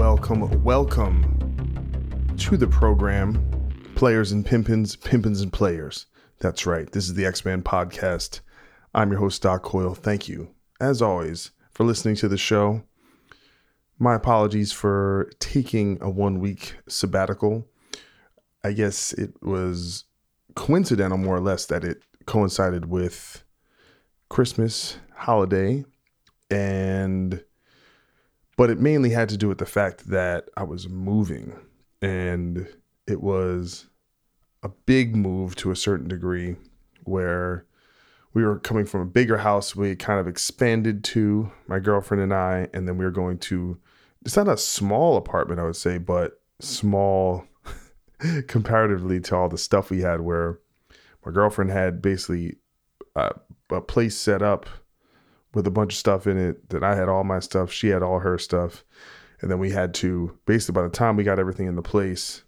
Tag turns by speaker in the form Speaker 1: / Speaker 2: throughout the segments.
Speaker 1: Welcome, welcome, to the program, Players and Pimpins, Pimpins and Players. That's right, this is the Ex Man podcast. I'm your host, Doc Coyle. Thank you, as always, for listening to the show. My apologies for taking a one week sabbatical. I guess it was coincidental, more or less, that it coincided with Christmas holiday and but it mainly had to do with the fact that I was moving and it was a big move to a certain degree where we were coming from a bigger house we kind of expanded to my girlfriend and I and then we were going to it's not a small apartment I would say but small comparatively to all the stuff we had where my girlfriend had basically uh, a place set up with a bunch of stuff in it that I had all my stuff, she had all her stuff. And then we had to basically by the time we got everything into place,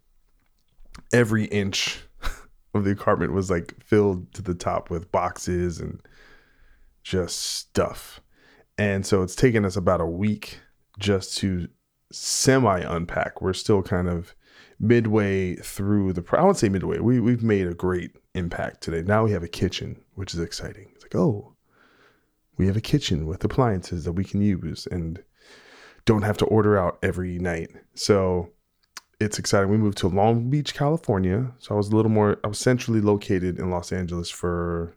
Speaker 1: every inch of the apartment was like filled to the top with boxes and just stuff. And so it's taken us about a week just to semi unpack. We're still kind of midway through the I won't say midway. We we've made a great impact today. Now we have a kitchen, which is exciting. It's like, oh, we have a kitchen with appliances that we can use and don't have to order out every night. So it's exciting. We moved to Long Beach, California. So I was a little more, I was centrally located in Los Angeles for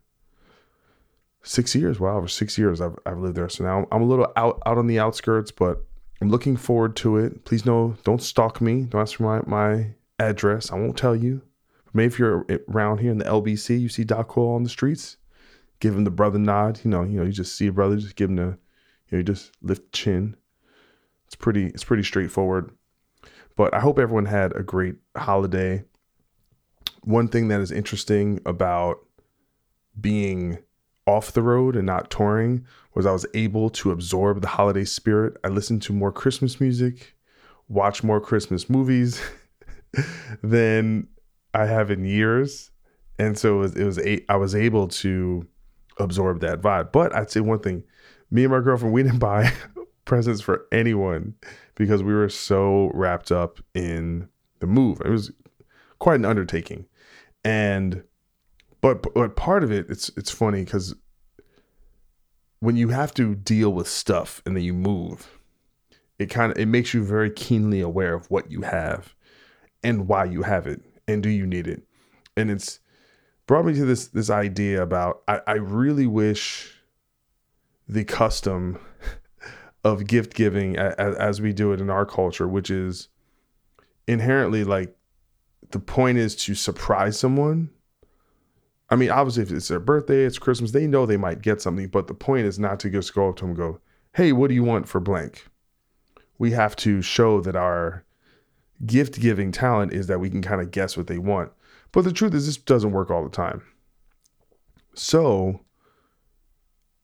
Speaker 1: six years. Wow, for six years I've, I've lived there. So now I'm a little out, out on the outskirts, but I'm looking forward to it. Please know, don't stalk me. Don't ask for my, my address. I won't tell you. Maybe if you're around here in the LBC, you see Doc Coyle on the streets, give him the brother nod. You know, you know, you just see a brother, just give him the, you know, just lift chin. It's pretty, it's pretty straightforward. But I hope everyone had a great holiday. One thing that is interesting about being off the road and not touring was I was able to absorb the holiday spirit. I listened to more Christmas music, watch more Christmas movies than I have in years. And so it was, it was a, I was able to absorb that vibe. But I'd say one thing me and my girlfriend, we didn't buy presents for anyone because we were so wrapped up in the move. It was quite an undertaking. And, but, but part of it, it's, it's funny because when you have to deal with stuff and then you move, it kind of, it makes you very keenly aware of what you have and why you have it and do you need it. And it's, brought me to this this idea about I, I really wish the custom of gift giving as, we do it in our culture, which is inherently like the point is to surprise someone. I mean, obviously, if it's their birthday, it's Christmas, they know they might get something, but the point is not to just go up to them and go, Hey, what do you want for blank? We have to show that our gift giving talent is that we can kind of guess what they want. But the truth is, this doesn't work all the time. So,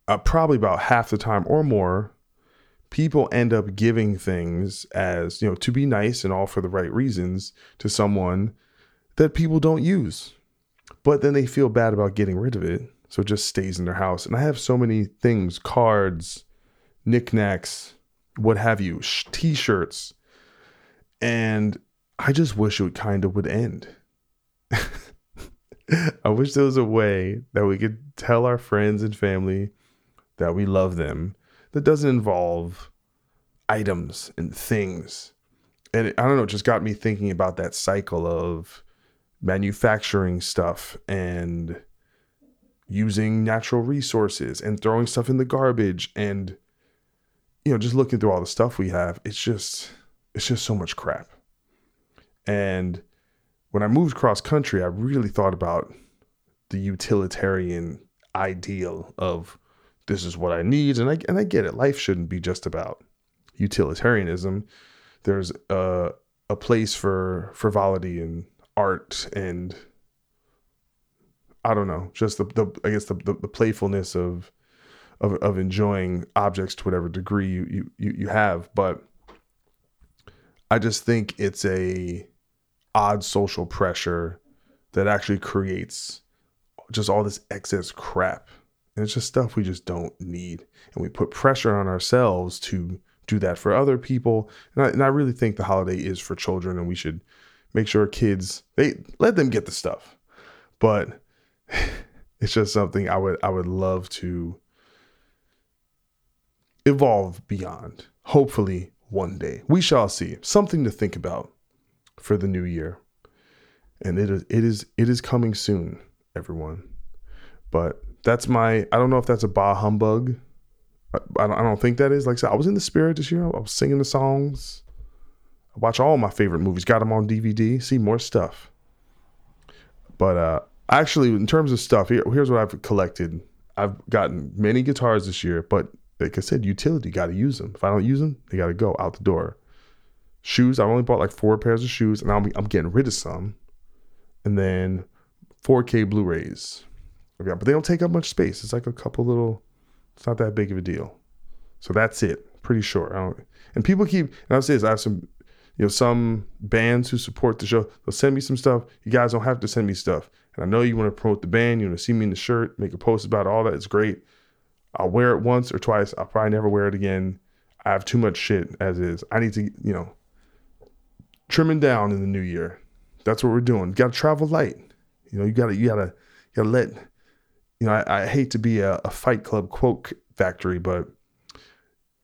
Speaker 1: uh, probably about half the time or more, people end up giving things as, you know, to be nice and all for the right reasons to someone that people don't use. But then they feel bad about getting rid of it. So it just stays in their house. And I have so many things cards, knickknacks, what have you, t shirts. And I just wish it kind of would end. I wish there was a way that we could tell our friends and family that we love them that doesn't involve items and things. And it, I don't know, it just got me thinking about that cycle of manufacturing stuff and using natural resources and throwing stuff in the garbage and you know just looking through all the stuff we have it's just it's just so much crap and when i moved cross country i really thought about the utilitarian ideal of this is what i need and i and i get it life shouldn't be just about utilitarianism there's a a place for frivolity and art and I don't know, just the, the I guess the, the, the playfulness of, of of enjoying objects to whatever degree you, you you have. But I just think it's a odd social pressure that actually creates just all this excess crap. And it's just stuff we just don't need. And we put pressure on ourselves to do that for other people. And I, and I really think the holiday is for children and we should make sure kids they let them get the stuff. But it's just something I would I would love to evolve beyond. Hopefully one day. We shall see. Something to think about for the new year. And it is it is it is coming soon, everyone. But that's my I don't know if that's a bah humbug. I, I don't, I don't think that is. Like I said, I was in the spirit this year. I was singing the songs. I watch all my favorite movies. Got them on DVD. See more stuff. But uh, actually, in terms of stuff, here, here's what I've collected. I've gotten many guitars this year, but like I said, utility got to use them. If I don't use them, they got to go out the door. Shoes, I only bought like four pairs of shoes, and I'm, I'm getting rid of some. And then 4K Blu-rays. Okay, but they don't take up much space. It's like a couple little. It's not that big of a deal. So that's it. Pretty sure. and people keep. And I'll say this. I have some you know, some bands who support the show, they'll send me some stuff. You guys don't have to send me stuff. And I know you want to promote the band, you want to see me in the shirt, make a post about it, all that. It's great. I'll wear it once or twice. I'll probably never wear it again. I have too much shit as is. I need to, you know, trimming down in the new year. That's what we're doing. You gotta travel light. You know, you gotta, you gotta, you gotta let, you know, I, I hate to be a, a, fight club quote factory, but,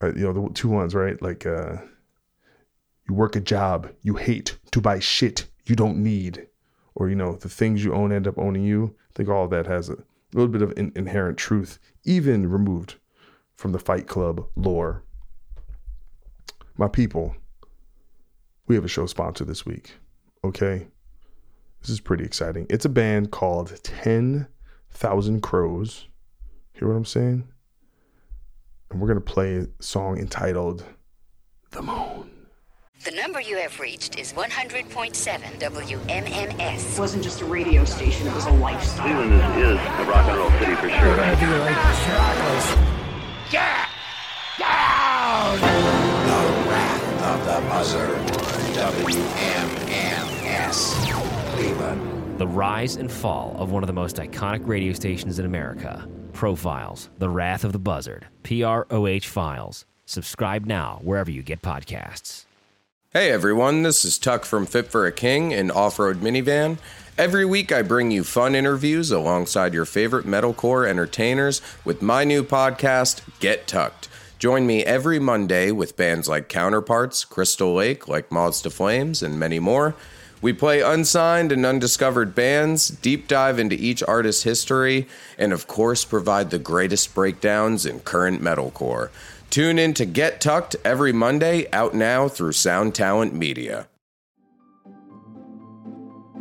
Speaker 1: uh, you know, the two ones, right? Like, uh, you work a job you hate to buy shit you don't need, or you know the things you own end up owning you. I think all of that has a little bit of in- inherent truth, even removed from the Fight Club lore. My people, we have a show sponsor this week. Okay, this is pretty exciting. It's a band called Ten Thousand Crows. Hear what I'm saying? And we're gonna play a song entitled "The Moon."
Speaker 2: The number you have reached is 100.7 WMMS.
Speaker 3: It wasn't just a radio station, it was a lifestyle.
Speaker 4: Cleveland is, is a rock and roll city for sure.
Speaker 5: Yeah! Down! The Wrath of the Buzzard. WMMS. Cleveland.
Speaker 6: The rise and fall of one of the most iconic radio stations in America. Profiles. The Wrath of the Buzzard. PROH Files. Subscribe now wherever you get podcasts.
Speaker 7: Hey everyone, this is Tuck from Fit for a King, an off road minivan. Every week I bring you fun interviews alongside your favorite metalcore entertainers with my new podcast, Get Tucked. Join me every Monday with bands like Counterparts, Crystal Lake, like Moths to Flames, and many more. We play unsigned and undiscovered bands, deep dive into each artist's history, and of course provide the greatest breakdowns in current metalcore. Tune in to Get Tucked every Monday, out now through Sound Talent Media.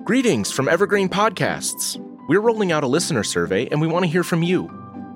Speaker 8: Greetings from Evergreen Podcasts. We're rolling out a listener survey and we want to hear from you.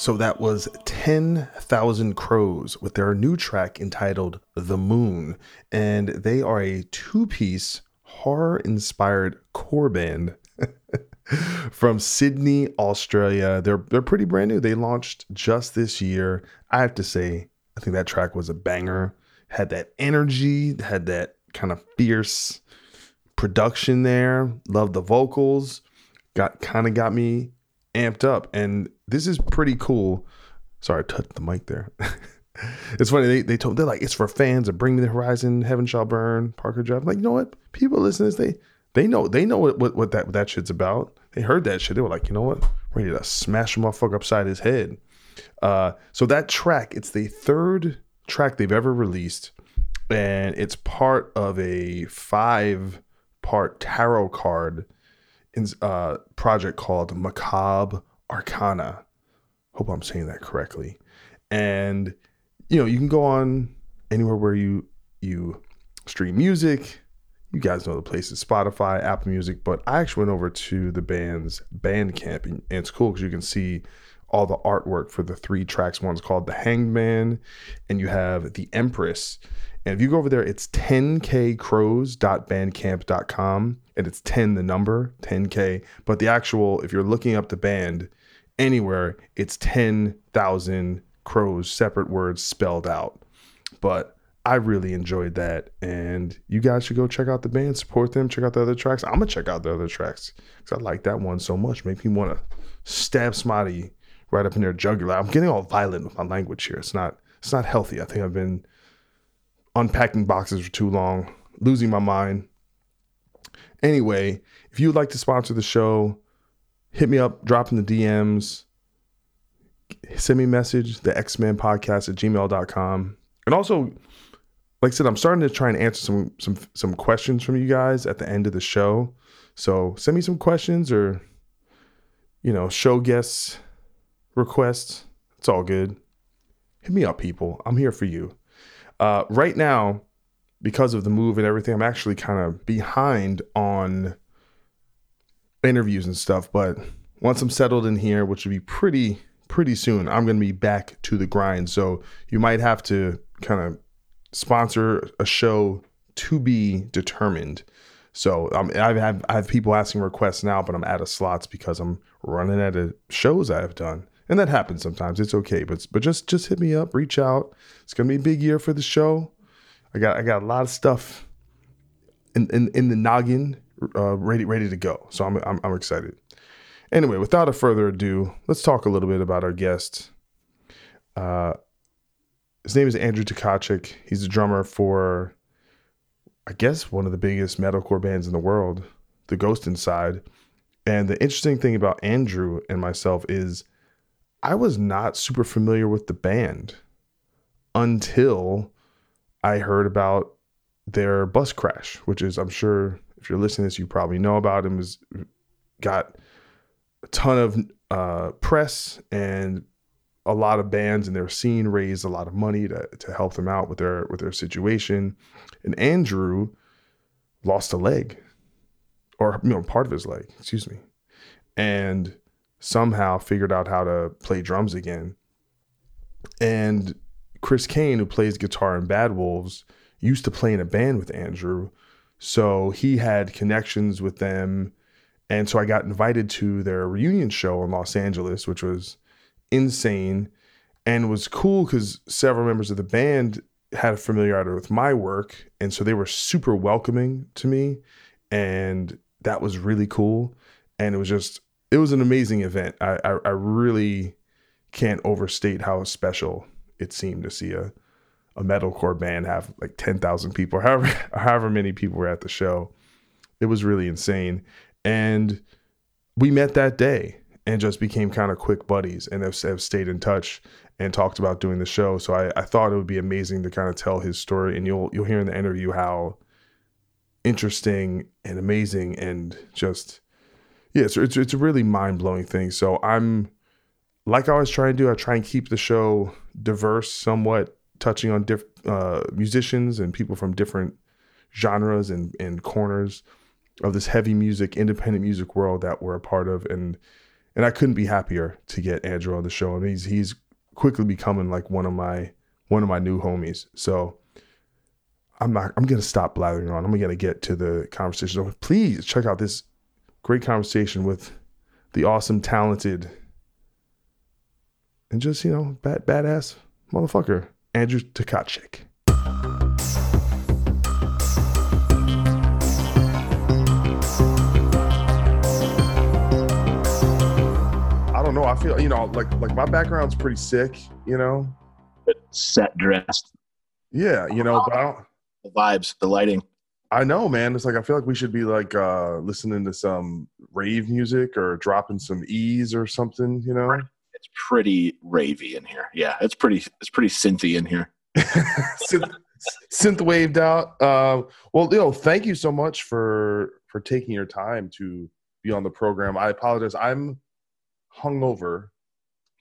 Speaker 1: So that was 10,000 Crows with their new track entitled The Moon. And they are a two piece horror inspired core band from Sydney, Australia. They're, they're pretty brand new. They launched just this year. I have to say, I think that track was a banger. Had that energy, had that kind of fierce production there. Love the vocals. Got kind of got me amped up. And this is pretty cool. Sorry, I touched the mic there. it's funny. They, they told they're like it's for fans of Bring Me the Horizon, Heaven Shall Burn, Parkway Drive. I'm like, you know what? People listen to this. They they know they know what, what, what that what that shit's about. They heard that shit. They were like, you know what? Ready to smash a motherfucker upside his head. Uh, so that track, it's the third track they've ever released, and it's part of a five part tarot card uh, project called Macabre Arcana. Hope I'm saying that correctly. And you know, you can go on anywhere where you you stream music. You guys know the places Spotify, Apple Music, but I actually went over to the band's Bandcamp, and it's cool because you can see all the artwork for the three tracks. One's called The Hanged Man, and you have The Empress. And if you go over there, it's 10kcrows.bandcamp.com, and it's 10 the number, 10k. But the actual, if you're looking up the band anywhere, it's 10,000 crows, separate words spelled out. But I really enjoyed that, and you guys should go check out the band, support them, check out the other tracks. I'm gonna check out the other tracks because I like that one so much. Make me want to stab somebody right up in their jugular. I'm getting all violent with my language here. It's not it's not healthy. I think I've been unpacking boxes for too long, losing my mind. Anyway, if you would like to sponsor the show, hit me up, drop in the DMs, send me a message, the X-Men podcast at gmail.com. And also, like I said, I'm starting to try and answer some some some questions from you guys at the end of the show. So send me some questions or you know, show guests requests. It's all good. Hit me up, people. I'm here for you. Uh, right now, because of the move and everything, I'm actually kind of behind on interviews and stuff. But once I'm settled in here, which will be pretty pretty soon, I'm going to be back to the grind. So you might have to kind of sponsor a show to be determined. So um, I have had, I have people asking requests now, but I'm out of slots because I'm running out of shows I have done, and that happens sometimes. It's okay, but but just just hit me up, reach out. It's gonna be a big year for the show. I got I got a lot of stuff in in, in the noggin, uh, ready ready to go. So I'm, I'm I'm excited. Anyway, without a further ado, let's talk a little bit about our guest. Uh, his name is Andrew Tkaczyk. He's a drummer for, I guess, one of the biggest metalcore bands in the world, The Ghost Inside. And the interesting thing about Andrew and myself is I was not super familiar with the band until I heard about their bus crash, which is, I'm sure, if you're listening to this, you probably know about him. Has got a ton of uh, press and a lot of bands in their scene raised a lot of money to, to help them out with their with their situation. And Andrew lost a leg, or you know, part of his leg, excuse me, and somehow figured out how to play drums again. And Chris Cain, who plays guitar in Bad Wolves, used to play in a band with Andrew. So he had connections with them. And so I got invited to their reunion show in Los Angeles, which was insane and was cool because several members of the band had a familiarity with my work. And so they were super welcoming to me. And that was really cool. And it was just, it was an amazing event. I, I, I really can't overstate how special it seemed to see a, a metalcore band have like 10,000 people, however, however many people were at the show. It was really insane. And we met that day and just became kind of quick buddies and have, have stayed in touch and talked about doing the show. So I, I thought it would be amazing to kind of tell his story, and you'll you'll hear in the interview how interesting and amazing and just yeah, it's it's, it's a really mind blowing thing. So I'm like I always try to do. I try and keep the show diverse, somewhat touching on different uh, musicians and people from different genres and and corners of this heavy music, independent music world that we're a part of, and and I couldn't be happier to get Andrew on the show. I mean, he's he's quickly becoming like one of my one of my new homies. So I'm not I'm gonna stop blathering on. I'm gonna get to the conversation. So please check out this great conversation with the awesome, talented, and just you know, bad badass motherfucker, Andrew Tkaczyk. I don't know. I feel you know, like like my background's pretty sick, you know.
Speaker 9: Set dressed.
Speaker 1: Yeah, you know, but I don't
Speaker 9: The vibes, the lighting.
Speaker 1: I know, man. It's like I feel like we should be like uh listening to some rave music or dropping some E's or something, you know.
Speaker 9: It's pretty ravey in here. Yeah, it's pretty. It's pretty synthy in here.
Speaker 1: synth, synth waved out. Uh, well, you know, thank you so much for for taking your time to be on the program. I apologize. I'm hungover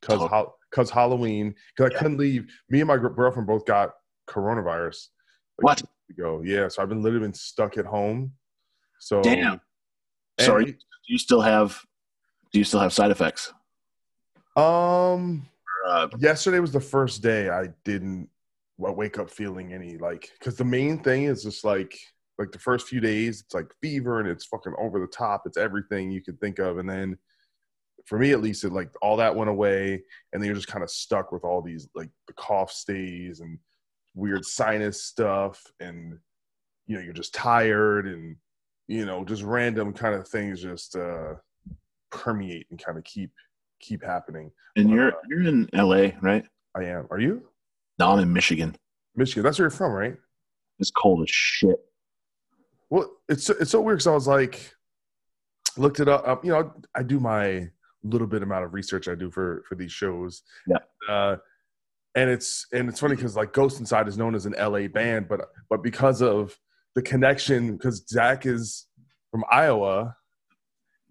Speaker 1: because
Speaker 9: Oh.
Speaker 1: because Halloween because I couldn't leave. Me and my girlfriend both got coronavirus. like,
Speaker 9: What?
Speaker 1: Ago, yeah. So I've been literally been stuck at home. So
Speaker 9: Damn. Sorry. Do you still have? Do you still have side effects?
Speaker 1: Um.
Speaker 9: Uh,
Speaker 1: yesterday was the first day I didn't wa- wake up feeling any like because the main thing is just like like the first few days it's like fever and it's fucking over the top it's everything you could think of and then for me at least it like all that went away and then you're just kind of stuck with all these like the cough stays and weird sinus stuff and you know you're just tired and you know just random kind of things just uh permeate and kind of keep keep happening
Speaker 9: and you're you're in L.A. right?
Speaker 1: I am. Are you?
Speaker 9: No, I'm in Michigan.
Speaker 1: Michigan. That's where you're from, right?
Speaker 9: It's cold as shit.
Speaker 1: Well, it's so- it's so weird because I was like, looked it up. Um, you know, I do my little bit amount of research I do for for these shows.
Speaker 9: Yeah.
Speaker 1: Uh, and it's and it's funny because like Ghost Inside is known as an LA band, but but because of the connection, because Zach is from Iowa.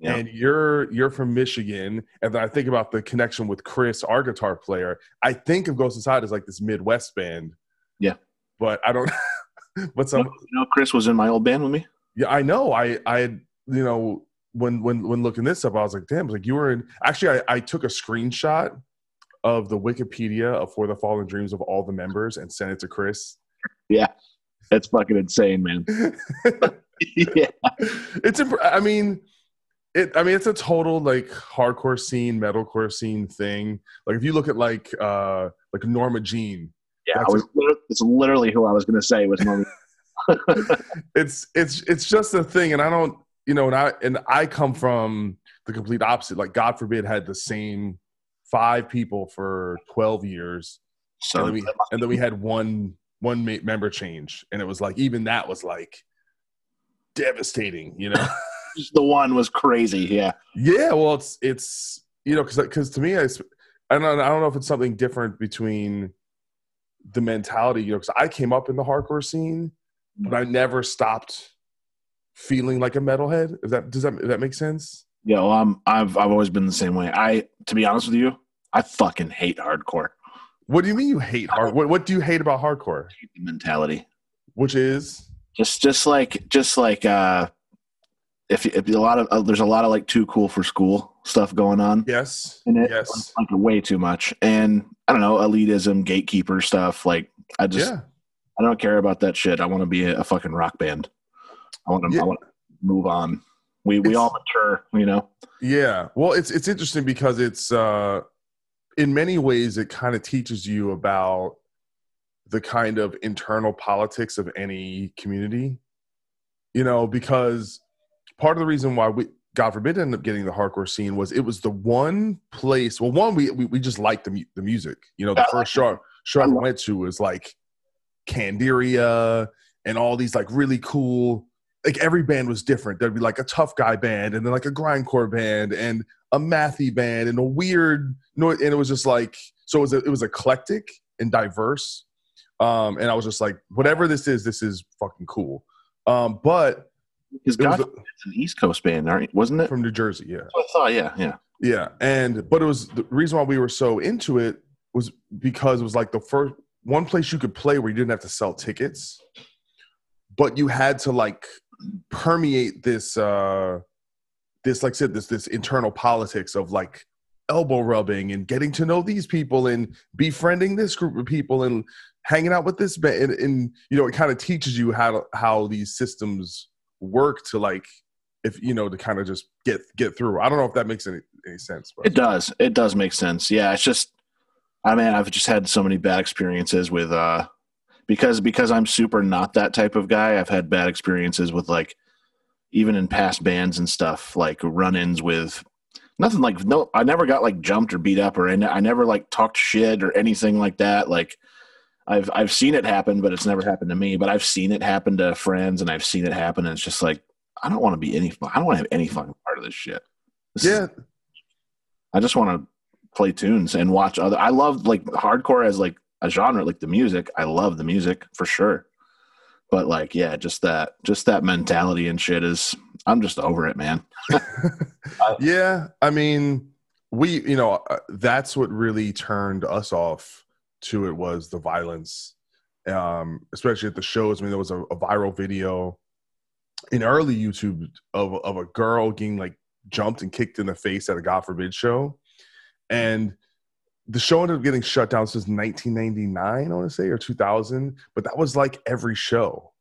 Speaker 9: Yeah.
Speaker 1: And you're you're from Michigan, and then I think about the connection with Chris, our guitar player. I think of Ghost Inside as like this Midwest band.
Speaker 9: Yeah.
Speaker 1: but I don't. but some
Speaker 9: You know, Chris was in my old band with me.
Speaker 1: yeah, I know. I I you know when when when looking this up, I was like, damn, was like you were in. Actually, I, I took a screenshot of the Wikipedia of For the Fallen Dreams of all the members and sent it to Chris.
Speaker 9: Yeah, that's fucking insane, man. yeah,
Speaker 1: it's imp- I mean. It, I mean, it's a total like hardcore scene, metalcore scene thing. Like if you look at like uh like Norma Jean,
Speaker 9: yeah. Was. liter- It's literally who I was gonna say was Norman.
Speaker 1: it's it's it's just a thing and i don't you know and i and i come from the complete opposite like god forbid had the same five people for 12 years
Speaker 9: So
Speaker 1: and then we, and then we had one one member change and it was like even that was like devastating you know
Speaker 9: the one was crazy. Yeah,
Speaker 1: yeah well it's it's you know because because to me I I don't I don't know if it's something different between the mentality you know because I came up in the hardcore scene but I never stopped feeling like a metalhead if that does that if that make sense
Speaker 9: yeah. Well, I'm. I've. I've always been the same way. I. To be honest with you, I fucking hate hardcore
Speaker 1: what do you mean you hate hard what, what do you hate about hardcore
Speaker 9: mentality.
Speaker 1: which is
Speaker 9: Just, just like, just like, uh, if, if a lot of uh, there's a lot of like too cool for school stuff going on.
Speaker 1: yes
Speaker 9: in it,
Speaker 1: yes
Speaker 9: like way too much, and I don't know elitism, gatekeeper stuff. Like I just,
Speaker 1: yeah
Speaker 9: I don't care about that shit. I want to be a, a fucking rock band. I want to.
Speaker 1: Yeah.
Speaker 9: I want to move on. We we
Speaker 1: It's-
Speaker 9: all mature, you know.
Speaker 1: Yeah. Well, it's it's interesting because it's uh in many ways it kind of teaches you about the kind of internal politics of any community. You know, because part of the reason why we God forbid ended up getting the hardcore scene was it was the one place. Well, one we we, we just liked the mu- the music. You know, the
Speaker 9: Yeah.
Speaker 1: first show show I went to was like Candiria and all these like really cool like every band was different. There'd be like a tough guy band and then like a grindcore band and a mathy band and a weird no and it was just like so it was it was eclectic and diverse. Um and I was just like whatever this is this is fucking cool. Um but
Speaker 9: Because
Speaker 1: was
Speaker 9: God, it's an East Coast band, aren't wasn't it?
Speaker 1: from New Jersey, yeah.
Speaker 9: I thought, yeah, yeah.
Speaker 1: Yeah, and but it was the reason why we were so into it was because it was like the first one place you could play where you didn't have to sell tickets, but you had to like permeate this uh this like I said this this internal politics of like elbow rubbing and getting to know these people and befriending this group of people and hanging out with this ba- and, and you know it kind of teaches you how to, how these systems work to like if you know to kind of just get get through i don't know if that makes any, any sense but
Speaker 9: It does. It does make sense. Yeah, it's just I mean, I've just had so many bad experiences with uh because because I'm super not that type of guy. I've had bad experiences with like even in past bands and stuff, like run-ins with nothing like no I never got like jumped or beat up or any, I never like talked shit or anything like that. Like I've I've seen it happen, but it's never happened to me. But I've seen it happen to friends, and I've seen it happen, and it's just like I don't want to be any. I don't want to have any fucking part of this shit. This is-
Speaker 1: yeah
Speaker 9: I just want to play tunes and watch other. I love like hardcore as like a genre, like the music. I love the music for sure. But like, yeah, just that, just that mentality and shit is. I'm just over it, man.
Speaker 1: yeah i mean we you know uh, that's what really turned us off to it was the violence um especially at the shows. I mean there was a, a viral video in early youtube of, of a girl getting like jumped and kicked in the face at a god forbid show. And the show ended up getting shut down since 1999 i want to say or 2000 but that was like every show.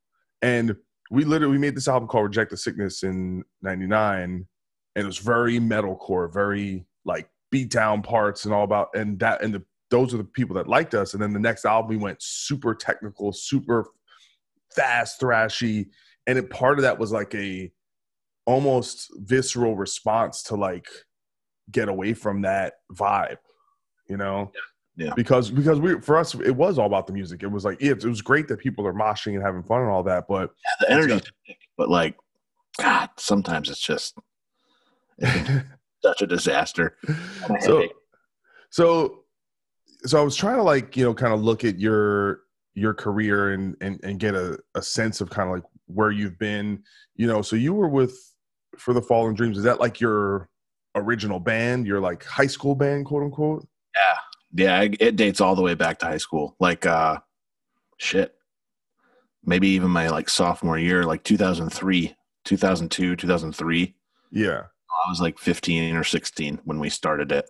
Speaker 1: And we literally we made this album called reject the sickness in 99 and it was very metalcore, very like beat down parts and all about and that and the those are the people that liked us. And then the next album we went super technical, super fast, thrashy, and it, part of that was like a almost visceral response to like get away from that vibe, you know.
Speaker 9: Yeah.
Speaker 1: Because because we for us it was all about the music. It was like it, it was great that people are moshing and having fun and all that, but yeah,
Speaker 9: The energy, but like, God, sometimes it's just it's such a disaster.
Speaker 1: So so so i was trying to like you know kind of look at your your career and and, and get a, a sense of kind of like where you've been you know so you were with for the fallen dreams is that like your original band your like high school band quote unquote
Speaker 9: yeah, it- it dates all the way back to high school. Like, uh, shit, maybe even my like sophomore year, like 2003, 2002, 2003.
Speaker 1: yeah
Speaker 9: I was like 15 or 16 when we started it.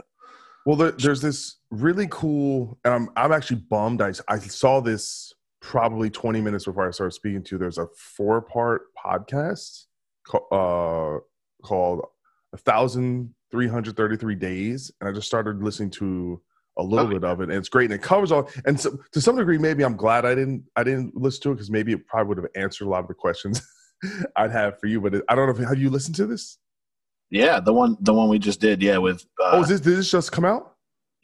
Speaker 1: Well, there, there's this really cool, and I'm I'm actually bummed. I I saw this probably 20 minutes before I started speaking to. you. There's a four part podcast ca- uh, called "A Thousand Three Hundred Thirty Three Days," and I just started listening to a little
Speaker 9: Okay.
Speaker 1: bit of it, and it's great, and it covers all. And so, to some degree, maybe I'm glad I didn't I didn't listen to it because maybe it probably would have answered a lot of the questions I'd have for you. But it, I don't know if have you listened to this?
Speaker 9: Yeah, the one the one we just did. Yeah, with uh,
Speaker 1: oh, is this did this just come out?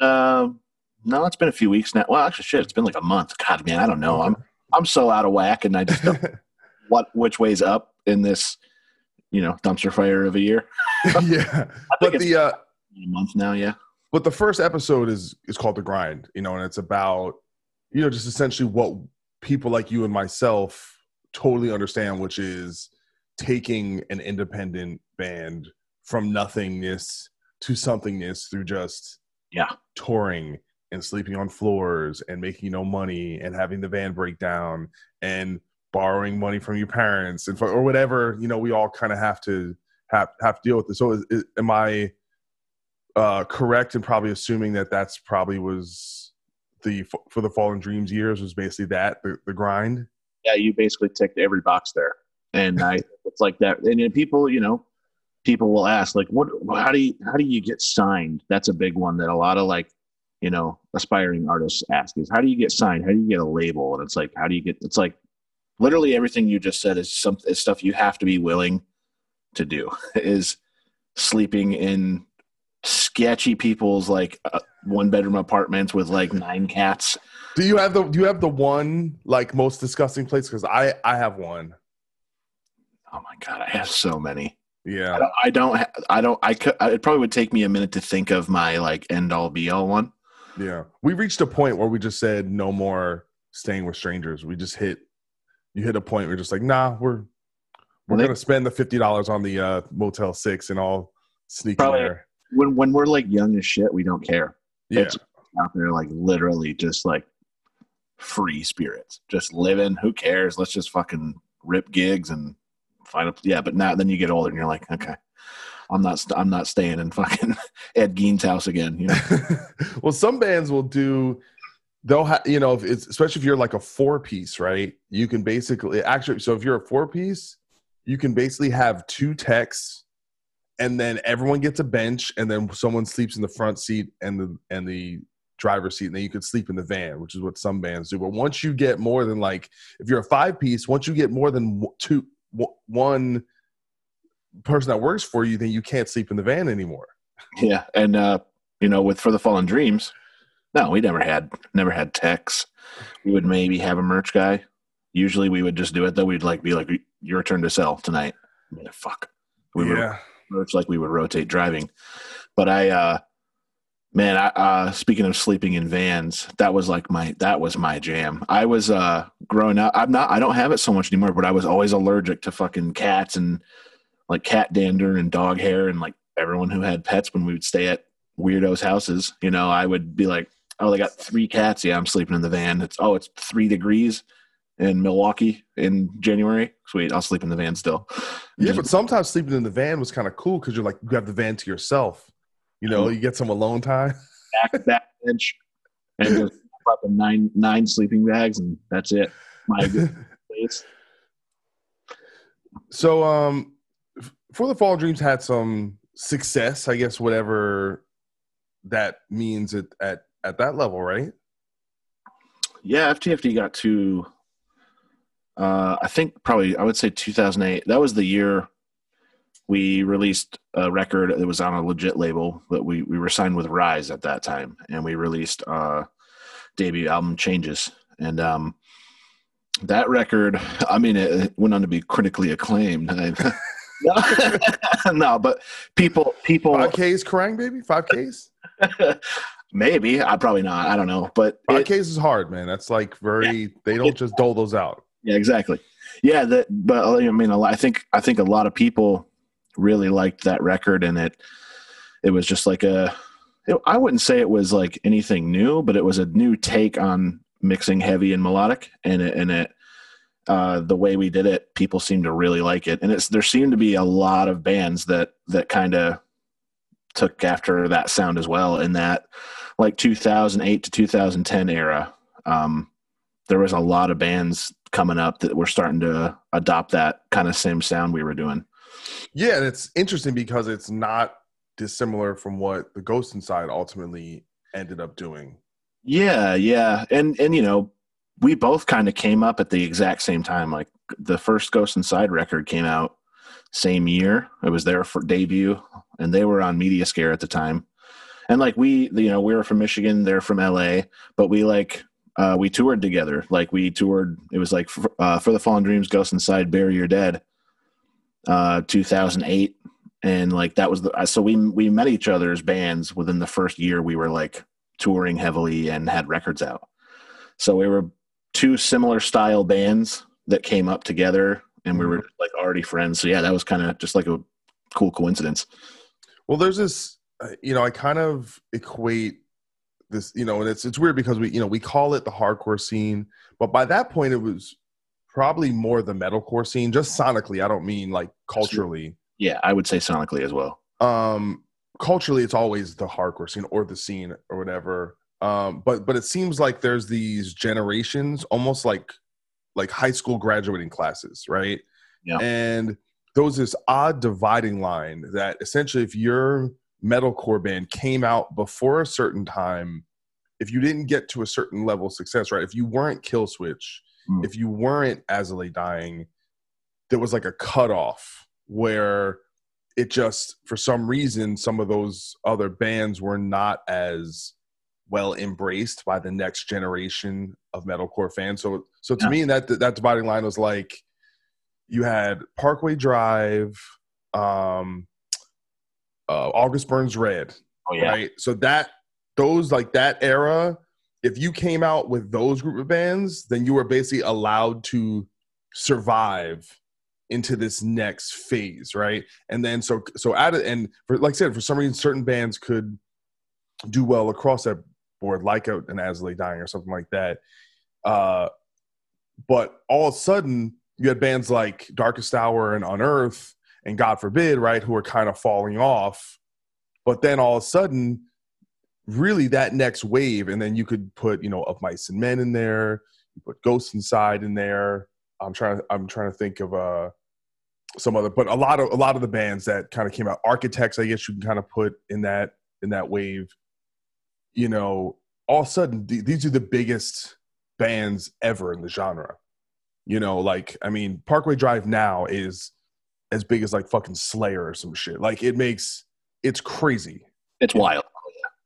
Speaker 9: Um, no, it's been a few weeks now. Well, actually, shit, it's been like a month. God, man, I don't know. I'm I'm so out of whack, and I just don't know what which way's up in this, you know, dumpster fire of a year.
Speaker 1: yeah,
Speaker 9: I
Speaker 1: but
Speaker 9: it's
Speaker 1: the uh,
Speaker 9: a month now. Yeah,
Speaker 1: but the first episode is is called the grind you know and it's about you know just essentially what people like you and myself totally understand which is taking an independent band from nothingness to somethingness through just
Speaker 9: yeah,
Speaker 1: touring and sleeping on floors and making no money and having the van break down and borrowing money from your parents and for, or whatever you know we all kind of have to have have to deal with this so is, is, am i uh correct in probably assuming that that's probably was the for the fallen dreams years was basically that the, the grind
Speaker 9: yeah. You basically ticked every box there, and I it's like that. And people, you know, people will ask like, what? How do you how do you get signed? That's a big one that a lot of like, you know, aspiring artists ask is how do you get signed? How do you get a label? And it's like, how do you get? It's like literally everything you just said is some is stuff you have to be willing to do. Is sleeping in sketchy people's like uh, one bedroom apartments with like nine cats.
Speaker 1: do you have the do you have the one like most disgusting place because i i have one
Speaker 9: Oh my god, I have so many.
Speaker 1: Yeah
Speaker 9: I don't. I don't. I don't. I could. It probably would take me a minute to think of my like end all be all one.
Speaker 1: Yeah. We reached a point where we just said no more staying with strangers. We just hit you hit a point where just like, nah, we're we're
Speaker 9: they-
Speaker 1: gonna spend the fifty dollars on the uh Motel Six and all sneak
Speaker 9: Probably-
Speaker 1: there.
Speaker 9: When when we're like young as shit, we don't care.
Speaker 1: Yeah.
Speaker 9: It's out there like literally just like free spirits, just living. Who cares? Let's just fucking rip gigs and find a yeah. But now then you get older and you're like, okay, I'm not st- I'm not staying in fucking Ed Gein's house again. You know?
Speaker 1: well, some bands will do. They'll have you know, if it's, especially if you're like a four piece, right? You can basically actually. So if you're a four piece, you can basically have two techs, and then everyone gets a bench, and then someone sleeps in the front seat and the and the driver's seat, and then you could sleep in the van, which is what some bands do. But once you get more than like, if you're a five piece, once you get more than two, w- one person that works for you, then you can't sleep in the van anymore.
Speaker 9: Yeah, and uh, you know, with for the Fallen Dreams, no, we never had never had techs. We would maybe have a merch guy. Usually, we would just do it though. We'd like be like, "Your turn to sell tonight." Yeah, fuck. We would merch like we would rotate driving. But I, uh, man, I, uh, speaking of sleeping in vans, that was like my that was my jam. I was uh growing up. I'm not. I don't have it so much anymore. But I was always allergic to fucking cats and like cat dander and dog hair and like everyone who had pets when we would stay at weirdos' houses. You know, I would be like, "Oh, they got three cats. Yeah, I'm sleeping in the van. It's oh, it's three degrees." In Milwaukee in January, sweet. I'll sleep in the van still.
Speaker 1: Yeah, but sometimes sleeping in the van was kind of cool because you're like you have the van to yourself. You know, you get some alone time.
Speaker 9: back back bench and just up in nine nine sleeping bags and that's it. My place.
Speaker 1: So, um, for the Fall Dreams had some success, I guess, whatever that means at at at that level, right?
Speaker 9: Yeah, FTFD got to uh I think probably I would say 2008. That was the year we released a record that was on a legit label, but we we were signed with Rise at that time and we released uh debut album Changes and um that record, I mean, it, went on to be critically acclaimed. no, but people, people,
Speaker 1: Five Ks, crying baby, five Ks.
Speaker 9: maybe I probably not. I don't know, but
Speaker 1: Five
Speaker 9: it-
Speaker 1: Ks is hard, man. That's like very. They don't just dole those out.
Speaker 9: yeah, exactly. Yeah, that. But I mean, a lot, I think I think a lot of people really liked that record, and it it was just like a. It, I wouldn't say it was like anything new, but it was a new take on mixing heavy and melodic, and it and it. Uh, the way we did it, people seemed to really like it, and it's there seemed to be a lot of bands that that kind of took after that sound as well. In that, like 2008 to 2010 era, um, there was a lot of bands coming up that were starting to adopt that kind of same sound we were doing.
Speaker 1: Yeah, and it's interesting because it's not dissimilar from what the Ghost Inside ultimately ended up doing.
Speaker 9: Yeah, yeah, and and you know, we both kind of came up at the exact same time. Like the first Ghost Inside record came out same year. It was their for debut, and they were on Mediaskare at the time. And like we, you know, we were from Michigan, they're from LA, but we like uh, we toured together. Like we toured. It was like for, uh, for the Fallen Dreams, Ghost Inside, Bury Your Dead, uh, 2008, and like that was the. So we we met each other as bands within the first year. We were like touring heavily and had records out. So we were two similar style bands that came up together, and we were like already friends. So yeah, that was kind of just like a cool coincidence.
Speaker 1: Well, there's this, uh, you know, I kind of equate this, you know, and it's it's weird because we, you know, we call it the hardcore scene, but by that point it was probably more the metalcore scene, just sonically. I don't mean like culturally.
Speaker 9: Yeah, I would say sonically as well.
Speaker 1: Um, culturally, it's always the hardcore scene or the scene or whatever. Um, but but it seems like there's these generations, almost like like high school graduating classes, right?
Speaker 9: Yeah.
Speaker 1: And there was this odd dividing line that essentially, if your metalcore band came out before a certain time, if you didn't get to a certain level of success, right? If you weren't Killswitch,
Speaker 9: Mm.
Speaker 1: if you weren't As I Lay Dying, there was like a cutoff where it just, for some reason, some of those other bands were not as well embraced by the next generation of metalcore fans. So, so to
Speaker 9: Yeah.
Speaker 1: me, that that dividing line was like you had Parkway Drive, um, uh, August Burns Red,
Speaker 9: Oh yeah,
Speaker 1: right? So that those like that era, if you came out with those group of bands, then you were basically allowed to survive into this next phase, right? And then so so at it and for like I said, for some reason certain bands could do well across that board, like a, an As I Lay Dying or something like that. Uh, but all of a sudden, you had bands like Darkest Hour and Unearth, and God forbid, right, who are kind of falling off. But then all of a sudden, really that next wave, and then you could put, you know, of mice and men in there, you put Ghosts Inside in there. I'm trying to I'm trying to think of uh some other but a lot of a lot of the bands that kind of came out. Architects, I guess you can kind of put in that in that wave. You know, all of a sudden th- these are the biggest bands ever in the genre. You know, like I mean, Parkway Drive now is as big as like fucking Slayer or some shit. Like it makes it's crazy.
Speaker 9: It's wild.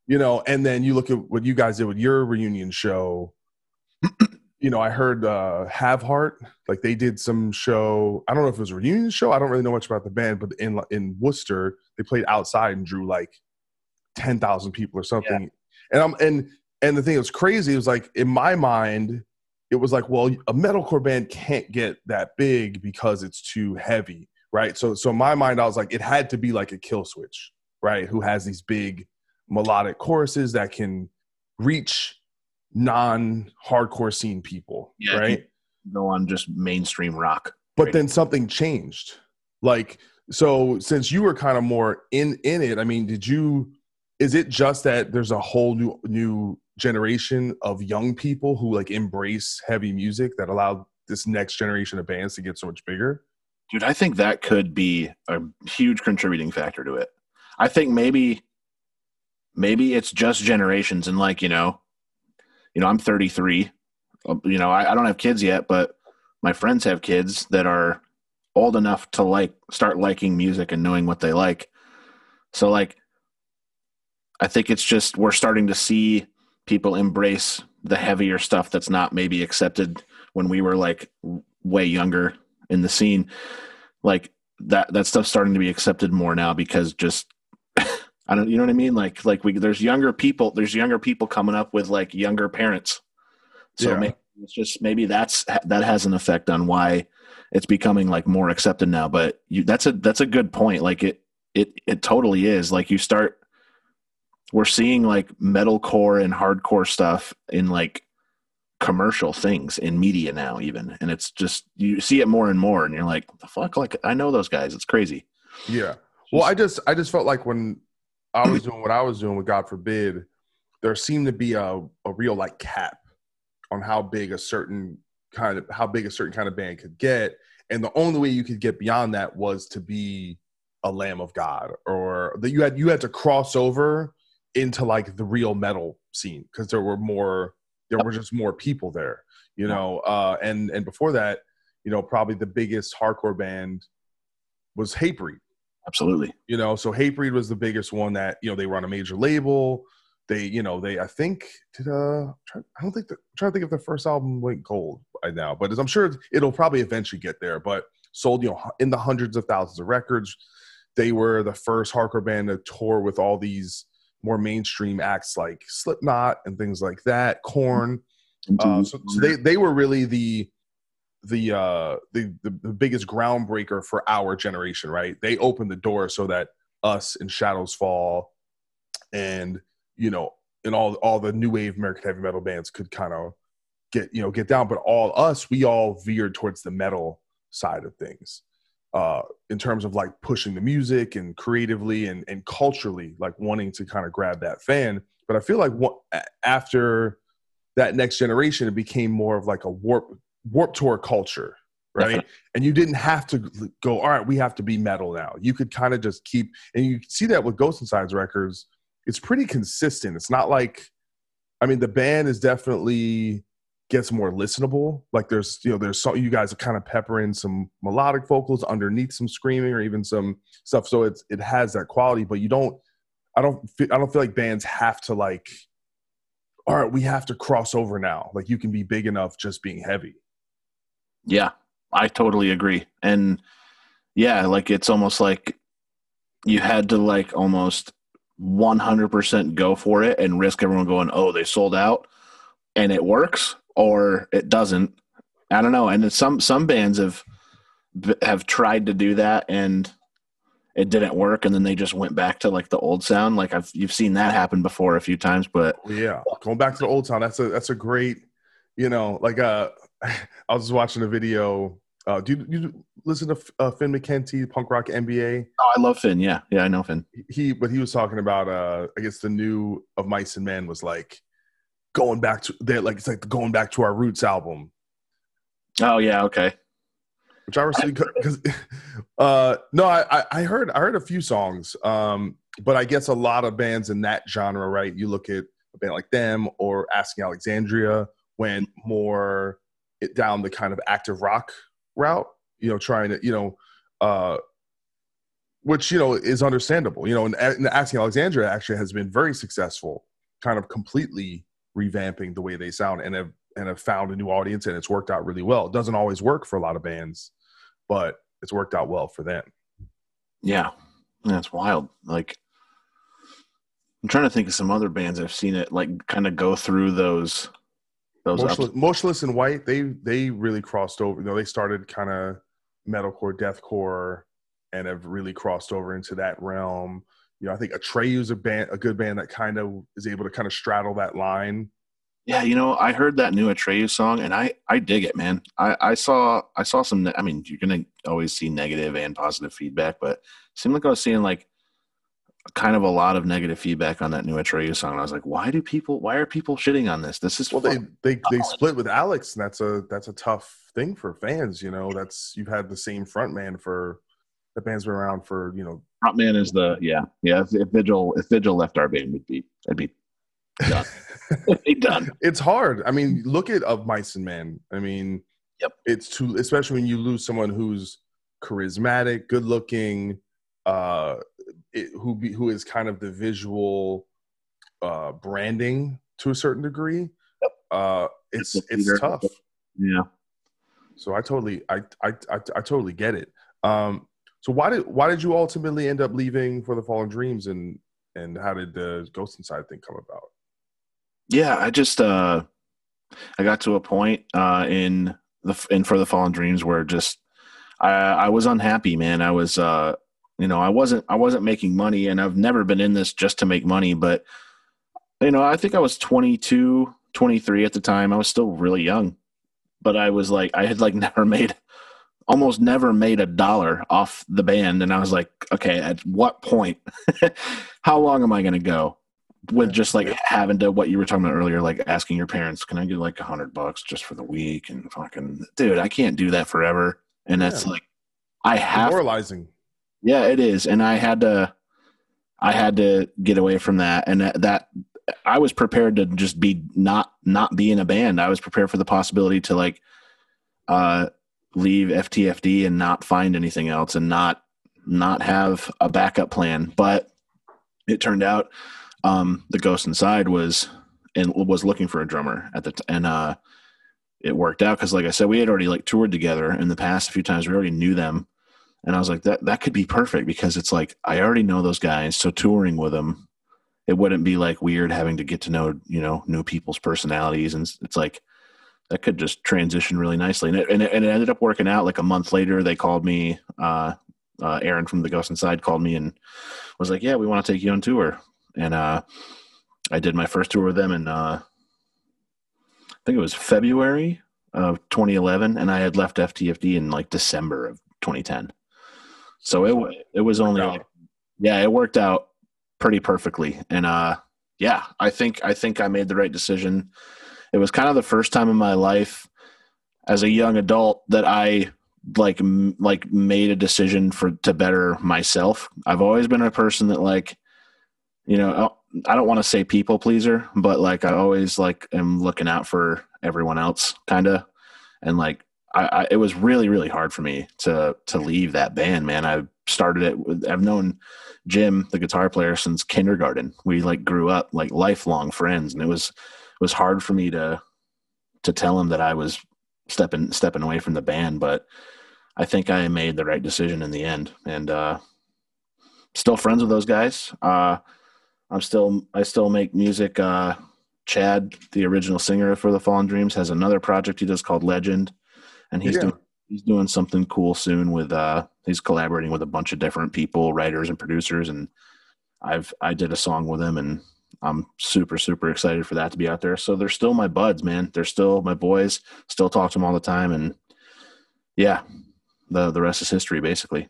Speaker 1: You know, and then you look at what you guys did with your reunion show. you know, I heard uh Have Heart, like they did some show. I don't know if it was a reunion show. I don't really know much about the band, but in in Worcester, they played outside and drew like ten thousand people or something. Yeah. And I'm and and the thing that was crazy was like in my mind, it was like, well, a metalcore band can't get that big because it's too heavy, right? So so in my mind, I was like, it had to be like a killswitch right? Who has these big melodic choruses that can reach non-hardcore scene people, yeah, right?
Speaker 9: Go on just mainstream rock.
Speaker 1: But right. then something changed. Like so since you were kind of more in in it, I mean, did you is it just that there's a whole new new generation of young people who like embrace heavy music that allowed this next generation of bands to get so much bigger?
Speaker 9: Dude, I think that could be a huge contributing factor to it. I think maybe maybe it's just generations and like, you know, you know, I'm 33. Uh, you know, I, I don't have kids yet, but my friends have kids that are old enough to like start liking music and knowing what they like. So like I think it's just we're starting to see people embrace the heavier stuff that's not maybe accepted when we were like way younger in the scene. Like that that stuff's starting to be accepted more now because just I don't you know what I mean? Like like we there's younger people there's younger people coming up with like younger parents. So yeah. maybe it's just maybe that's that has an effect on why it's becoming like more accepted now. But you that's a that's a good point. Like it it it totally is. Like you start we're seeing like metalcore and hardcore stuff in like commercial things in media now even and it's just you see it more and more and you're like the fuck like i know those guys it's crazy
Speaker 1: yeah well i just i just felt like when i was doing what i was doing with god forbid there seemed to be a, a real like cap on how big a certain kind of how big a certain kind of band could get. And the only way you could get beyond that was to be a lamb of god or that you had you had to cross over into like the real metal scene because there were more there were just more people there you know? Uh and and before that you know probably the biggest hardcore band was Hatebreed
Speaker 9: absolutely.
Speaker 1: You know so Hatebreed was the biggest one that you know they were on a major label. They you know they i think did uh i don't think the, I'm trying to think if the first album went gold by now but i'm sure it'll probably eventually get there but sold you know in the hundreds of thousands of records. They were the first hardcore band to tour with all these more mainstream acts like Slipknot and things like that, Korn. Uh, so, so, they they were really the the, uh, the the the biggest groundbreaker for our generation, right? They opened the door so that us and Shadows Fall and you know and all all the new wave American heavy metal bands could kind of get you know get down, but all us we all veered towards the metal side of things uh, in terms of like pushing the music and creatively and, and culturally, like wanting to kind of grab that fan. But I feel like what, after that next generation, it became more of like a warp warp tour culture, right? and you didn't have to go, all right, we have to be metal now. You could kind of just keep, and you see that with Ghost Inside's records. It's pretty consistent. It's not like, I mean, the band is definitely gets more listenable. Like there's you know there's some you guys are kind of peppering some melodic vocals underneath some screaming or even some stuff. So it's it has that quality, but you don't. I don't. Feel, I don't feel like bands have to like. All right, we have to cross over now. Like you can be big enough just being heavy.
Speaker 9: Yeah, I totally agree. And yeah, like it's almost like you had to like almost 100% go for it and risk everyone going, "Oh, they sold out." And it works or it doesn't. I don't know. And some some bands have have tried to do that and it didn't work and then they just went back to like the old sound like i've you've seen that happen before a few times but
Speaker 1: yeah going back to the old sound that's a that's a great you know like uh i was just watching a video uh do you, you listen to uh, Finn McKenty, Punk Rock MBA?
Speaker 9: Oh, I love Finn. Yeah, yeah, I know Finn.
Speaker 1: He, but he was talking about, uh, I guess the new of Mice and Men was like going back to they're like it's like going back to our roots album.
Speaker 9: Oh yeah, okay.
Speaker 1: Which I was because, uh, no, I, I heard I heard a few songs, um, but I guess a lot of bands in that genre, right? You look at a band like them or Asking Alexandria went more down the kind of active rock route, you know, trying to, you know, uh, which you know is understandable. You know, and, and Asking Alexandria actually has been very successful, kind of completely revamping the way they sound and have and have found a new audience and it's worked out really well. It doesn't always work for a lot of bands, but it's worked out well for them.
Speaker 9: Yeah, that's wild. Like I'm trying to think of some other bands I've seen it like kind of go through those those
Speaker 1: motionless, Motionless In White. They they really crossed over. You know, they started kind of metalcore, deathcore, and have really crossed over into that realm. You know, I think Atreyu's a band, a good band that kind of is able to kind of straddle that line.
Speaker 9: Yeah, you know, I heard that new Atreyu song, and I I dig it, man. I I saw I saw some. I mean, you're gonna always see negative and positive feedback, but it seemed like I was seeing like kind of a lot of negative feedback on that new Atreyu song. And I was like, why do people? Why are people shitting on this? This is
Speaker 1: well, they they they split with Alex, and that's a that's a tough thing for fans. You know, that's you've had the same front man for the band's been around for you know.
Speaker 9: Front man is the yeah yeah. If, if Vigil if Vigil left our band, would be it'd be done. it'd be done.
Speaker 1: It's hard. I mean, look at of Mice and Men. I mean,
Speaker 9: yep.
Speaker 1: It's too especially when you lose someone who's charismatic, good looking. Uh, it, who be, who is kind of the visual uh, branding to a certain degree.
Speaker 9: Yep.
Speaker 1: Uh, it's it's tough.
Speaker 9: Yeah.
Speaker 1: So I totally I I I, I totally get it. Um, so why did why did you ultimately end up leaving for the Fallen Dreams and and how did the Ghost Inside thing come about?
Speaker 9: Yeah, I just uh I got to a point uh in the in for the Fallen Dreams where just I I was unhappy, man. I was uh you know i wasn't i wasn't making money and i've never been in this just to make money but you know i think i was 22 23 at the time. I was still really young but i was like i had like never made almost never made a dollar off the band and i was like okay at what point how long am i going to go with just like having to what you were talking about earlier like asking your parents can i get like a hundred bucks just for the week? and fucking dude i can't do that forever and that's yeah. like i have
Speaker 1: demoralizing
Speaker 9: yeah, it is, and I had to, I had to get away from that, and that, that I was prepared to just be not not be in a band. I was prepared for the possibility to like, uh, leave FTFD and not find anything else, and not not have a backup plan. But it turned out, um, the Ghost Inside was and was looking for a drummer at the t- and uh, it worked out because, like I said, we had already like toured together in the past a few times. We already knew them and I was like, that that could be perfect because it's like I already know those guys, so touring with them, it wouldn't be like weird having to get to know you know new people's personalities, and it's like that could just transition really nicely. And it, and it, and it ended up working out. Like a month later, they called me. Uh, uh, Aaron from the Ghost Inside called me and was like, "Yeah, we want to take you on tour." And uh, I did my first tour with them in uh, I think it was February of 2011, and I had left FTFD in like December of 2010. So it it was only like, yeah, it worked out pretty perfectly. And uh yeah, I think I think I made the right decision. It was kind of the first time in my life as a young adult that I like m- like made a decision for to better myself. I've always been a person that like you know, I don't want to say people pleaser, but like I always like am looking out for everyone else kind of and like I, I, it was really really hard for me to to leave that band man. I started it with i've known jim the guitar player since kindergarten. We like grew up like lifelong friends and it was it was hard for me to to tell him that i was stepping stepping away from the band but i think i made the right decision in the end and uh still friends with those guys. Uh i'm still i still make music. Uh chad the original singer for the fallen dreams has another project he does called legend and he's yeah. doing he's doing something cool soon with uh he's collaborating with a bunch of different people writers and producers and i've i did a song with him and i'm super super excited for that to be out there so they're still my buds man they're still my boys still talk to them all the time and yeah the the rest is history, basically.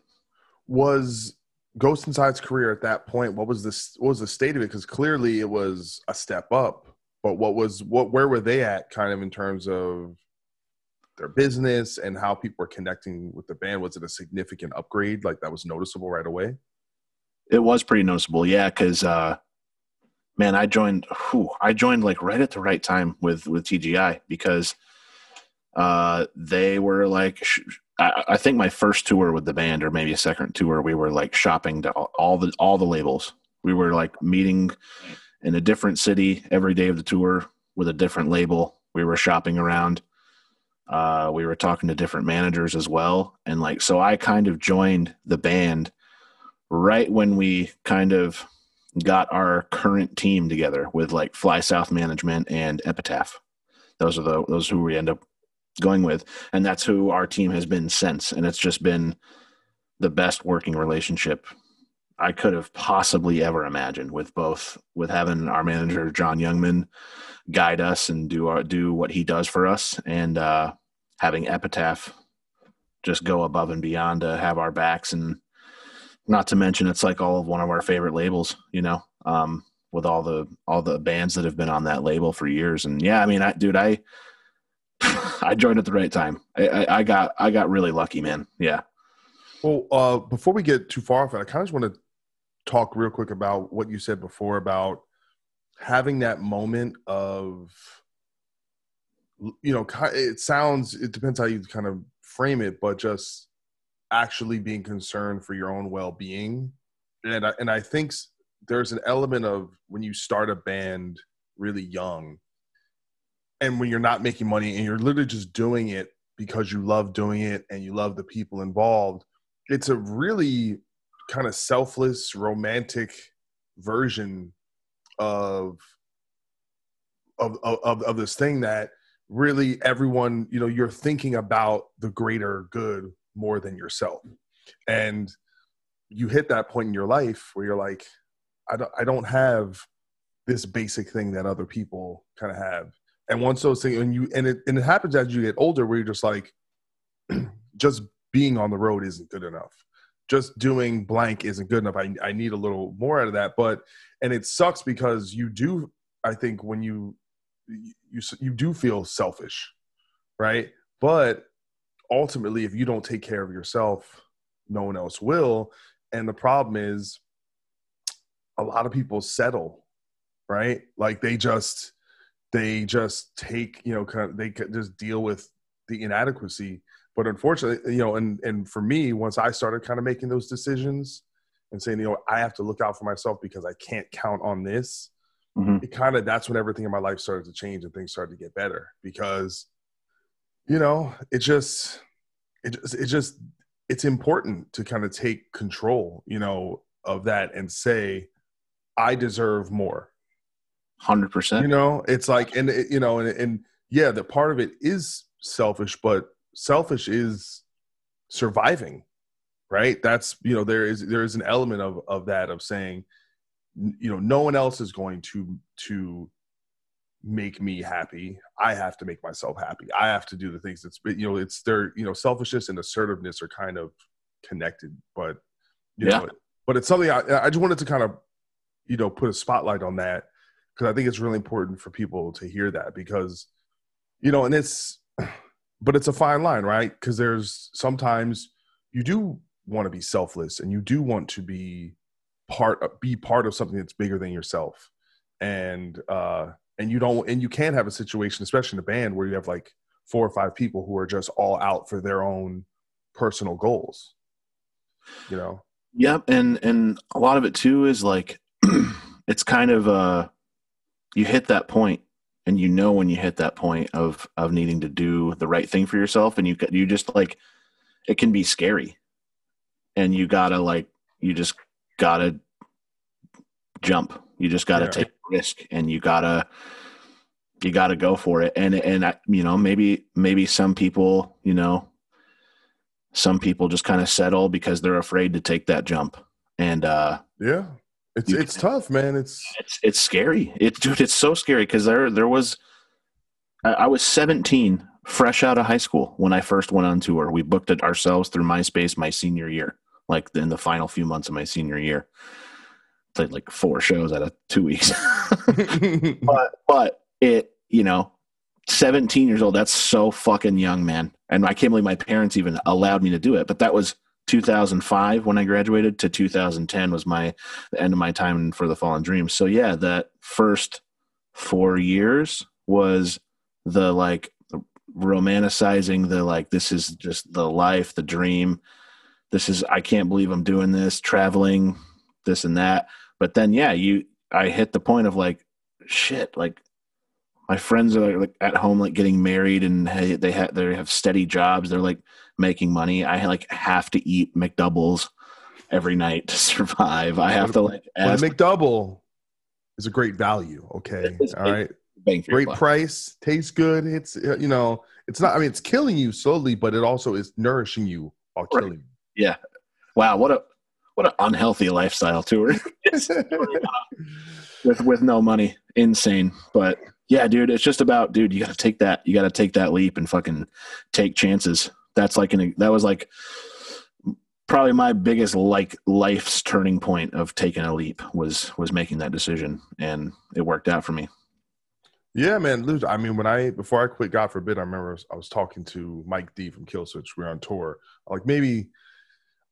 Speaker 1: Was Ghost Inside's career at that point? What was this? What was the state of it? Because clearly it was a step up. But what was what? Where were they at? Kind of in terms of their business and how people were connecting with the band. Was it a significant upgrade? Like that was noticeable right away.
Speaker 9: It was pretty noticeable, yeah. Because uh, man, I joined. Whew, I joined like right at the right time with with TGI because uh, they were like. Sh- I, think my first tour with the band, or maybe a second tour, we were like shopping to all the all the labels. We were like meeting in a different city every day of the tour with a different label. We were shopping around. Uh, we were talking to different managers as well, and like so, I kind of joined the band right when we kind of got our current team together with like Fly South Management and Epitaph. Those are the those who we end up going with, and that's who our team has been since. And it's just been the best working relationship I could have possibly ever imagined with both with having our manager John Youngman guide us and do our, do what he does for us, and uh, having Epitaph just go above and beyond to have our backs and not to mention it's like all of one of our favorite labels you know um, with all the all the bands that have been on that label for years. And yeah i mean i dude i i joined at the right time. I, I, I got i got really lucky man. Yeah.
Speaker 1: Well uh before we get too far off it i kind of just want to talk real quick about what you said before about having that moment of you know it sounds it depends how you kind of frame it but just actually being concerned for your own well-being. And I, and I think there's an element of when you start a band really young and when you're not making money and you're literally just doing it because you love doing it and you love the people involved it's a really kind of selfless romantic version of of of, of this thing that really everyone you know you're thinking about the greater good more than yourself. And you hit that point in your life where you're like i don't, I don't have this basic thing that other people kind of have. And once those things and you and it and it happens as you get older where you're just like just being on the road isn't good enough. Just doing blank isn't good enough. I, I need a little more out of that. But and it sucks because you do i think when you you you do feel selfish right but ultimately, if you don't take care of yourself, no one else will. And the problem is, a lot of people settle, right? Like they just they just take you know kind of, they just deal with the inadequacy. But unfortunately, you know, and and for me, once I started kind of making those decisions and saying, you know, I have to look out for myself because I can't count on this. Mm-hmm. It kind of that's when everything in my life started to change and things started to get better because you know, it just it just, it just it's important to kind of take control, you know, of that and say, I deserve more.
Speaker 9: Hundred percent.
Speaker 1: You know, it's like, and it, you know, and, and yeah, the part of it is selfish, but selfish is surviving, right? That's you know, there is there is an element of of that of saying, you know, no one else is going to to make me happy. I have to make myself happy. I have to do the things that's you know it's their you know selfishness and assertiveness are kind of connected, but you yeah. know, but it's something I, I just wanted to kind of you know put a spotlight on that because I think it's really important for people to hear that because you know and it's but it's a fine line right because there's sometimes you do want to be selfless and you do want to be part be part of something that's bigger than yourself. And uh and you don't and you can't have a situation especially in a band where you have like four or five people who are just all out for their own personal goals. You know?
Speaker 9: Yep and and a lot of it too is like it's kind of uh you hit that point and you know when you hit that point of of needing to do the right thing for yourself and you you just like it can be scary. And you gotta like you just gotta jump. You just gotta yeah. take risk and you gotta you gotta go for it. And and I, you know maybe maybe some people you know some people just kind of settle because they're afraid to take that jump. And uh
Speaker 1: yeah. It's it's can, tough man. It's
Speaker 9: it's it's scary. It's dude it's so scary because there there was I, I was 17 fresh out of high school when I first went on tour. We booked it ourselves through MySpace my senior year, like in the final few months of my senior year. Played like four shows out of two weeks. but but it, you know, 17 years old, that's so fucking young, man. And I can't believe my parents even allowed me to do it. But that was 2005 when I graduated to 2010 was my the end of my time for the Fallen Dreams. So yeah, that first four years was the like romanticizing the like this is just the life, the dream. This is I can't believe I'm doing this, traveling, this and that. But then yeah, you I hit the point of like shit, like my friends are like at home like getting married and hey, they have they have steady jobs. They're like making money. I like have to eat McDoubles every night to survive. I have to like
Speaker 1: ask. McDouble is a great value. Okay, all right. Great price, tastes good. It's you know, it's not. I mean, it's killing you slowly, but it also is nourishing you while right. killing
Speaker 9: you. Yeah. Wow. What a what an unhealthy lifestyle tour. with with no money, insane. But yeah, dude, it's just about dude. You got to take that. You got to take that leap and fucking take chances. That's like an that was like probably my biggest like life's turning point of taking a leap was was making that decision and it worked out for me
Speaker 1: yeah man i mean when i before i quit god forbid i remember i was talking to mike d from killswitch we were on tour like maybe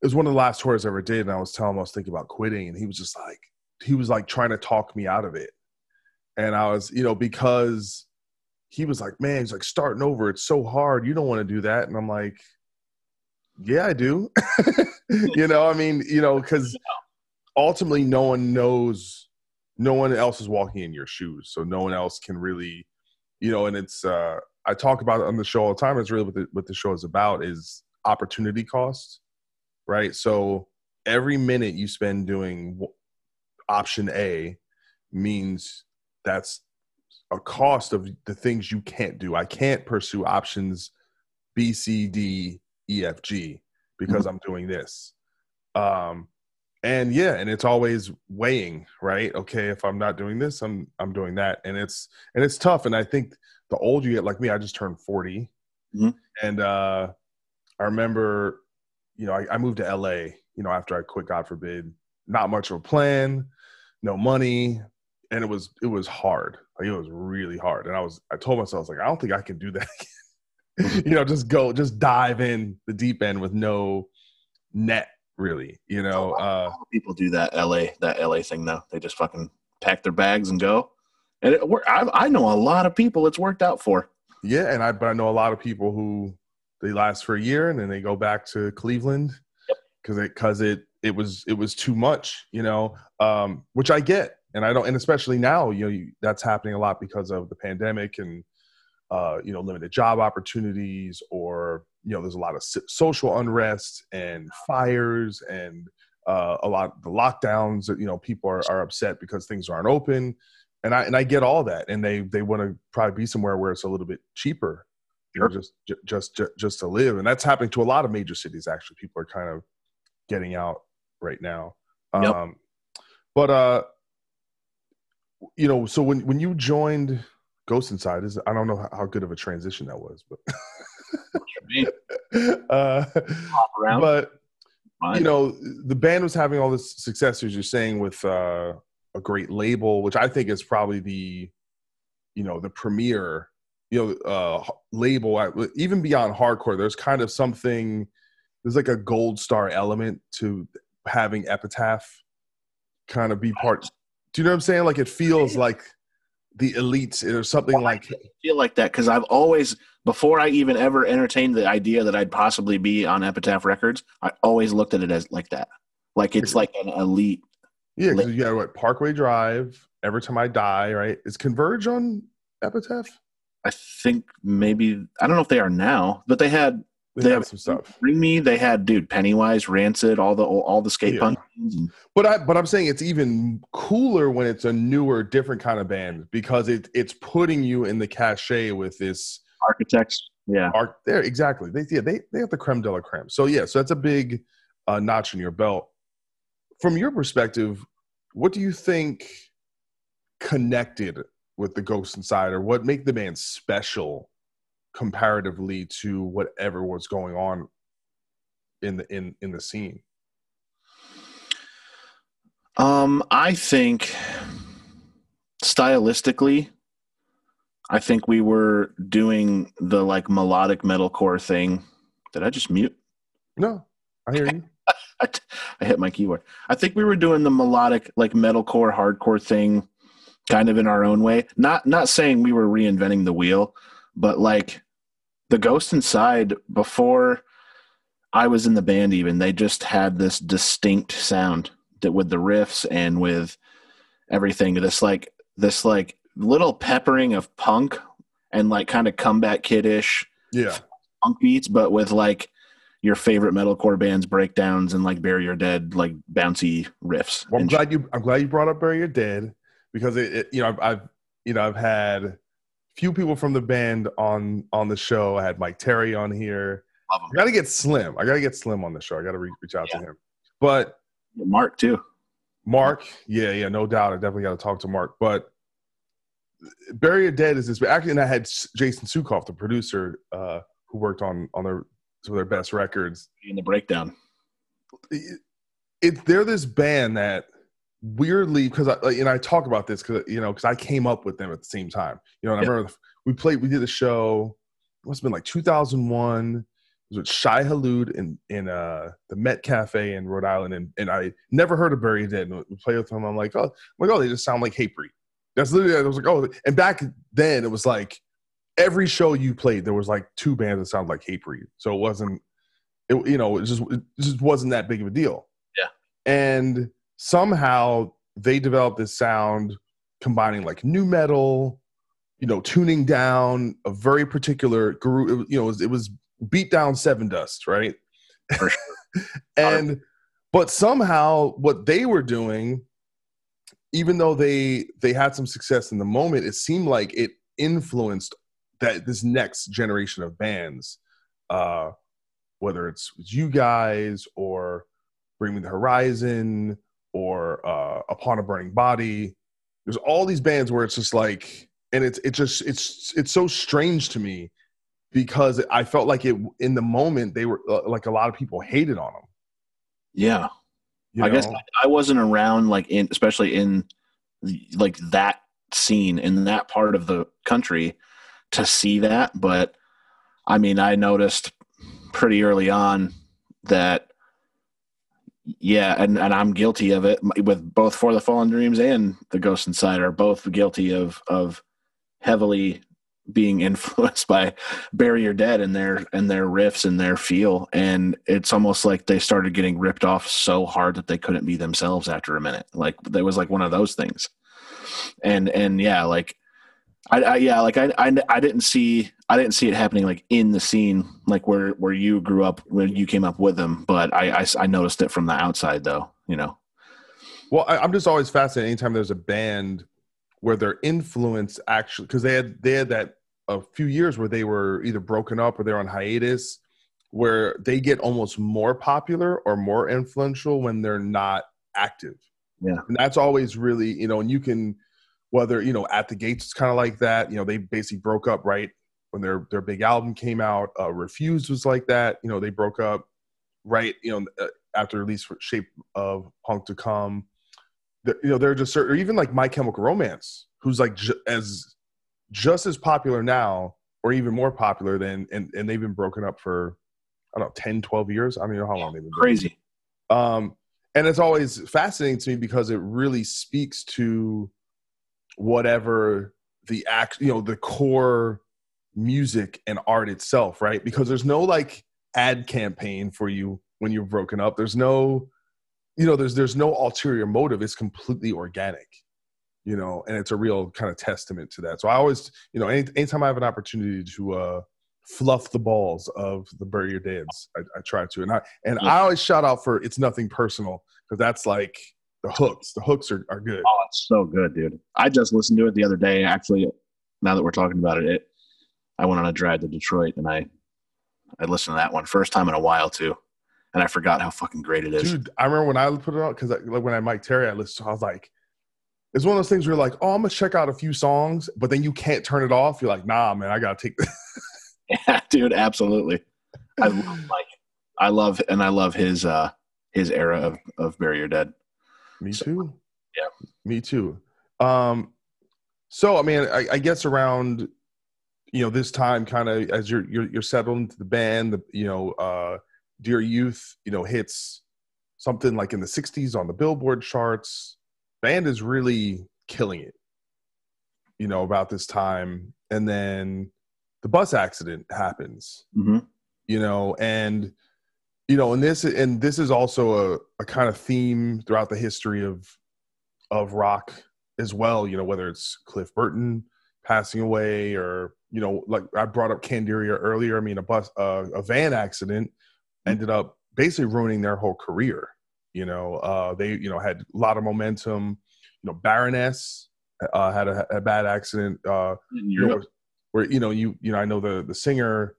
Speaker 1: it was one of the last tours i ever did and i was telling him i was thinking about quitting and he was just like he was like trying to talk me out of it and i was you know because he was like man he's like starting over it's so hard you don't want to do that and i'm like yeah, I do. you know, I mean, you know, because ultimately, no one knows, no one else is walking in your shoes, so no one else can really, you know. And it's, uh I talk about it on the show all the time. It's really what the, what the show is about is opportunity cost, right? So every minute you spend doing option A means that's a cost of the things you can't do. I can't pursue options B, C, D, E, F, G because mm-hmm. I'm doing this. Um, and yeah, and it's always weighing, right? Okay, if I'm not doing this, I'm I'm doing that, and it's and it's tough. And I think the older you get, like me, I just turned 40, mm-hmm. and uh, I remember, you know, I, I moved to LA, you know, after I quit, God forbid, not much of a plan, no money, and it was it was hard. Like it was really hard, and I was I told myself I was like I don't think I can do that again. you know, just go, just dive in the deep end with no net, really. You know, uh,
Speaker 9: people do that LA that LA thing though. They just fucking pack their bags and go. And it, I, I know a lot of people it's worked out for.
Speaker 1: Yeah, and I but I know a lot of people who they last for a year and then they go back to Cleveland because yep. it because it it was it was too much, you know, um, which I get, and I don't, and especially now, you know, you, that's happening a lot because of the pandemic and uh, you know, limited job opportunities, or you know, there's a lot of social unrest and fires and uh, a lot of the lockdowns. That you know, people are, are upset because things aren't open, and I and I get all that, and they they want to probably be somewhere where it's a little bit cheaper, know, just just just just to live, and that's happening to a lot of major cities. Actually, people are kind of getting out right now. Yep. Um, but uh, you know, so when when you joined Ghost Inside is I don't know how good of a transition that was, but uh, but you know the band was having all this success as you're saying with uh, a great label, which I think is probably the you know the premier you know uh, label even beyond hardcore. There's kind of something there's like a gold star element to having Epitaph kind of be part. Do you know what I'm saying? Like it feels like the elites or something well, like
Speaker 9: I feel like that because I've always before I even ever entertained the idea that I'd possibly be on Epitaph Records, I always looked at it as like that. Like it's like an elite.
Speaker 1: Yeah, because you got what Parkway Drive, Every Time I Die, right? Is Converge on Epitaph?
Speaker 9: I think maybe I don't know if they are now, but they had they, have some stuff. Bring me. They had dude Pennywise, Rancid, all the all the skate yeah. punk.
Speaker 1: But I but I'm saying it's even cooler when it's a newer, different kind of band because it it's putting you in the cachet with this
Speaker 9: architects. Yeah,
Speaker 1: art there exactly. They yeah they they have the creme de la creme. So yeah, so that's a big uh, notch in your belt. From your perspective, what do you think connected with the Ghost Inside, or what make the band special comparatively to whatever was going on in the in in the scene?
Speaker 9: Um, I think stylistically, I think we were doing the like melodic metalcore thing. Did I just mute?
Speaker 1: No, I hear you.
Speaker 9: I hit my keyboard. I think we were doing the melodic, like metalcore, hardcore thing, kind of in our own way. Not not saying we were reinventing the wheel, but like the Ghost Inside before I was in the band, even they just had this distinct sound that with the riffs and with everything. This like this like little peppering of punk and like kind of comeback kiddish,
Speaker 1: yeah,
Speaker 9: punk beats, but with like your favorite metalcore bands breakdowns and like Bury Your Dead like bouncy riffs.
Speaker 1: Well, I'm glad you I'm glad you brought up Bury Your Dead because it, it you know I've, I've you know I've had few people from the band on on the show. I had Mike Terry on here. I got to get Slim. I got to get Slim on the show. I got to re- reach out
Speaker 9: Yeah.
Speaker 1: to him. But
Speaker 9: Mark too.
Speaker 1: Mark, yeah, yeah, no doubt. I definitely got to talk to Mark. But Bury Your Dead is this. Actually, and I had Jason Suecof, the producer, uh, who worked on on their some of their best records.
Speaker 9: in the breakdown.
Speaker 1: It, it they're this band that weirdly because I and I talk about this because you know because I came up with them at the same time. You know, and I remember we played. We did a show. It must have been like 2001. It was with Shai Hulud in in uh, the Met Cafe in Rhode Island, and, and I never heard of Your Dead. And we played with them. I'm like, oh, I'm like, oh, they just sound like Hatebreed. That's literally. I was like, oh, and back then it was like every show you played, there was like two bands that sounded like Hatebreed. So it wasn't, it you know, it just it just wasn't that big of a deal.
Speaker 9: Yeah.
Speaker 1: And somehow they developed this sound combining like nu metal, you know, tuning down a very particular group. It, you know, it was, it was beat down Sevendust, right? And but somehow what they were doing, even though they they had some success in the moment, it seemed like it influenced that this next generation of bands, uh, whether it's you guys or Bring Me the Horizon or uh, Upon a Burning Body. There's all these bands where it's just like, and it's it just it's it's so strange to me because I felt like it in the moment they were uh, like a lot of people hated on them.
Speaker 9: Yeah.
Speaker 1: You
Speaker 9: I guess? I, I wasn't around like in especially in like that scene in that part of the country to see that, but I mean I noticed pretty early on that yeah, and, and I'm guilty of it with both For the Fallen Dreams and The Ghost Inside are both guilty of of heavily being influenced by Bury Your Dead and their and their riffs and their feel, and it's almost like they started getting ripped off so hard that they couldn't be themselves after a minute. Like that was like one of those things, and and yeah, like I, I yeah, like I, I I didn't see I didn't see it happening like in the scene like where where you grew up when you came up with them, but I I, I noticed it from the outside though, you know.
Speaker 1: Well, I, I'm just always fascinated anytime there's a band where their influence actually because they had they had that a few years where they were either broken up or they're on hiatus, where they get almost more popular or more influential when they're not active.
Speaker 9: Yeah.
Speaker 1: And that's always really, you know, and you can whether, you know, at the gates it's kind of like that. You know, they basically broke up right when their their big album came out. Uh Refused was like that. You know, they broke up right, you know, uh, after release for Shape of Punk to Come. The, you know, they're just certain, or even like My Chemical Romance, who's like ju- as just as popular now or even more popular than and, and they've been broken up for I don't know 10 12 years I don't even know how long they've been broken
Speaker 9: Crazy.
Speaker 1: um, and it's always fascinating to me because it really speaks to whatever the act, you know, the core music and art itself, right? Because there's no like ad campaign for you when you're broken up. There's no, you know, there's there's no ulterior motive. It's completely organic, you know, and it's a real kind of testament to that. So I always, you know, any, anytime I have an opportunity to uh fluff the balls of the bury your dads I, I try to and i and i always shout out for it's nothing personal because that's like the hooks the hooks are, are good
Speaker 9: Oh, it's so good, dude. I just listened to it the other day. Actually, now that we're talking about it, it I went on a drive to Detroit and I I listened to that one first time in a while too, and I forgot how fucking great it is.
Speaker 1: dude i remember when i put it out because like when i mike terry i listened i was like it's one of those things where you're like oh i'm gonna check out a few songs but then you can't turn it off you're like nah man i gotta take
Speaker 9: Yeah, dude, absolutely. I love Mike. I love and I love his uh his era of of Bury Your Dead.
Speaker 1: Me too.
Speaker 9: Yeah.
Speaker 1: Me too. Um, so I mean, I, I guess around you know this time, kind of as you're you're you're settled into the band, the you know, uh, Dear Youth, you know, hits something like in the '60s on the Billboard charts. Band is really killing it. You know, about this time, and then the bus accident happens.
Speaker 9: Mm-hmm.
Speaker 1: You know, and you know, and this and this is also a, a kind of theme throughout the history of of rock as well. You know, whether it's Cliff Burton passing away or you know, like I brought up Candiria earlier. I mean, a bus, uh, a van accident ended up basically ruining their whole career. You know, uh, they you know had a lot of momentum. You know, Baroness uh, had a, a, bad accident. Uh, you know, where you know you you know I know the the singer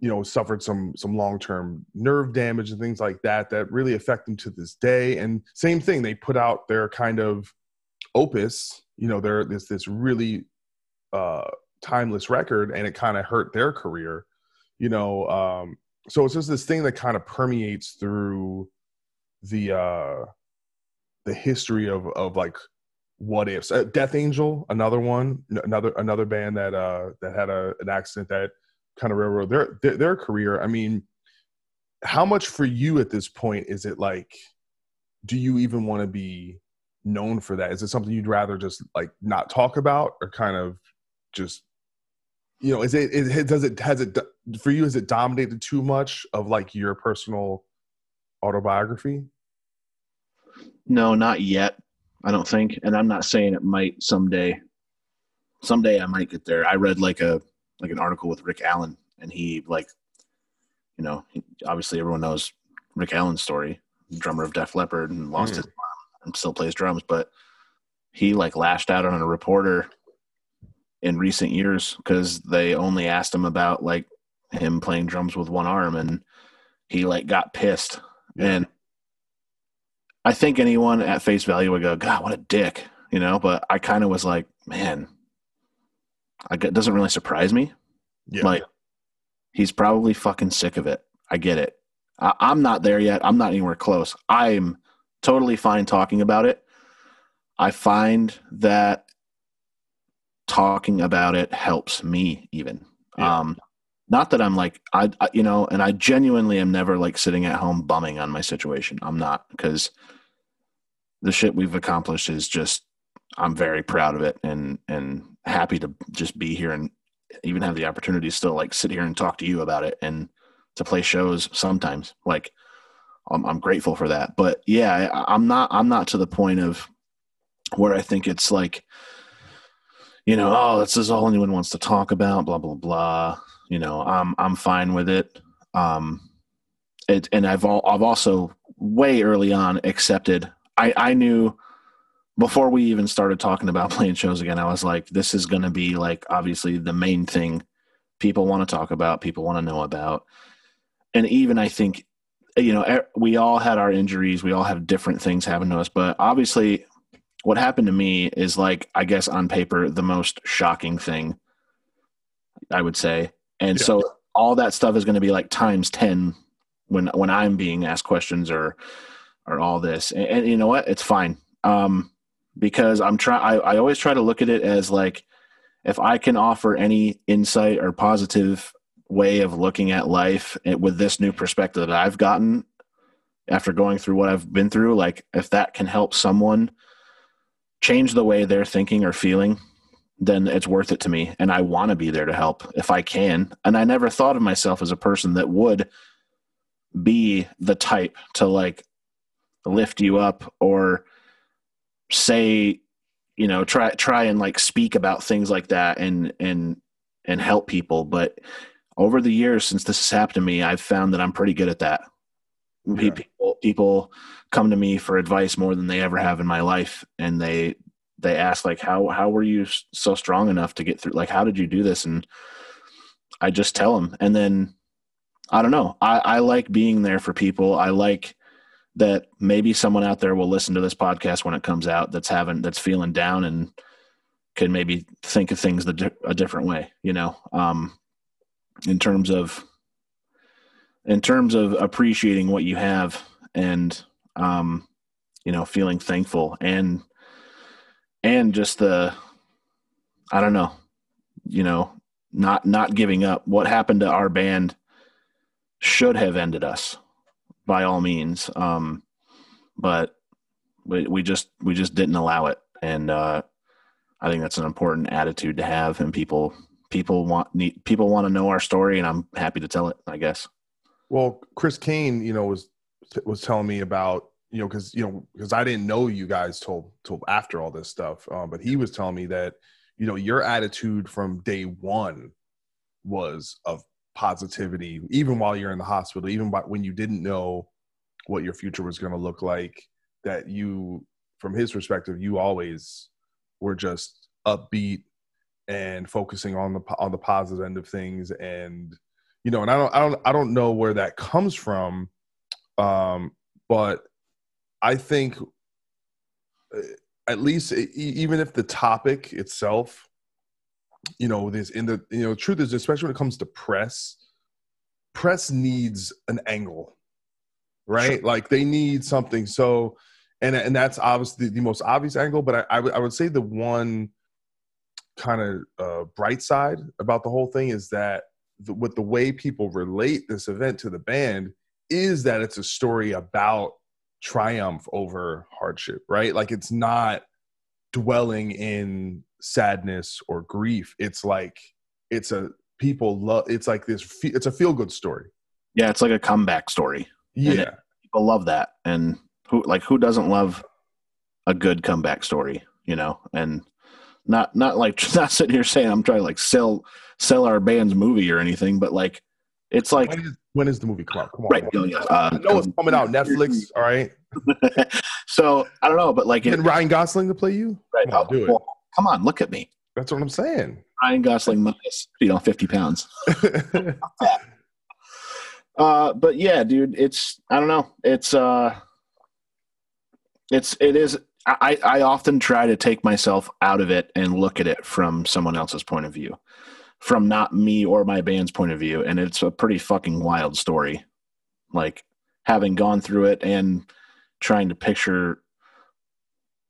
Speaker 1: you know suffered some some long-term nerve damage and things like that that really affect them to this day. And same thing they put out their kind of opus you know there this this really uh timeless record and it kind of hurt their career you know um so it's just this thing that kind of permeates through the uh the history of of like what ifs. Uh, death angel another one another another band that uh that had a an accident that kind of railroad their, their their career. I mean how much for you at this point is it like do you even want to be known for that? Is it something you'd rather just like not talk about or kind of just you know is it, it does it has it for you has it dominated too much of like your personal autobiography?
Speaker 9: No not yet i don't think. And i'm not saying it might someday. Someday i might get there. I read like a like an article with rick allen and he like you know he, obviously everyone knows rick allen's story drummer of def leppard and lost mm. his arm and still plays drums but he like lashed out on a reporter in recent years because they only asked him about like him playing drums with one arm and he like got pissed yeah. and i think anyone at face value would go god what a dick you know but i kind of was like man I, it doesn't really surprise me yeah. like he's probably fucking sick of it i get it I, i'm not there yet i'm not anywhere close i'm totally fine talking about it i find that talking about it helps me even. Yeah. Um, not that I'm like I, I, you know, and I genuinely am never like sitting at home bumming on my situation. I'm not because the shit we've accomplished is just I'm very proud of it and and happy to just be here and even have the opportunity to still like sit here and talk to you about it and to play shows sometimes. Like I'm, I'm grateful for that. But yeah, I, I'm not I'm not to the point of where I think it's like you know, oh, this is all anyone wants to talk about, blah blah blah. You know, I'm I'm fine with it. Um, it and I've all I've also way early on accepted. I I knew before we even started talking about playing shows again. I was like, this is going to be like obviously the main thing people want to talk about, people want to know about, and even I think you know we all had our injuries, we all have different things happen to us, but obviously what happened to me is like i guess on paper the most shocking thing i would say and yeah. so all that stuff is going to be like times 10 when when i'm being asked questions or or all this and, and you know what it's fine um because i'm trying I always try to look at it as like if i can offer any insight or positive way of looking at life eh, with this new perspective that i've gotten after going through what i've been through like if that can help someone change the way they're thinking or feeling, then it's worth it to me. And I want to be there to help if I can. And I never thought of myself as a person that would be the type to like lift you up or say, you know, try try and like speak about things like that and and and help people. But over the years since this has happened to me, I've found that I'm pretty good at that. Yeah. People people come to me for advice more than they ever have in my life and they they ask like how how were you so strong enough to get through like how did you do this and i just tell them and then i don't know i i like being there for people i like that maybe someone out there will listen to this podcast when it comes out that's having that's feeling down and can maybe think of things the, a different way you know um in terms of in terms of appreciating what you have and um, you know feeling thankful and and just the I don't know, you know, not not giving up. What happened to our band should have ended us by all means. Um, but we, we just we just didn't allow it, and uh, I think that's an important attitude to have. And people people want need, people want to know our story, and I'm happy to tell it. I guess.
Speaker 1: Well, Chris Cain, you know, was was telling me about you know because you know because I didn't know you guys till till after all this stuff, um, but he was telling me that you know your attitude from day one was of positivity, even while you're in the hospital, even when you didn't know what your future was going to look like. That you, from his perspective, you always were just upbeat and focusing on the on the positive end of things and you know and i don't i don't i don't know where that comes from um but i think uh, at least even if the topic itself you know this in the you know truth is especially when it comes to press press needs an angle right? Like they need something. So and and that's obviously the most obvious angle but i I, w- I would say the one kind of uh, bright side about the whole thing is that the, with the way people relate this event to the band is that it's a story about triumph over hardship, right? Like it's not dwelling in sadness or grief. It's like it's a people love. It's like this. It's a feel good story.
Speaker 9: Yeah, it's like a comeback story.
Speaker 1: Yeah,
Speaker 9: it, people love that, and who like who doesn't love a good comeback story? You know, and not not like not sitting here saying I'm trying to like sell sell our band's movie or anything, but like it's like
Speaker 1: when is, when is the movie come out? Come on,
Speaker 9: right? You know, uh,
Speaker 1: I know it's coming out Netflix. All right.
Speaker 9: so I don't know, but like,
Speaker 1: and Ryan Gosling to play you?
Speaker 9: Right? Come on, do well, come on, look at me.
Speaker 1: That's what I'm saying.
Speaker 9: Ryan Gosling minus you know 50 pounds. uh, but yeah, dude, it's I don't know. It's uh, it's it is I, I often try to take myself out of it and look at it from someone else's point of view, from not me or my band's point of view. And it's a pretty fucking wild story. Like having gone through it and trying to picture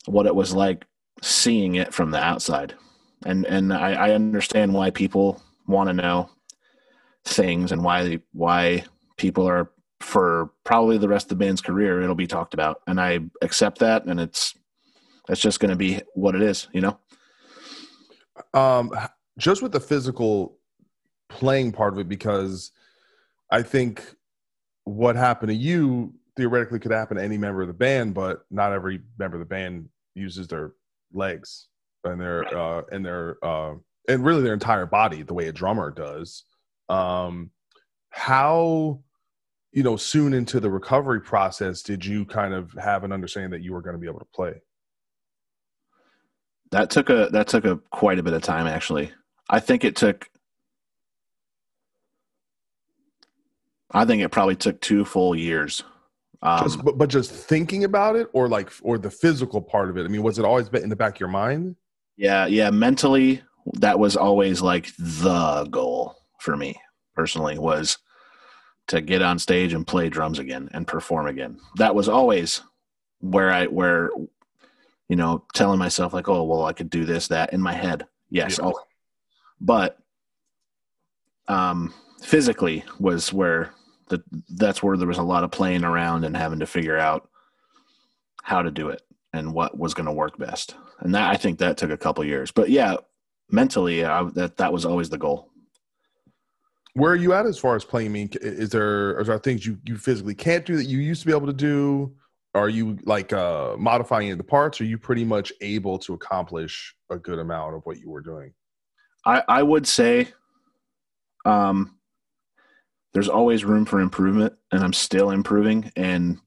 Speaker 9: what it was like seeing it from the outside. And and I, I understand why people want to know things and why why people are for probably the rest of the band's career it'll be talked about and i accept that and it's that's just going to be what it is, you know?
Speaker 1: Um, just with the physical playing part of it, because I think what happened to you theoretically could happen to any member of the band, but not every member of the band uses their legs and their uh, and their uh, and really their entire body the way a drummer does. Um, how you know soon into the recovery process did you kind of have an understanding that you were going to be able to play?
Speaker 9: That took a that took a quite a bit of time actually. I think it took I think it probably took two full years.
Speaker 1: Um, just, but, but just thinking about it or like or the physical part of it. I mean, was it always in the back of your mind?
Speaker 9: Yeah, yeah, mentally that was always like the goal for me personally was to get on stage and play drums again and perform again. That was always where I where you know, telling myself like, oh, well, I could do this, that in my head. Yes. Yeah. But um, physically was where the, that's where there was a lot of playing around and having to figure out how to do it and what was going to work best. And that, I think that took a couple years, but yeah, mentally I, that, that was always the goal.
Speaker 1: Where are you at as far as playing? I mean, is there, is there things you, you physically can't do that you used to be able to do? are you like uh modifying the parts or are you pretty much able to accomplish a good amount of what you were doing
Speaker 9: i i would say um there's always room for improvement and i'm still improving and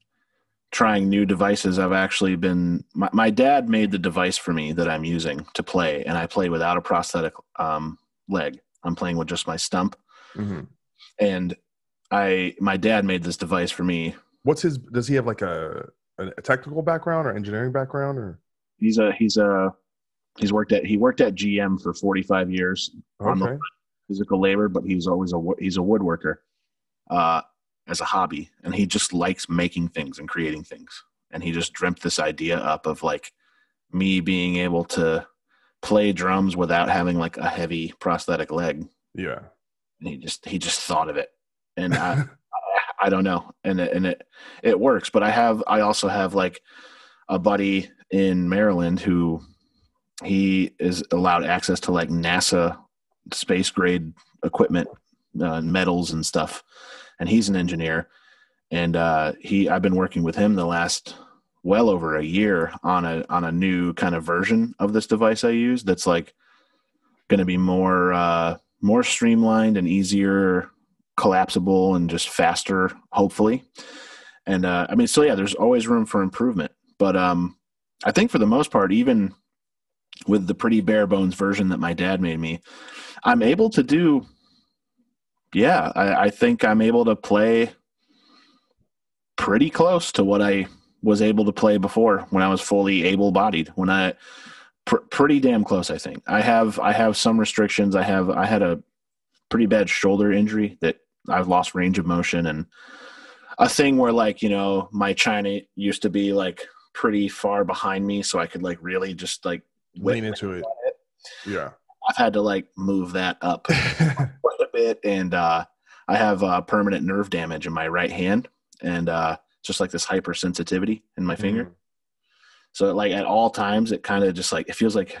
Speaker 9: trying new devices. I've actually been my, my dad made the device for me that i'm using to play and i play without a prosthetic um leg. I'm playing with just my stump. Mm-hmm. and i my dad made this device for me.
Speaker 1: What's his does he have like a a technical background or engineering background or?
Speaker 9: He's a he's a he's worked at he worked at GM for 45 years
Speaker 1: okay. The,
Speaker 9: physical labor, but he's always a he's a woodworker uh, as a hobby, and he just likes making things and creating things. And he just dreamt this idea up of like me being able to play drums without having like a heavy prosthetic leg.
Speaker 1: Yeah.
Speaker 9: And he just he just thought of it, and I I, don't know, and it, and it it works. But I have I also have like a buddy in Maryland who he is allowed access to like NASA space grade equipment, uh, metals and stuff, and he's an engineer. And uh, he, I've been working with him the last well over a year on a on a new kind of version of this device I use. That's like going to be more uh, more streamlined and easier, collapsible, and just faster, hopefully. And uh, I mean, so yeah, there's always room for improvement, but um, I think for the most part, even with the pretty bare bones version that my dad made me, I'm able to do. Yeah, I, I think I'm able to play pretty close to what I was able to play before when I was fully able bodied. When I pr- pretty damn close, I think. I have I have some restrictions. I have I had a pretty bad shoulder injury that I've lost range of motion and a thing where like you know my china used to be like pretty far behind me so i could like really just like
Speaker 1: lean into it yeah
Speaker 9: i've had to like move that up bit and uh i have uh permanent nerve damage in my right hand and uh just like this hypersensitivity in my finger.
Speaker 1: Mhm.
Speaker 9: so like at all times it kind of just like it feels like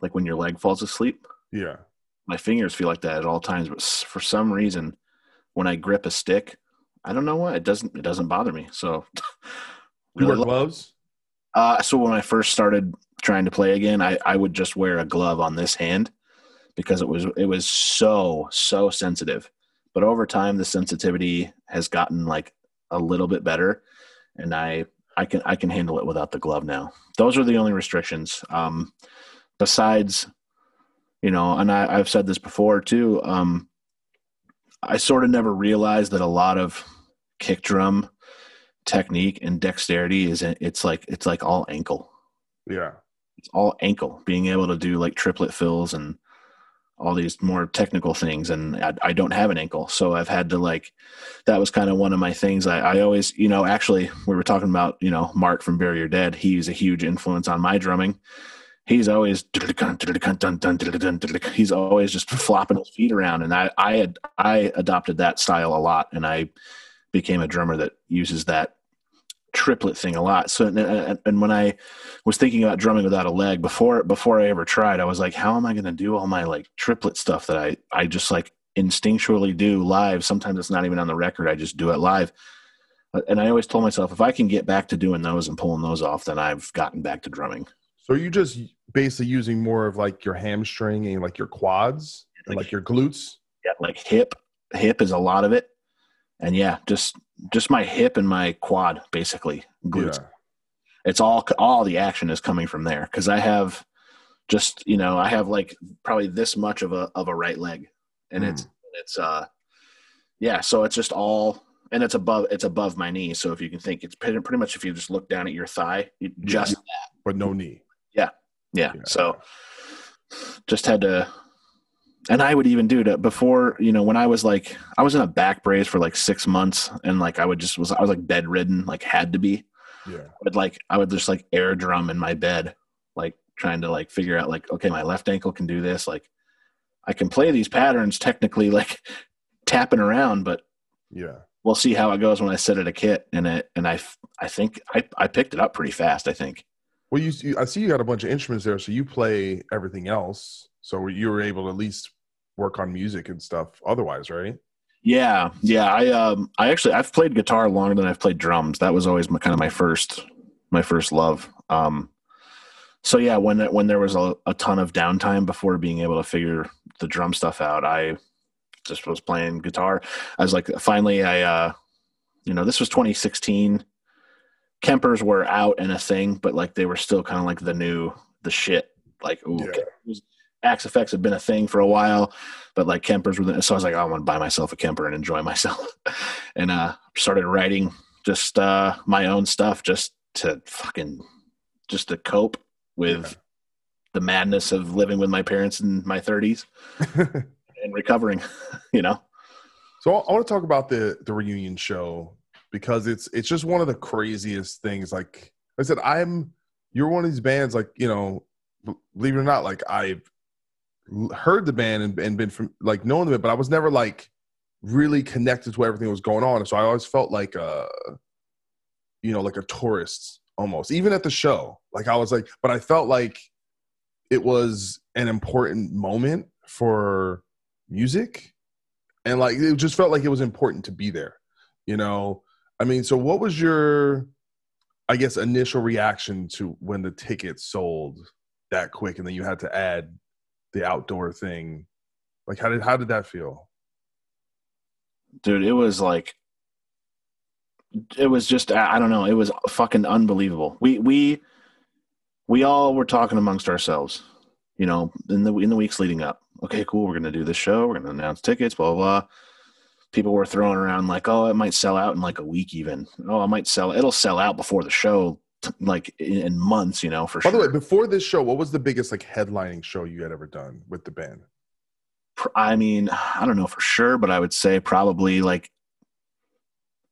Speaker 9: like when your leg falls asleep.
Speaker 1: Yeah.
Speaker 9: My fingers feel like that at all times but for some reason when i grip a stick i don't know why it doesn't it doesn't bother me so.
Speaker 1: You wear gloves?
Speaker 9: Uh, so when I first started trying to play again, I, I would just wear a glove on this hand because it was it was so so sensitive. But over time, the sensitivity has gotten like a little bit better, and I I can I can handle it without the glove now. Those are the only restrictions. Um, besides, you know, and I, I've said this before too. Um, I sort of never realized that a lot of kick drum technique and dexterity is it's like it's like all ankle
Speaker 1: yeah
Speaker 9: it's all ankle being able to do like triplet fills and all these more technical things and I, I don't have an ankle. So i've had to like that was kind of one of my things. I, I always you know actually we were talking about you know mark from bury your dead. He's a huge influence on my drumming. He's always he's always just flopping his feet around and i i had i adopted that style a lot and i became a drummer that uses that triplet thing a lot. So, and, and when I was thinking about drumming without a leg before before I ever tried, I was like, how am I going to do all my like triplet stuff that I I just like instinctually do live? Sometimes it's not even on the record. I just do it live. Uh, And I always told myself, if I can get back to doing those and pulling those off, then I've gotten back to drumming.
Speaker 1: so you are just basically using more of like your hamstring and like your quads and like your glutes
Speaker 9: Yeah, like hip, hip is a lot of it, and yeah, just just my hip and my quad basically glutes.
Speaker 1: yeah.
Speaker 9: It's all all the action is coming from there. Because I have just you know I have like probably this much of a of a right leg, and it's it's uh yeah, so it's just all and it's above it's above my knee. So if you can think, it's pretty, pretty much if you just look down at your thigh, just
Speaker 1: but no knee.
Speaker 9: Yeah, yeah. So just had to, and I would even do that before, you know, when I was like, I was in a back brace for like six months and like I would just was, I was like bedridden, like had to be.
Speaker 1: yeah
Speaker 9: would like, I would just like air drum in my bed, like trying to like figure out like, okay, my left ankle can do this. Like I can play these patterns technically like tapping around, but
Speaker 1: yeah
Speaker 9: we'll see how it goes when I sit at a kit and it, and I, I think I, I picked it up pretty fast. I think.
Speaker 1: well you, you i see you got a bunch of instruments there so you play everything else so you were able to at least work on music and stuff otherwise right
Speaker 9: Yeah, yeah. I um I actually I've played guitar longer than I've played drums. That was always my, kind of my first my first love. Um so yeah, when when there was a, a ton of downtime before being able to figure the drum stuff out, I just was playing guitar. I was like finally I uh you know, this was 2016. Kempers were out and a thing, but like they were still kind of like the new the shit. Like ooh,
Speaker 1: Yeah.
Speaker 9: Axe-Fx have been a thing for a while, but like Kempers were. The, so I was like, I want to buy myself a Kemper and enjoy myself, and uh, started writing just uh, my own stuff just to fucking just to cope with the madness of living with my parents in my 30s. and and recovering, you know.
Speaker 1: So I want to talk about the the reunion show because it's it's just one of the craziest things. Like I said, I'm you're one of these bands like you know, believe it or not, like I've heard the band and, and been from like knowing them, but I was never like really connected to everything was going on. So I always felt like a, you know, like a tourist almost, even at the show. Like I was like, but I felt like it was an important moment for music. And like it just felt like it was important to be there, you know. I mean, so what was your I guess initial reaction to when the tickets sold that quick and then you had to add the outdoor thing? Like how did how did that feel?
Speaker 9: dude it was like it was just i don't know. It was fucking unbelievable. We we we all were talking amongst ourselves you know in the in the weeks leading up. Okay cool. We're gonna do this show. We're gonna announce tickets blah blah blah. People were throwing around like oh it might sell out in like a week even. Oh it might sell it'll sell out before the show like in, months you know for
Speaker 1: by
Speaker 9: sure By
Speaker 1: the way before this show what was the biggest like headlining show you had ever done with the band
Speaker 9: I mean, I don't know for sure, but I would say probably like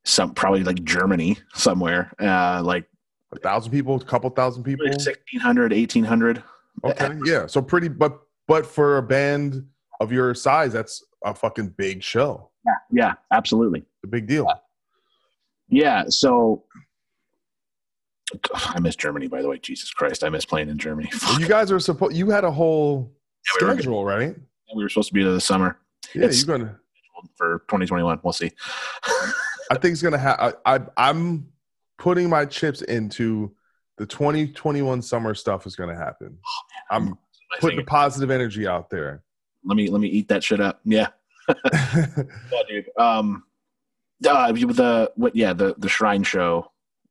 Speaker 9: some probably like Germany somewhere, uh, like
Speaker 1: a thousand people, a couple thousand people,
Speaker 9: like 1600, 1800.
Speaker 1: Okay, yeah, so pretty, but but for a band of your size, that's a fucking big show.
Speaker 9: Yeah, yeah, absolutely,
Speaker 1: a big deal.
Speaker 9: Yeah, so I miss Germany, by the way. Jesus Christ, I miss playing in Germany.
Speaker 1: Well, you guys are supposed. You had a whole yeah, we schedule, right?
Speaker 9: we were supposed to be there this summer.
Speaker 1: Yeah, it's you're gonna
Speaker 9: for 2021. We'll see.
Speaker 1: I think it's gonna have. I, I'm putting my chips into the 2021 summer stuff is gonna happen. Oh, I'm putting the positive energy out there.
Speaker 9: Let me let me eat that shit up. Yeah. yeah, dude. Um, uh, the what? Yeah, the the Shrine show.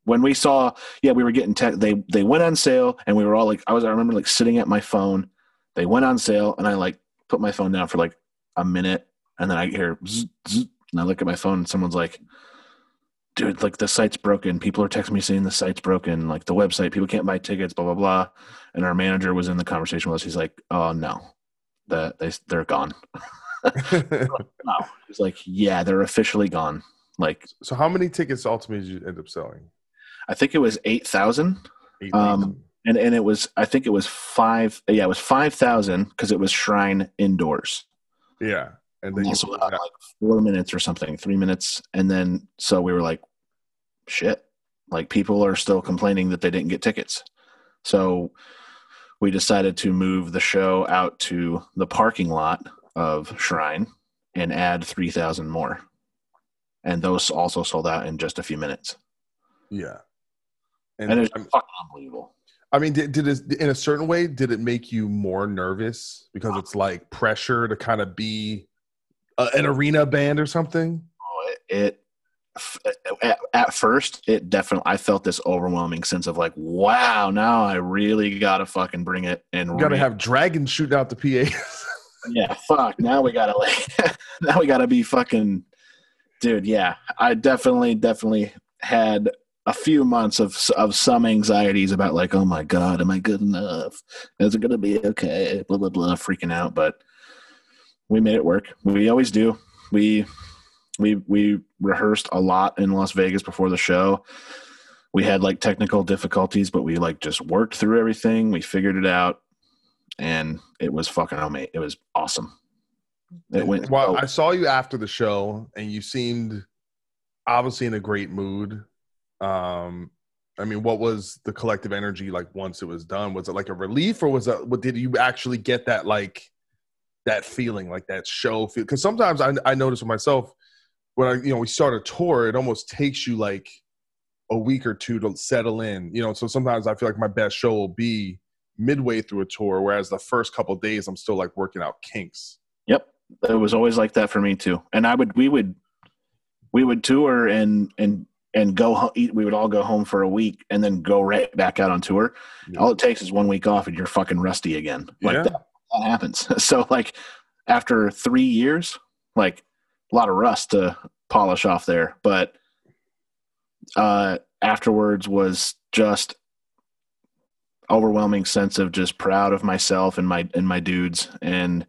Speaker 9: When we saw, yeah, we were getting tech. They they went on sale, and we were all like, I was. I remember like sitting at my phone. They went on sale, and I like put my phone down for like a minute, and then I hear zzz, zzz, and I look at my phone, and someone's like, "Dude, like the site's broken. People are texting me saying the site's broken. Like the website, people can't buy tickets. Blah blah blah." And our manager was in the conversation with us. He's like, "Oh no, that they they're gone." no, he's like, "Yeah, they're officially gone." Like,
Speaker 1: so how many tickets ultimately did you end up selling?
Speaker 9: I think it was eight thousand. Um, and and it was I think it was five yeah it was five thousand because it was Shrine indoors.
Speaker 1: Yeah,
Speaker 9: and then also uh, like four minutes or something, three minutes, and then so we were like, shit, like people are still complaining that they didn't get tickets, so we decided to move the show out to the parking lot of Shrine and add three thousand more, and those also sold out in just a few minutes.
Speaker 1: Yeah,
Speaker 9: and, and it's fucking unbelievable.
Speaker 1: I mean, did, did it in a certain way? Did it make you more nervous because it's like pressure to kind of be a, an arena band or something?
Speaker 9: Oh, it, it at, at, first it definitely I felt this overwhelming sense of like, wow, now I really gotta fucking bring it and
Speaker 1: gotta have dragons shooting out the PAs.
Speaker 9: yeah, fuck. Now we gotta like, now we gotta be fucking, dude. Yeah, I definitely, definitely had a few months of of some anxieties about like, oh my god, am I good enough? Is it gonna be okay? Blah blah blah, freaking out. But we made it work. We always do. We we we rehearsed a lot in Las Vegas before the show. We had like technical difficulties, but we like just worked through everything. We figured it out, and it was fucking amazing. It was awesome.
Speaker 1: It went. Well, I saw you after the show, and you seemed obviously in a great mood. Um, I mean, what was the collective energy like once it was done? Was it like a relief, or was it? What did you actually get that like that feeling, like that show feel? Because sometimes I I notice with myself when I you know we start a tour, it almost takes you like a week or two to settle in. You know, so sometimes I feel like my best show will be midway through a tour, whereas the first couple days I'm still like working out kinks.
Speaker 9: Yep, it was always like that for me too. And I would we would we would tour and and and go eat. We would all go home for a week and then go right back out on tour. Yeah. All it takes is one week off and you're fucking rusty again. Like yeah. that, that happens. so like after three years, like a lot of rust to polish off there, but uh, afterwards was just overwhelming sense of just proud of myself and my and my dudes and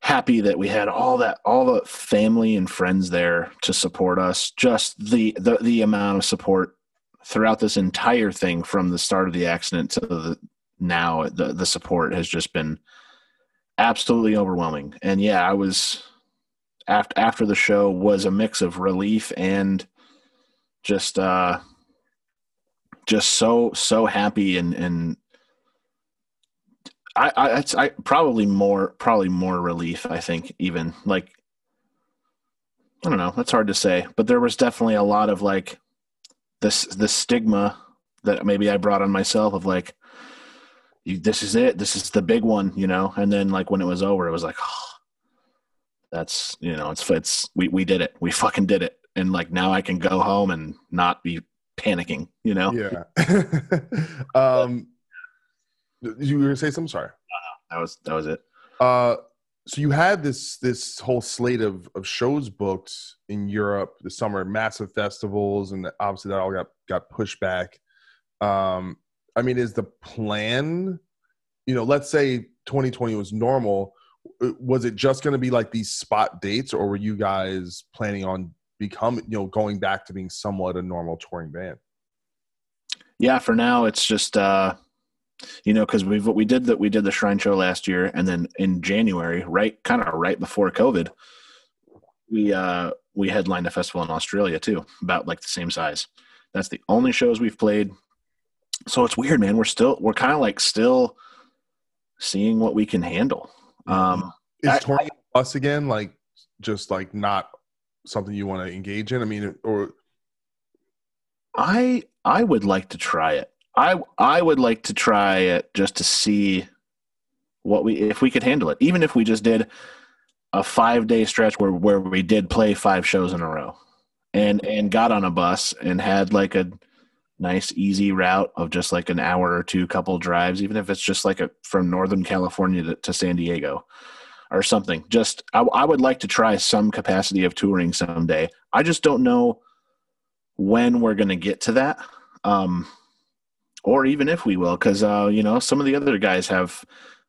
Speaker 9: happy that we had all that all the family and friends there to support us. Just the the the amount of support throughout this entire thing from the start of the accident to the now the the support has just been absolutely overwhelming. And yeah, I was after after the show was a mix of relief and just uh just so so happy and and I, I, I probably more, probably more relief. I think even like, I don't know. That's hard to say, but there was definitely a lot of like this, the stigma that maybe I brought on myself of like, this is it. This is the big one, you know? And then like when it was over, it was like, oh, that's, you know, it's, it's, we, we did it. We fucking did it. And like, now I can go home and not be panicking, you know?
Speaker 1: Yeah. um, you were gonna say something? Sorry.
Speaker 9: That was that was it.
Speaker 1: Uh, so you had this this whole slate of of shows booked in Europe this summer, massive festivals, and obviously that all got got pushed back. Um, I mean, is the plan? You know, let's say 2020 was normal. uh, Was it just going to be like these spot dates, or were you guys planning on becoming, you know, going back to being somewhat a normal touring band?
Speaker 9: Yeah, for now it's just uh you know because we've we did that we did the shrine show last year and then in january right kind of right before covid we uh we headlined a festival in australia too about like the same size. That's the only shows we've played. So it's weird man. We're still we're kind of like still seeing what we can handle. Um
Speaker 1: Is touring us again? Like just like not something you want to engage in? I mean, or
Speaker 9: I I would like to try it. I I would like to try it just to see what we if we could handle it. Even if we just did a five day stretch where where we did play five shows in a row, and and got on a bus and had like a nice easy route of just like an hour or two couple drives, even if it's just like a from Northern California to, to San Diego or something. Just I, I would like to try some capacity of touring someday. I just don't know when we're going to get to that um, or even if we will because uh, you know some of the other guys have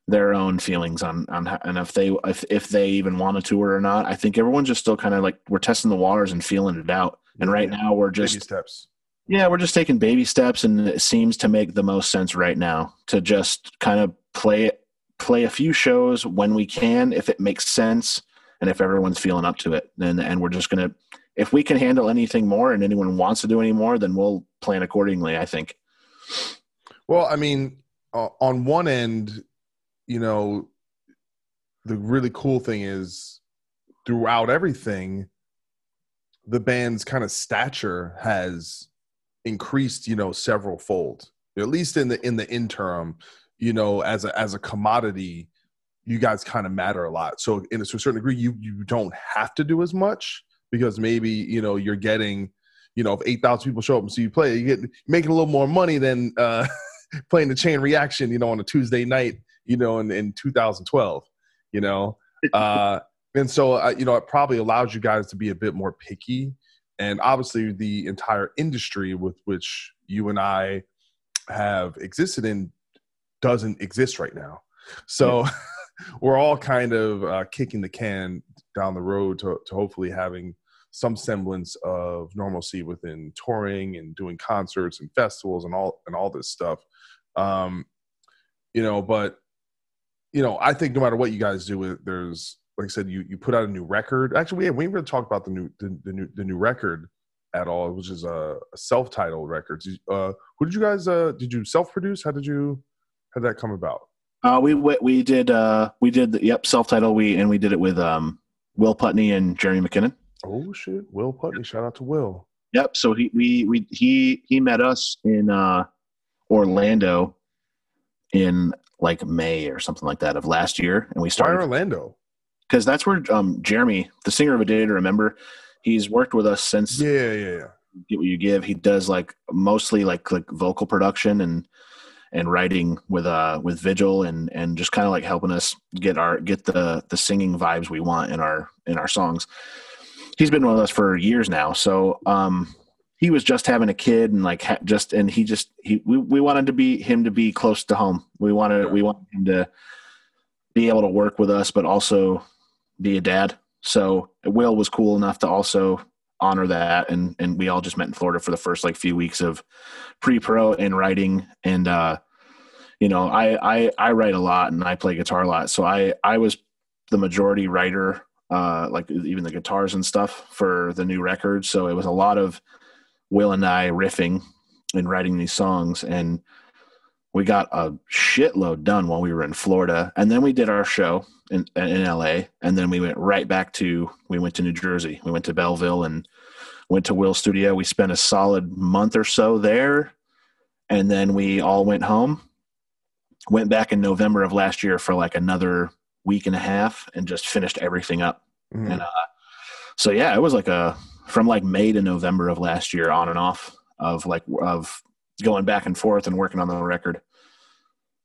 Speaker 9: their own feelings on on and if they if, if they even want to tour or not i think everyone's just still kind of like we're testing the waters and feeling it out and right now we're just
Speaker 1: baby steps.
Speaker 9: yeah we're just taking baby steps and it seems to make the most sense right now to just kind of play it play a few shows when we can if it makes sense and if everyone's feeling up to it and and we're just gonna if we can handle anything more and anyone wants to do any more then we'll plan accordingly i think
Speaker 1: Well, I mean, uh, on one end, you know, the really cool thing is throughout everything, the band's kind of stature has increased, you know, several fold. At least in the in the interim, you know, as a as a commodity, you guys kind of matter a lot. So, in a, to a certain degree, you you don't have to do as much because maybe you know you're getting, you know, if eight thousand people show up and see you play, you get making a little more money than uh, playing the chain reaction, you know, on a Tuesday night, you know, in, in 2012, you know. Uh, and so, uh, you know, it probably allows you guys to be a bit more picky. And obviously, the entire industry with which you and I have existed in doesn't exist right now. So we're all kind of uh, kicking the can down the road to, to hopefully having some semblance of normalcy within touring and doing concerts and festivals and all and all this stuff. Um, you know, but you know, I think no matter what you guys do, there's like I said, you you put out a new record. Actually, we we really talk about the new the, the new the new record at all, which is a, a self-titled record. Did Uh, who did you guys? Uh, did you self-produce? How did you? How did that come about?
Speaker 9: Uh, we we we did uh we did the, yep self-titled we and we did it with um Will Putney and Jeremy McKinnon.
Speaker 1: Oh shit, Will Putney! Shout out to Will.
Speaker 9: Yep. So he we we he he met us in uh Orlando in like May or something like that of last year, and we started Why
Speaker 1: Orlando?
Speaker 9: because that's where um Jeremy, the singer of A Day to Remember, he's worked with us since
Speaker 1: Yeah, yeah, yeah.
Speaker 9: Get What You Give. He does like mostly like like vocal production and and writing with uh with Vigil and and just kind of like helping us get our get the the singing vibes we want in our in our songs. He's been with us for years now, so um he was just having a kid and like ha- just and he just he we, we wanted to be him to be close to home. We wanted we wanted him to be able to work with us, but also be a dad. So Will was cool enough to also honor that, and and we all just met in Florida for the first like few weeks of pre-pro and writing, and uh, you know, I I I write a lot and I play guitar a lot, so I I was the majority writer, uh, like even the guitars and stuff for the new record. So it was a lot of Will and I riffing and writing these songs, and we got a shitload done while we were in Florida, and then we did our show in in LA, and then we went right back to we went to New Jersey. We went to Belleville and went to Will's studio. We spent a solid month or so there, and then we all went home. Went back in November of last year for like another week and a half, and just finished everything up.
Speaker 1: Mhm.
Speaker 9: And uh, so yeah, it was like a from like May to November of last year, on and off of like of going back and forth and working on the record.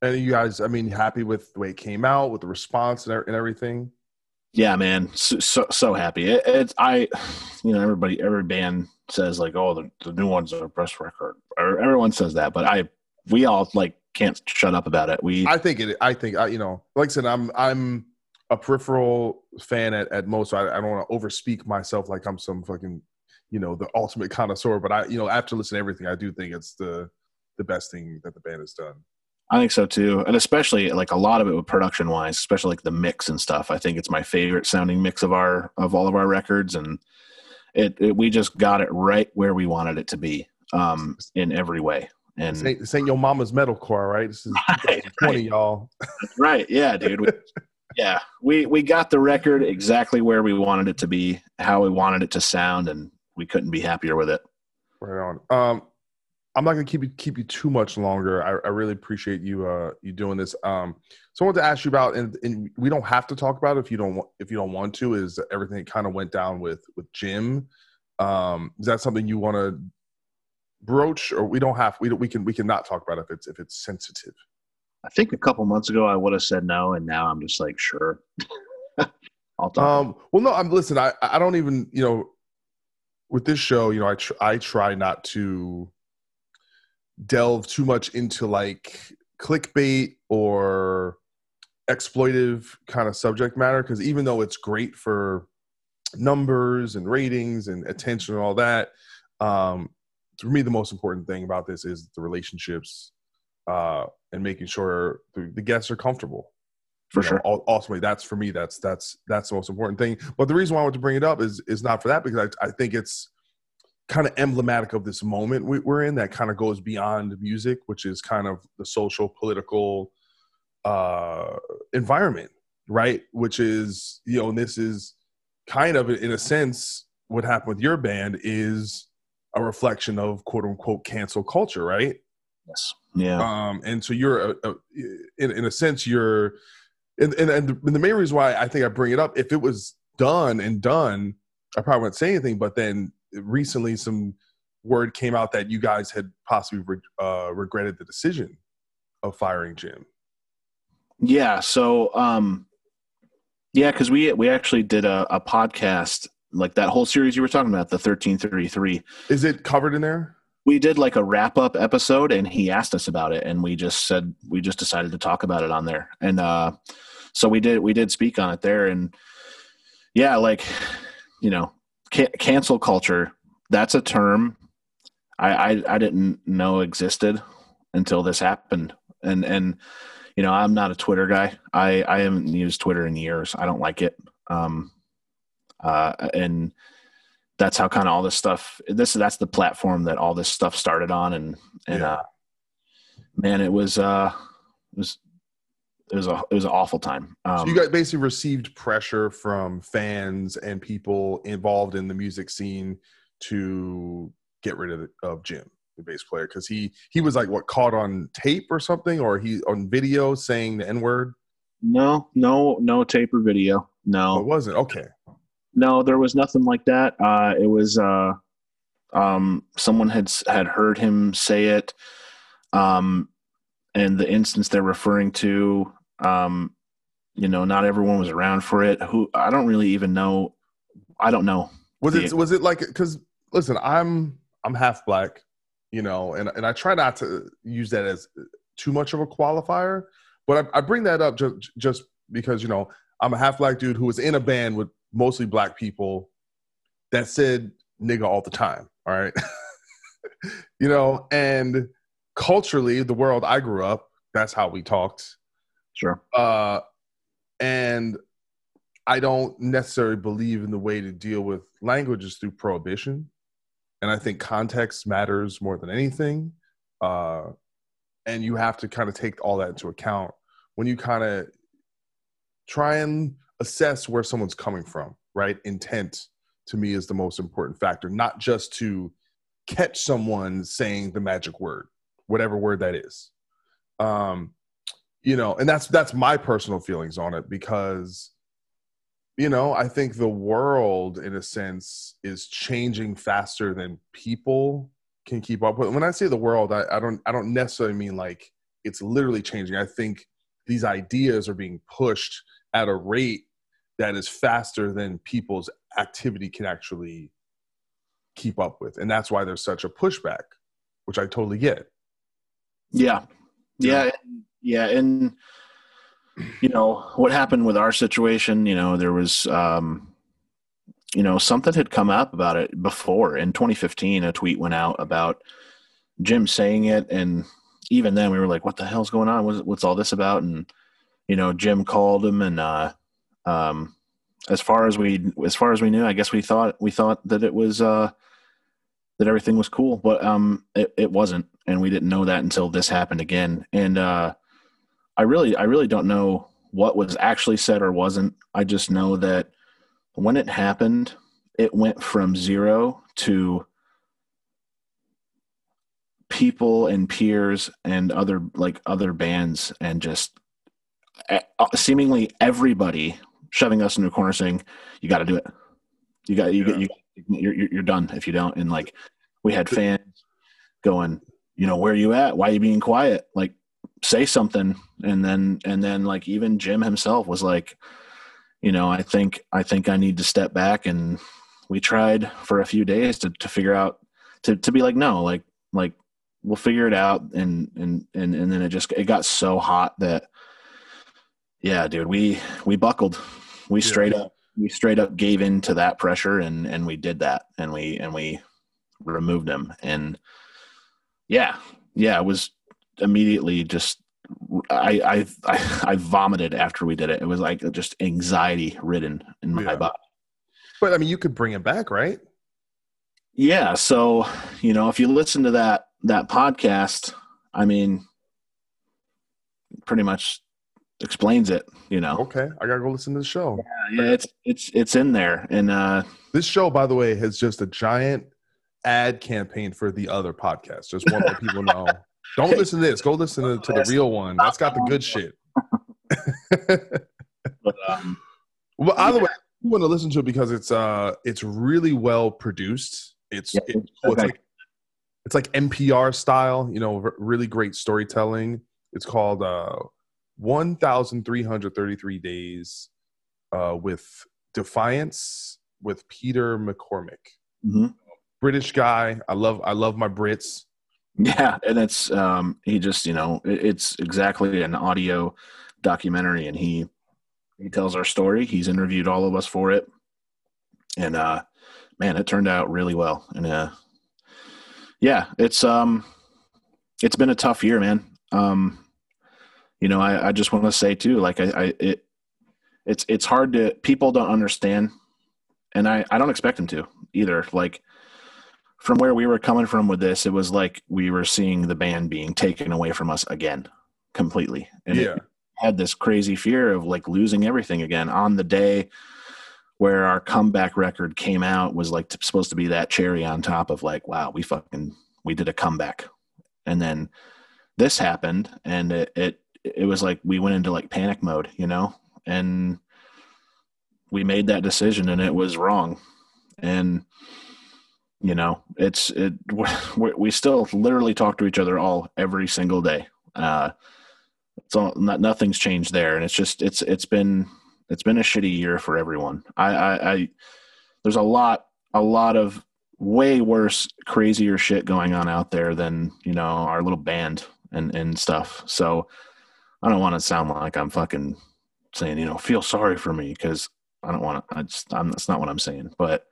Speaker 1: And you guys, I mean, happy with the way it came out, with the response and, e- and everything.
Speaker 9: Yeah, man, so so, so happy. It, it's I, you know, everybody, every band says like, oh, the, the new one's the best record, everyone says that, but I, we all like can't shut up about it. We,
Speaker 1: I think it. I think I, you know, like I said, I'm I'm a peripheral fan at, at most. So I, I don't want to overspeak myself like I'm some fucking, you know, the ultimate connoisseur. But I, you know, after listening to everything, I do think it's the the best thing that the band has done.
Speaker 9: I think so too, and especially like a lot of it with production wise, especially like the mix and stuff. I think it's my favorite sounding mix of our of all of our records, and it, it we just got it right where we wanted it to be, um, in every way. And
Speaker 1: This ain't, this ain't your mama's metalcore, right? This is 2020, y'all.
Speaker 9: right, yeah, dude. We, yeah, we we got the record exactly where we wanted it to be, how we wanted it to sound, and we couldn't be happier with it.
Speaker 1: Right on. Um, I'm not gonna keep you keep you too much longer. I, I really appreciate you uh you doing this. Um, so I wanted to ask you about, and, and we don't have to talk about it if you don't wa- if you don't want to. Is everything kind of went down with with Jim? Um, is that something you want to broach, or we don't have we don't, we can we can not talk about it if it's if it's sensitive.
Speaker 9: I think a couple months ago I would have said no, and now I'm just like, sure. I'll talk.
Speaker 1: Um, well, no, I'm listen. I I don't even you know with this show, you know, I tr- I try not to delve too much into like clickbait or exploitive kind of subject matter because even though it's great for numbers and ratings and attention and all that, um, for me the most important thing about this is the relationships uh, and making sure the, the guests are comfortable.
Speaker 9: For
Speaker 1: you
Speaker 9: sure.
Speaker 1: ul- ultimately that's for me that's that's that's the most important thing. But the reason why i want to bring it up is is not for that because i, I think it's kind of emblematic of this moment we, we're in that kind of goes beyond music which is kind of the social political uh environment right? Which is you know and this is kind of in a sense what happened with your band is a reflection of quote unquote cancel culture right
Speaker 9: Yes. Yeah.
Speaker 1: um, and so you're a, a, in, in a sense you're and, and, and the, and the main reason why i think i bring it up if it was done and done i probably wouldn't say anything but then recently some word came out that you guys had possibly re, uh, regretted the decision of firing jim
Speaker 9: Yeah. So, um, yeah, because we we actually did a, a podcast like that whole series you were talking about, the thirteen thirty three.
Speaker 1: is it covered in there
Speaker 9: We did like a wrap up episode, and he asked us about it, and we just said we just decided to talk about it on there, and uh, so we did we did speak on it there, and yeah, like you know, ca- cancel culture. That's a term I, I I didn't know existed until this happened, and and you know I'm not a Twitter guy. I I haven't used Twitter in years. I don't like it. Um, uh, and that's how kind of all this stuff. This that's the platform that all this stuff started on, and and
Speaker 1: Yeah.
Speaker 9: uh, man, it was uh, it was it was a it was an awful time. Um,
Speaker 1: so you guys basically received pressure from fans and people involved in the music scene to get rid of, of jim the bass player because he he was like what caught on tape or something or he on video saying the n-word
Speaker 9: no, no, no tape or video.
Speaker 1: oh,
Speaker 9: No,
Speaker 1: it wasn't okay
Speaker 9: No, there was nothing like that. Uh, it was uh, um, someone had had heard him say it, um, and the instance they're referring to, um, you know, not everyone was around for it. Who I don't really even know. I don't know.
Speaker 1: Was it was it like because listen, I'm I'm half black, you know, and and I try not to use that as too much of a qualifier, but I, I bring that up just just because you know I'm a half black dude who was in a band with mostly black people that said nigga all the time. All right. you know, and culturally, the world I grew up, that's how we talked.
Speaker 9: Sure.
Speaker 1: Uh, and I don't necessarily believe in the way to deal with languages through prohibition. And I think context matters more than anything. Uh, and you have to kind of take all that into account when you kind of try and assess where someone's coming from, right? Intent to me is the most important factor, not just to catch someone saying the magic word, whatever word that is. Um, you know, and that's that's my personal feelings on it because you know, I think the world in a sense is changing faster than people can keep up with. When I say the world, I, I don't I don't necessarily mean like it's literally changing. I think these ideas are being pushed at a rate that is faster than people's activity can actually keep up with. And that's why there's such a pushback, which I totally get.
Speaker 9: Yeah. Yeah. Yeah. And, you know, what happened with our situation, you know, there was, um, you know, something had come up about it before. In 2015, a tweet went out about Jim saying it. And even then, we were like, what the hell's going on? What's, what's all this about? And, you know, Jim called him and, uh, um, as far as we as far as we knew, I guess we thought we thought that it was uh, that everything was cool, but um, it, it wasn't, and we didn't know that until this happened again. And uh, I really I really don't know what was actually said or wasn't. I just know that when it happened, it went from zero to people and peers and other like other bands and just uh, seemingly everybody shoving us into a corner saying you got to do it. You got you yeah. you you're, you're done if you don't. And like we had fans going you know where are you at? Why are you being quiet? Like say something. And then and then like even jim himself was like you know i think i think i need to step back. And we tried for a few days to, to figure out to, to be like no like like we'll figure it out. And and and and then it just it got so hot that yeah dude we we buckled we yeah. straight up we straight up gave in to that pressure and and we did that and we and we removed him and yeah yeah it was immediately just I, I I I vomited after we did it. It was like just anxiety ridden in my yeah. body.
Speaker 1: But I mean, you could bring it back, right?
Speaker 9: Yeah. So you know, if you listen to that that podcast, I mean, pretty much explains it. You know.
Speaker 1: Okay, I gotta go listen to the show.
Speaker 9: Yeah, yeah it's it's it's in there, and uh
Speaker 1: this show, by the way, has just a giant ad campaign for the other podcast. Just want people know. Don't listen to this. Go listen to, to the real one. That's got the good shit. but, um, well, either way, I want to listen to it because it's uh it's really well produced. It's yeah, it's, okay. it's like it's like NPR style. You know, really great storytelling. It's called uh 1,333 days uh, with Defiance with Peter McCormick.
Speaker 9: Mm-hmm.
Speaker 1: British guy. I love I love my Brits.
Speaker 9: Yeah, and it's um he just, you know, it's exactly an audio documentary and he he tells our story. He's interviewed all of us for it. And uh man, it turned out really well. And uh yeah, it's um it's been a tough year, man. Um you know, I, I just want to say too, like I, I it it's it's hard to people don't understand and I, I don't expect them to either. Like from where we were coming from with this, it was like we were seeing the band being taken away from us again completely. And
Speaker 1: yeah.
Speaker 9: had this crazy fear of like losing everything again on the day where our comeback record came out was like supposed to be that cherry on top of like, wow, we fucking, we did a comeback. And then this happened and it, it, it was like we went into like panic mode, you know, and we made that decision and it was wrong. And, you know it's it we still literally talk to each other all every single day. Uh it's all not, nothing's changed there. And it's just it's it's been it's been a shitty year for everyone. I, I i there's a lot a lot of way worse crazier shit going on out there than you know our little band and and stuff. So i don't want to sound like i'm fucking saying, you know, feel sorry for me because I don't want to. I just, I'm, that's not what I'm saying. But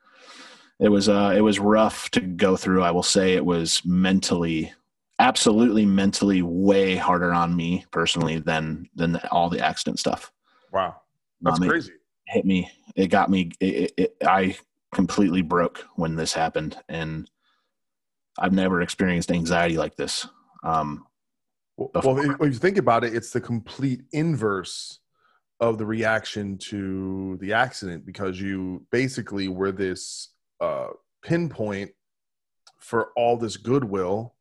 Speaker 9: it was, uh, it was rough to go through. I will say it was mentally, absolutely mentally, way harder on me personally than than all the accident stuff.
Speaker 1: Wow, that's
Speaker 9: Um, it
Speaker 1: crazy.
Speaker 9: hit me. It got me. It, it, it, I completely broke when this happened, and I've never experienced anxiety like this. Um,
Speaker 1: Well,
Speaker 9: before.
Speaker 1: well, if if you think about it, it's the complete inverse of the reaction to the accident because you basically were this uh, pinpoint for all this goodwill,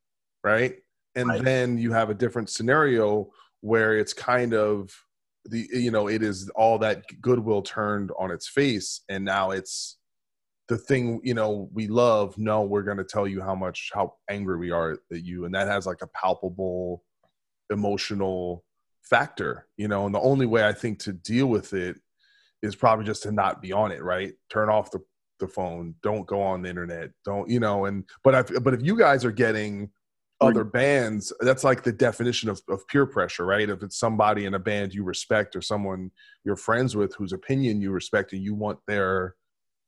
Speaker 1: right? And
Speaker 9: Right.
Speaker 1: then you have a different scenario where it's kind of the you know it is all that goodwill turned on its face, and now it's the thing you know we love. No, we're going to tell you how much how angry we are at you, and that has like a palpable emotional factor, you know, and the only way I think to deal with it is probably just to not be on it, right? Turn off the, the phone, don't go on the internet, don't, you know, and but I but if you guys are getting other bands, that's like the definition of, of peer pressure, right? If it's somebody in a band you respect or someone you're friends with whose opinion you respect and you want their,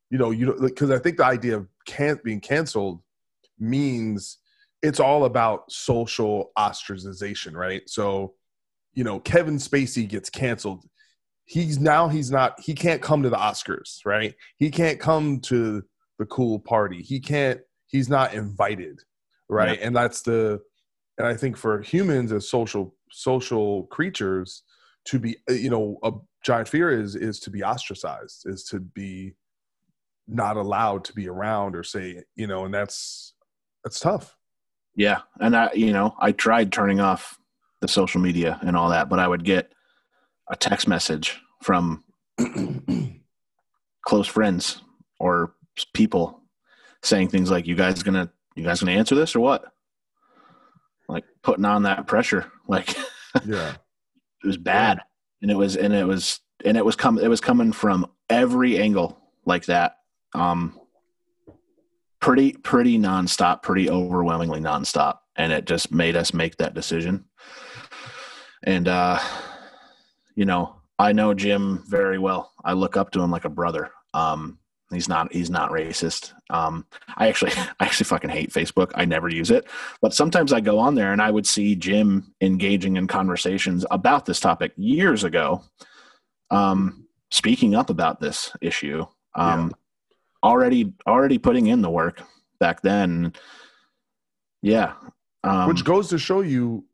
Speaker 1: you know, you because I think the idea of can't being canceled means it's all about social ostracization, right? So, you know, Kevin Spacey gets canceled. He's now he's not he can't come to the Oscars, right? He can't come to the cool party. He can't he's not invited, right? And that's the and I think for humans as social social creatures to be you know a giant fear is is to be ostracized, is to be not allowed to be around or say, you know, and that's that's tough.
Speaker 9: Yeah, and I, you know, I tried turning off the social media and all that, but I would get a text message from close friends or people saying things like, "You guys gonna, you guys gonna answer this or what?" Like putting on that pressure, like
Speaker 1: Yeah.
Speaker 9: it was bad, and it was, and it was, and it was come, it was coming from every angle like that. Um, pretty, pretty nonstop, pretty overwhelmingly nonstop, and it just made us make that decision. And uh, you know, I know Jim very well. I look up to him like a brother. Um, he's not, he's not racist. Um, I actually, I actually fucking hate Facebook. I never use it, but sometimes I go on there and I would see Jim engaging in conversations about this topic years ago, um, speaking up about this issue. Um, already, already putting in the work back then. Yeah. Um,
Speaker 1: which goes to show you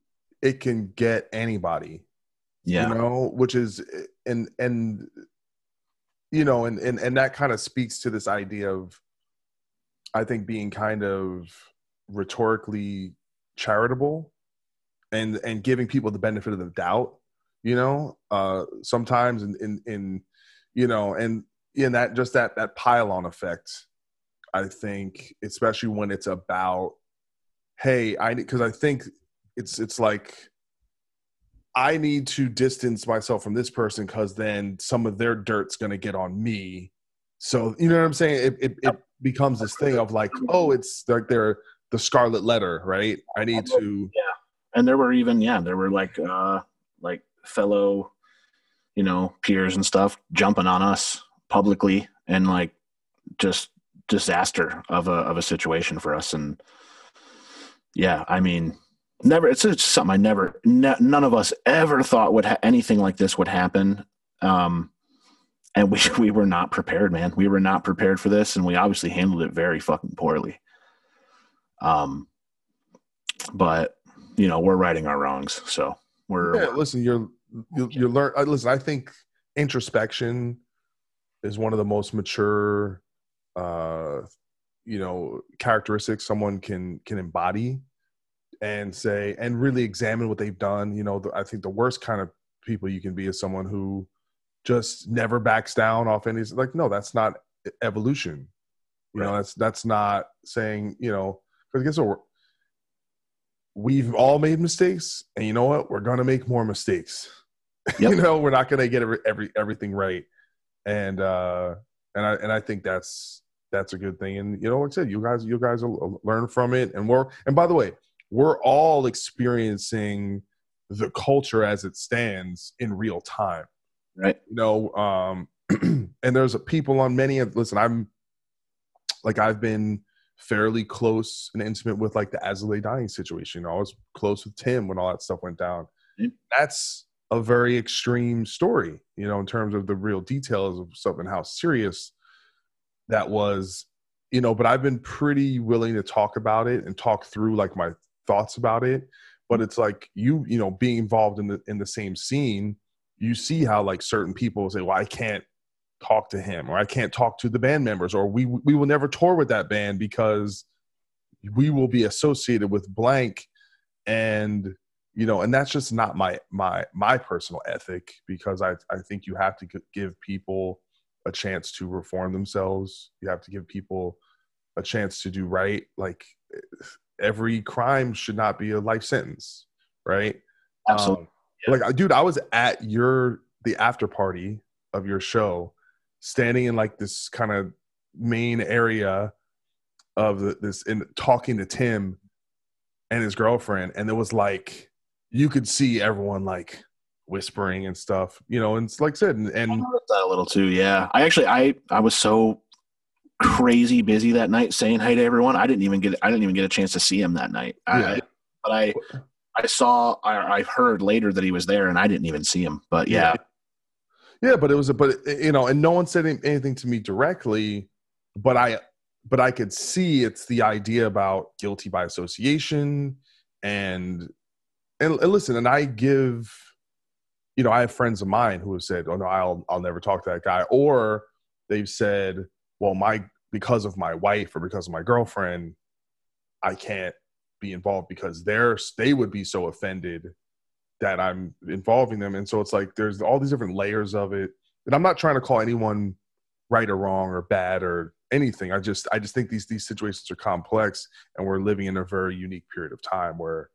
Speaker 1: it can get anybody
Speaker 9: yeah.
Speaker 1: you know which is and and you know and and, and that kind of speaks to this idea of i think being kind of rhetorically charitable and and giving people the benefit of the doubt you know uh sometimes in in, in you know and in that just that that pile on effect i think especially when it's about hey i because i think it's it's like i need to distance myself from this person because then some of their dirt's going to get on me. So you know what i'm saying? It, it, it becomes this thing of like oh it's like they're the scarlet letter right? I need to yeah
Speaker 9: and there were even yeah there were like uh like fellow you know peers and stuff jumping on us publicly and like just disaster of a of a situation for us. And yeah i mean never it's, it's something i never n- none of us ever thought would ha- anything like this would happen. Um and we we were not prepared man. We were not prepared for this and we obviously handled it very fucking poorly. Um but you know we're righting our wrongs so we're
Speaker 1: yeah, listen you're you, you learn uh, listen i think introspection is one of the most mature uh you know characteristics someone can can embody and say and really examine what they've done. You know the, i think the worst kind of people you can be is someone who just never backs down off any like no that's not evolution. You know that's that's not saying you know because guess what? We've all made mistakes and you know what? We're gonna make more mistakes. You know we're not gonna get every, every everything right and uh and i and i think that's that's a good thing and you know like i said you guys you guys will learn from it and we're and by the way we're all experiencing the culture as it stands in real time
Speaker 9: Right.
Speaker 1: You know, um, and there's people on many of listen, I'm like I've been fairly close and intimate with like the As I Lay Dying situation. You know, I was close with Tim when all that stuff went down.
Speaker 9: Mhm.
Speaker 1: That's a very extreme story, you know, in terms of the real details of stuff and how serious that was, you know, but I've been pretty willing to talk about it and talk through like my thoughts about it. But it's like you, you know, being involved in the in the same scene, you see how like certain people say, Well, I can't talk to him or I can't talk to the band members or we we will never tour with that band because we will be associated with blank and you know and that's just not my my my personal ethic because i i think you have to give people a chance to reform themselves. You have to give people a chance to do right. Like every crime should not be a life sentence right?
Speaker 9: Absolutely.
Speaker 1: Um, like dude i was at your the after party of your show standing in like this kind of main area of the, this and talking to tim and his girlfriend and it was like you could see everyone like whispering and stuff you know and it's like I said and, and
Speaker 9: that a little too. Yeah, I actually I I was so crazy busy that night saying hi to everyone. I didn't even get I didn't even get a chance to see him that night.
Speaker 1: Yeah.
Speaker 9: I- but I I saw I, I heard later that he was there, and I didn't even see him. But yeah,
Speaker 1: yeah but it was a but you know and no one said anything to me directly but i but i could see it's the idea about guilty by association and and, and listen and i give you know i have friends of mine who have said oh no i'll i'll never talk to that guy or they've said well my because of my wife or because of my girlfriend i can't be involved because they're they would be so offended that I'm involving them. And so it's like there's all these different layers of it. And I'm not trying to call anyone right or wrong or bad or anything. I just I just think these these situations are complex and we're living in a very unique period of time where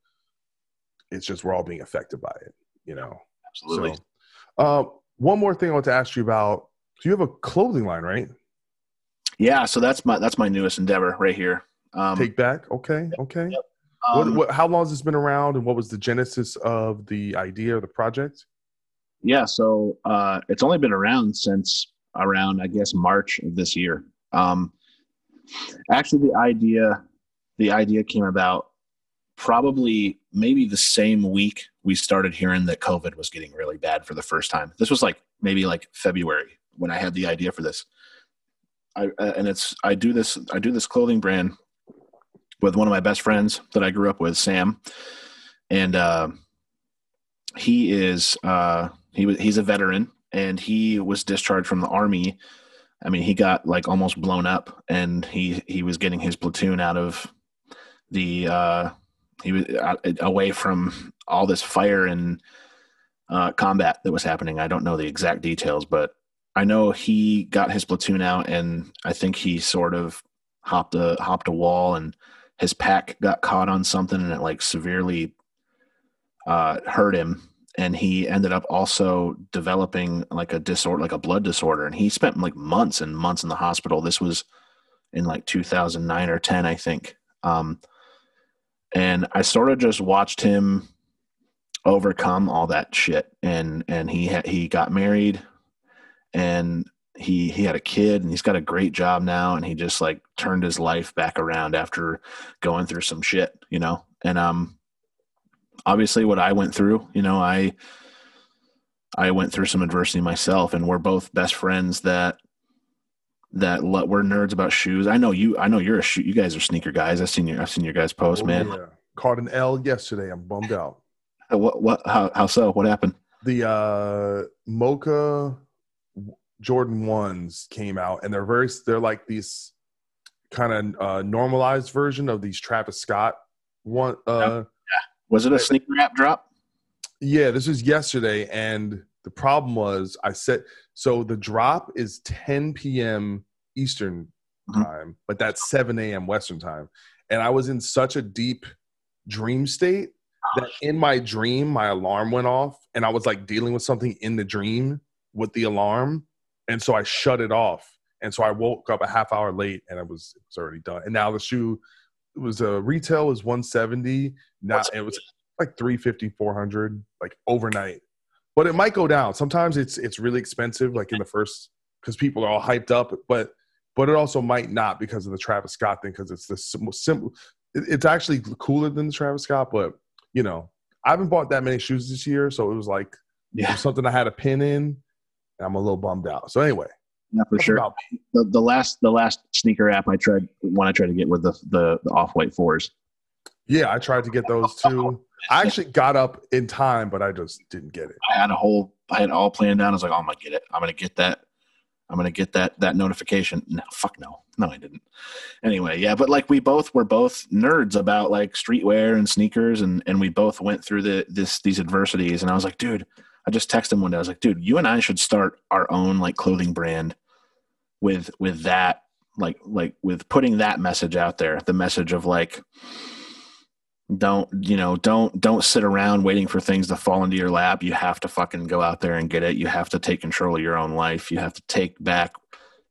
Speaker 1: it's just we're all being affected by it, you know.
Speaker 9: absolutely.
Speaker 1: So, uh, one more thing I want to ask you about. So you have a clothing line, right?
Speaker 9: yeah, so that's my that's my newest endeavor right here. Um,
Speaker 1: Takeback. Okay. Okay.
Speaker 9: um,
Speaker 1: what, what, how long has this been around and what was the genesis of the idea of the project?
Speaker 9: Yeah, so uh, it's only been around since around, I guess, March of this year. Um, actually, the idea, the idea came about probably maybe the same week we started hearing that COVID was getting really bad for the first time. This was like maybe like February when I had the idea for this. I uh, and it's I do this I do this clothing brand with one of my best friends that I grew up with, Sam, and. Uh, he is uh he was he's a veteran and he was discharged from the army i mean he got like almost blown up and he he was getting his platoon out of the uh he was out, away from all this fire and uh combat that was happening. I don't know the exact details but i know he got his platoon out and i think he sort of hopped a hopped a wall and his pack got caught on something and it like severely uh, hurt him. And he ended up also developing like a disorder like a blood disorder. And he spent like months and months in the hospital. This was in like 2009 or 10 i think. Um, and i sort of just watched him overcome all that shit and and he ha- he got married and he he had a kid and he's got a great job now and he just like turned his life back around after going through some shit you know and um obviously what I went through. You know, I I went through some adversity myself, and we're both best friends that that we're nerds about shoes. I know you. I know you're a shoe. You guys are sneaker guys. I've seen your. I've seen your guys post,
Speaker 1: Oh,
Speaker 9: man.
Speaker 1: yeah. Caught an L yesterday. I'm bummed out.
Speaker 9: What? What? How? How so? What happened?
Speaker 1: The uh, Mocha Jordan ones came out, and they're very. They're like these kind of uh, normalized version of these Travis Scott one. Uh,
Speaker 9: Was it a sneaker app drop?
Speaker 1: Yeah, this was yesterday, and the problem was I said so. The drop is 10 p.m. Eastern
Speaker 9: Mhm.
Speaker 1: time, but that's 7 a.m. Western time, and I was in such a deep dream state that in my dream my alarm went off, and I was like dealing with something in the dream with the alarm, and so I shut it off, and so I woke up a half hour late, and it was it was already done, and now the shoe it was uh, retail was 170 now it was like 350 400 like overnight. But it might go down. Sometimes it's it's really expensive, like in the first because people are all hyped up, but but it also might not because of the Travis Scott thing because it's the sim- simple. It's actually cooler than the Travis Scott, but you know, I haven't bought that many shoes this year, so it was like
Speaker 9: Yeah,
Speaker 1: was something I had a pin in. and I'm a little bummed out. So anyway,
Speaker 9: yeah, for sure. The, the last the last sneaker app I tried one I tried to get with the the, the off white fours.
Speaker 1: yeah, I tried to get those too. I actually got up in time, but I just didn't get it.
Speaker 9: I had a whole I had all planned down. I was like, oh, I'm gonna get it. I'm gonna get that. I'm gonna get that that notification. No, fuck no, no, I didn't. Anyway, yeah, but like we both were both nerds about like streetwear and sneakers, and and we both went through the this these adversities. And I was like, dude, I just texted him one day. I was like, dude, you and I should start our own like clothing brand with with that like like with putting that message out there. The message of like don't you know don't don't sit around waiting for things to fall into your lap. You have to fucking go out there and get it. You have to take control of your own life. You have to take back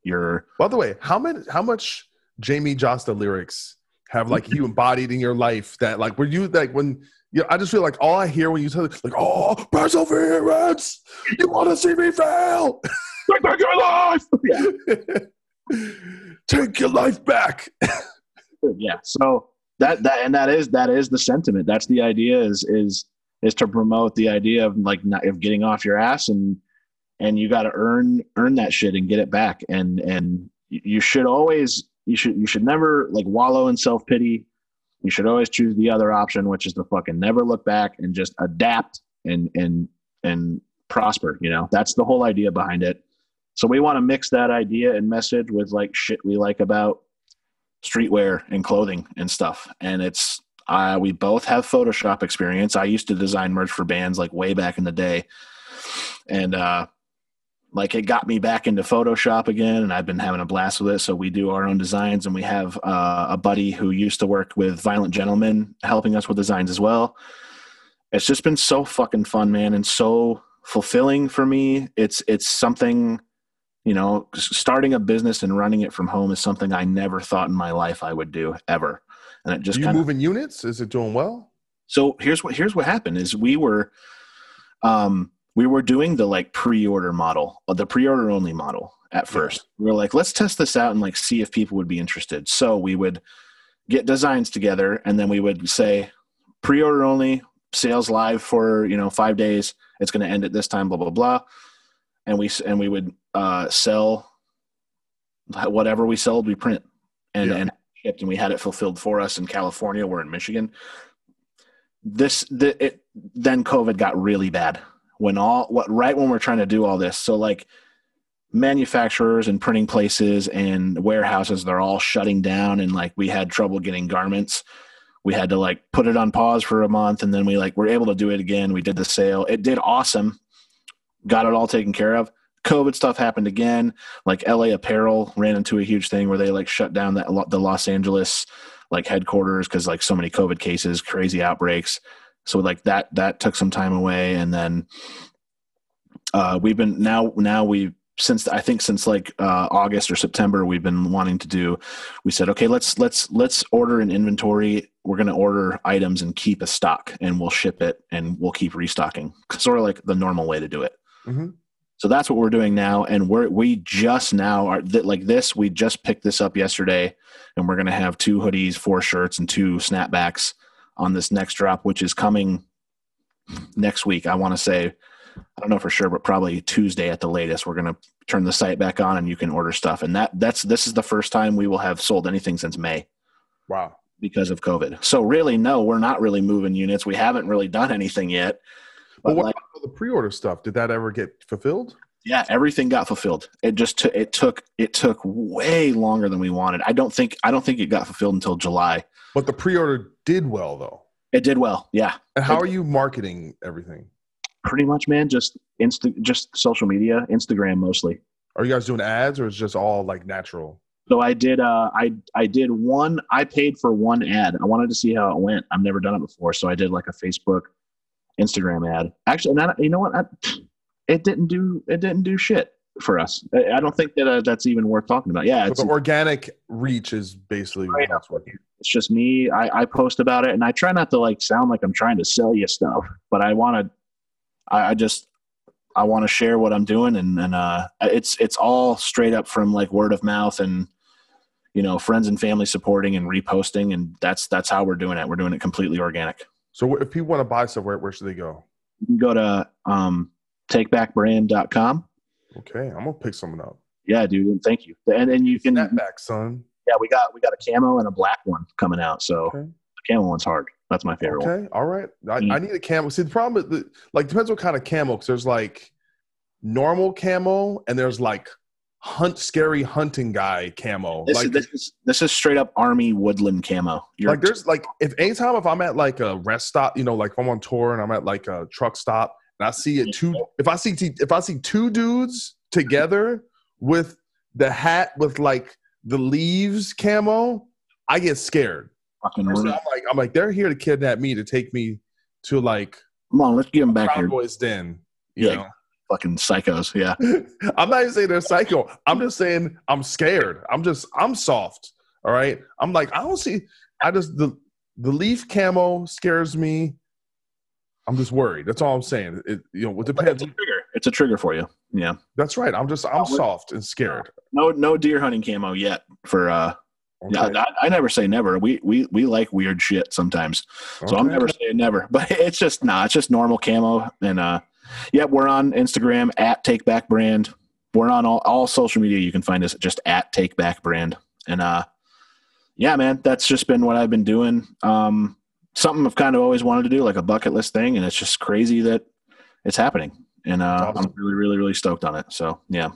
Speaker 9: your
Speaker 1: By the way, how many how much Jamey Jasta lyrics have like you embodied in your life that like were you like when you know, I just feel like all I hear when you tell like oh perseverance! You want to see me fail?
Speaker 9: Take back your life! Yeah
Speaker 1: take your life back!
Speaker 9: Yeah so that that and that is that is the sentiment. That's the idea is is is to promote the idea of like not, of getting off your ass and and you got to earn earn that shit and get it back. And and you- should always you should you should never like wallow in self-pity. You should always choose the other option which is to fucking never look back and just adapt and and and prosper you know? That's the whole idea behind it. So we want to mix that idea and message with like shit we like about streetwear and clothing and stuff. And it's uh, we both have Photoshop experience. I used to design merch for bands like way back in the day, and uh, like it got me back into Photoshop again. And I've been having a blast with it. So we do our own designs, and we have uh, a buddy who used to work with Violent Gentlemen helping us with designs as well. It's just been so fucking fun, man, and so fulfilling for me. It's it's something you know starting a business and running it from home is something i never thought in my life i would do ever. And it just
Speaker 1: you
Speaker 9: kind of
Speaker 1: moving units? Is it doing well?
Speaker 9: So here's what here's what happened is we were um we were doing the like pre-order model uh, the pre-order only model at first. We were like let's test this out and like see if people would be interested. So we would get designs together and then we would say pre-order only sales live for you know five days. It's going to end at this time blah blah blah. And we and we would uh sell whatever we sold we print and
Speaker 1: Yeah.
Speaker 9: and shipped and we had it fulfilled for us in california. We're in michigan. This the, it then covid got really bad when all what right when we're trying to do all this. So like manufacturers and printing places and warehouses they're all shutting down and like we had trouble getting garments. We had to like put it on pause for a month and then we like were able to do it again. We did the sale. It did awesome. Got it all taken care of covid stuff happened again. Like la apparel ran into a huge thing where they like shut down that the los angeles like headquarters because like so many covid cases crazy outbreaks. So like that that took some time away. And then uh we've been now now we since i think since like uh august or september we've been wanting to do we said okay let's let's let's order an inventory. We're going to order items and keep a stock and we'll ship it and we'll keep restocking. Sort of like the normal way to do it.
Speaker 1: Mhm.
Speaker 9: So that's what we're doing now and we're we just now are th- like this we just picked this up yesterday and we're going to have two hoodies four shirts and two snapbacks on this next drop which is coming next week i want to say. I don't know for sure but probably tuesday at the latest we're going to turn the site back on and you can order stuff. And that that's this is the first time we will have sold anything since may.
Speaker 1: Wow.
Speaker 9: Because of covid. So really no we're not really moving units. We haven't really done anything yet
Speaker 1: but what?
Speaker 9: like
Speaker 1: about the pre-order stuff did that ever get fulfilled?
Speaker 9: Yeah everything got fulfilled. It just took it took it took way longer than we wanted. I don't think i don't think it got fulfilled until july.
Speaker 1: But the pre-order did well though.
Speaker 9: It did well yeah.
Speaker 1: And how
Speaker 9: It-
Speaker 1: are you marketing everything?
Speaker 9: Pretty much man just insta just social media instagram mostly.
Speaker 1: Are you guys doing ads or is it just all like natural?
Speaker 9: So i did uh i i did one i paid for one ad. I wanted to see how it went. I've never done it before so i did like a facebook instagram ad actually not you know what I, it didn't do it didn't do shit for us i, I don't think that uh, that's even worth talking about yeah it's,
Speaker 1: the organic reach is basically
Speaker 9: Right.
Speaker 1: what's working.
Speaker 9: it's just me I, I post about it and i try not to like sound like i'm trying to sell you stuff but i want to I, I just I want to share what I'm doing, and and uh, it's it's all straight up from like word of mouth and you know friends and family supporting and reposting, and that's that's how we're doing it. We're doing it completely organic.
Speaker 1: So if people want to buy stuff, where, where should they go?
Speaker 9: You can go to um, takebackbrand.com.
Speaker 1: Okay, I'm gonna pick something up.
Speaker 9: Yeah, dude, and thank you. And then you can
Speaker 1: Snapback, son.
Speaker 9: Yeah, we got we got a camo and a black one coming out. So
Speaker 1: Okay.
Speaker 9: the camo one's hard. That's my favorite one.
Speaker 1: Okay, all right. I,
Speaker 9: Mm.
Speaker 1: I need a camo. See, the problem is, the, like, depends what kind of camo. Because there's like normal camo, and there's like hunt, scary hunting guy camo.
Speaker 9: This,
Speaker 1: like,
Speaker 9: is, this is this is straight up army woodland camo. You're,
Speaker 1: like there's like if anytime if I'm at like a rest stop, you know, like if I'm on tour and I'm at like a truck stop and I see it two if I see t- if I see two dudes together with the hat with like the leaves camo, I get scared.
Speaker 9: fucking
Speaker 1: So I'm like I'm like they're here to kidnap me to take me to like
Speaker 9: Come on, let's get them back
Speaker 1: Proud
Speaker 9: here.
Speaker 1: Boys Den. You
Speaker 9: Yeah.
Speaker 1: know?
Speaker 9: Fucking psychos. Yeah.
Speaker 1: I'm not even saying they're psycho. I'm just saying I'm scared. I'm just I'm soft. All right. I'm like I don't see. I just the the leaf camo scares me. I'm just worried. That's all I'm saying. It you know it depends.
Speaker 9: It's a trigger. It's a trigger for you. Yeah.
Speaker 1: That's right. I'm just I'm soft and scared.
Speaker 9: No no deer hunting camo yet for uh yeah,
Speaker 1: Okay.
Speaker 9: I, I never say never. We we we like weird shit sometimes. So I'm never saying never. But it's just nah, it's just normal camo. And uh yeah, we're on Instagram at Takeback Brand. We're on all, all social media. You can find us just at Takeback Brand. And uh yeah, man, that's just been what I've been doing. Um something I've kind of always wanted to do, like a bucket list thing, and it's just crazy that it's happening. And uh
Speaker 1: Awesome.
Speaker 9: I'm really, really, really stoked on it. So yeah.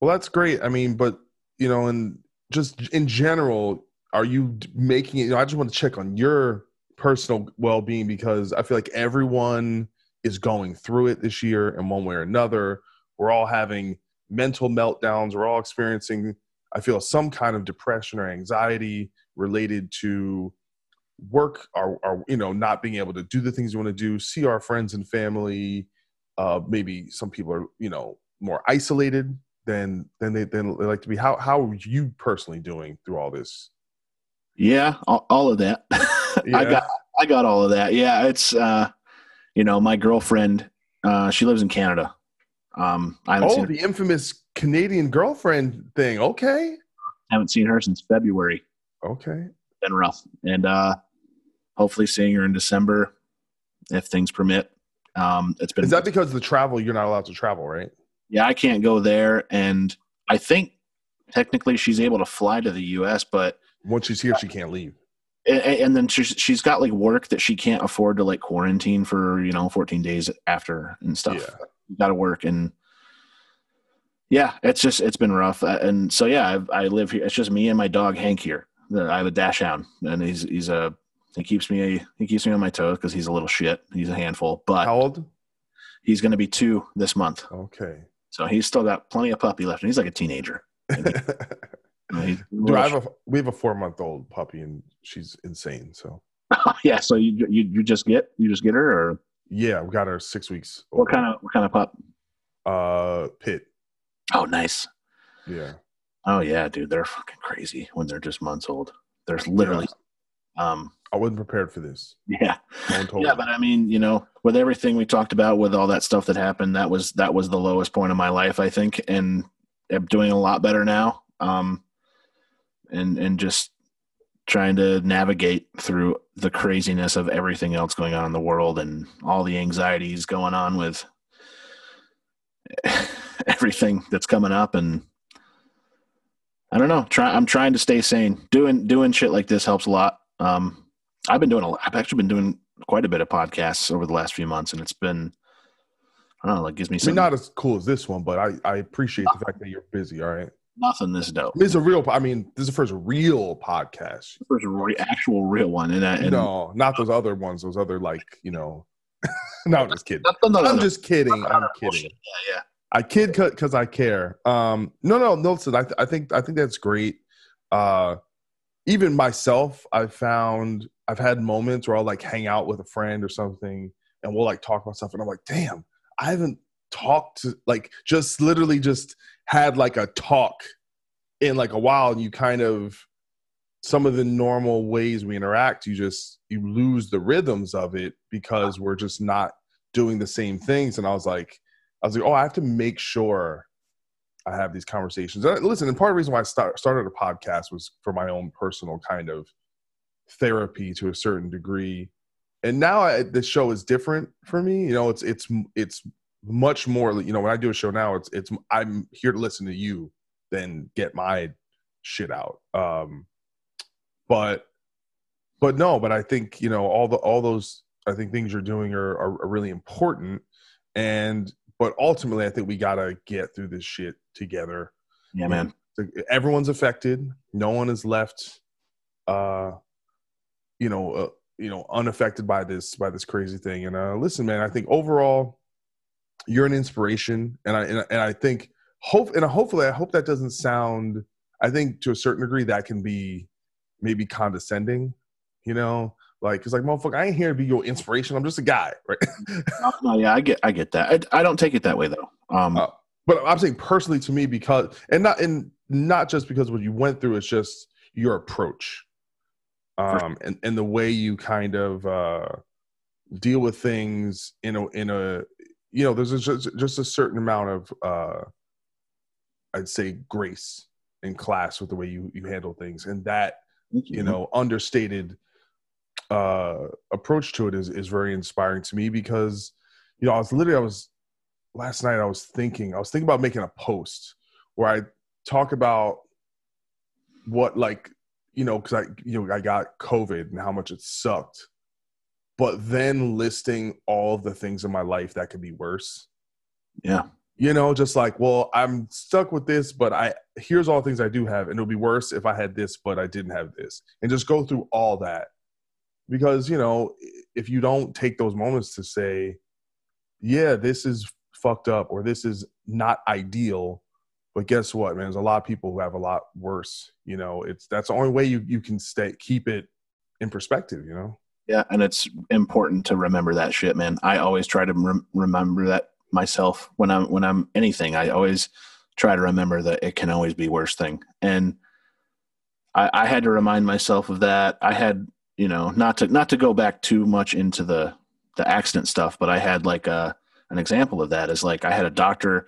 Speaker 1: Well, that's great. I mean, but you know, and just in general, are you making it? You know, I just want to check on your personal well-being because I feel like everyone is going through it this year in one way or another. We're all having mental meltdowns. We're all experiencing, I feel, some kind of depression or anxiety related to work or, or you know not being able to do the things you want to do see our friends and family uh maybe some people are you know more isolated than than they than they like to be how how are you personally doing through all this
Speaker 9: Yeah, all, all of that. I got I got all of that. Yeah, it's uh you know, my girlfriend uh she lives in Canada. Um I haven't
Speaker 1: oh
Speaker 9: seen
Speaker 1: the infamous canadian girlfriend thing okay I
Speaker 9: haven't seen her since February.
Speaker 1: okay
Speaker 9: Been rough. And uh hopefully seeing her in December if things permit. Um it's been
Speaker 1: is that because of the travel you're not allowed to travel right
Speaker 9: Yeah, I can't go there and I think technically she's able to fly to the US, but
Speaker 1: once she's here she can't leave
Speaker 9: and, and then she's she's got like work that she can't afford to like quarantine for you know 14 days after and stuff.
Speaker 1: Yeah.
Speaker 9: got to work and yeah it's just it's been rough. Uh, and so yeah I've, i live here it's just me and my dog hank here. I have a dachshund and he's he's a he keeps me he keeps me on my toes because he's a little shit. He's a handful but
Speaker 1: how old?
Speaker 9: he's going to be two this month.
Speaker 1: Okay.
Speaker 9: So he's still got plenty of puppy left and he's like a teenager And he- he's a
Speaker 1: Dude, I have a we have a four month old puppy and she's insane so.
Speaker 9: Yeah so you, you you just get you just get her or?
Speaker 1: Yeah we got her six weeks
Speaker 9: what kind of what kind of pup?
Speaker 1: Uh pit
Speaker 9: oh nice.
Speaker 1: Yeah.
Speaker 9: Oh yeah dude they're fucking crazy when they're just months old. There's literally um
Speaker 1: i wasn't prepared for this.
Speaker 9: Yeah.
Speaker 1: No
Speaker 9: yeah but i mean you know with everything we talked about with all that stuff that happened that was that was the lowest point of my life i think and i'm doing a lot better now. Um and and just trying to navigate through the craziness of everything else going on in the world and all the anxieties going on with everything that's coming up and I don't know. Try I'm trying to stay sane. Doing doing shit like this helps a lot. Um I've been doing a. I've actually been doing quite a bit of podcasts over the last few months and it's been I don't know, it gives me
Speaker 1: I mean, not as cool as this one, but I, I appreciate the fact that you're busy. All right.
Speaker 9: Nothing this dope.
Speaker 1: This is a real, I mean, this is the first real podcast.
Speaker 9: First re- actual real one and, I- and
Speaker 1: no, not those other ones. Those other, like, you know, no, I'm just kidding.
Speaker 9: no, no, no,
Speaker 1: I'm just kidding. I'm kidding.
Speaker 9: Yeah, yeah.
Speaker 1: I kid because I care. Um, no, no, no. Listen, I, th- I think I think that's great. Uh, even myself, I've found I've had moments where I'll like hang out with a friend or something, and we'll like talk about stuff, and I'm like, damn, I haven't talked to like just literally just had like a talk in like a while, and you kind of some of the normal ways we interact, you just you lose the rhythms of it because we're just not doing the same things. And I was like, I was like, oh, I have to make sure I have these conversations. And listen, and part of the reason why I start, started a podcast was for my own personal kind of therapy to a certain degree. And now I, the show is different for me. You know, it's it's it's much more. You know, when I do a show now, it's it's I'm here to listen to you than get my shit out. Um, but but no, but I think you know all the all those I think things you're doing are, are, are really important. And but ultimately, I think we gotta get through this shit together.
Speaker 9: Yeah, man.
Speaker 1: Everyone's affected. No one is left, uh, you know, uh, you know, unaffected by this by this crazy thing. And uh, listen, man, I think overall, you're an inspiration, and I and, and I think hope and hopefully, I hope that doesn't sound. I think to a certain degree that can be maybe condescending, you know, like it's like motherfucker, I ain't here to be your inspiration. I'm just a guy, right?
Speaker 9: no, no, yeah, I get, I get that. I, I don't take it that way though. Um, uh,
Speaker 1: but I'm saying personally to me because, and not, and not just because what you went through. It's just your approach, um, and and the way you kind of uh, deal with things in a in a, you know, there's just just a certain amount of, uh, I'd say, grace in class with the way you you handle things, and that you know understated uh, approach to it is is very inspiring to me because you know I was literally I was last night I was thinking I was thinking about making a post where I talk about what like you know because I you know I got COVID and how much it sucked, but then listing all the things in my life that could be worse.
Speaker 9: Yeah.
Speaker 1: You know, just like, well, I'm stuck with this, but I here's all the things I do have, and it'll be worse if I had this, but I didn't have this, and just go through all that. Because you know if you don't take those moments to say yeah this is fucked up or this is not ideal but guess what man? There's a lot of people who have a lot worse you know? It's that's the only way you, you can stay keep it in perspective you know
Speaker 9: yeah and it's important to remember that shit man. I always try to rem- remember that myself when i'm when i'm anything. I always try to remember that it can always be worse thing. And I, I had to remind myself of that. I had you know, not to not to go back too much into the the accident stuff, but I had like a an example of that is like I had a doctor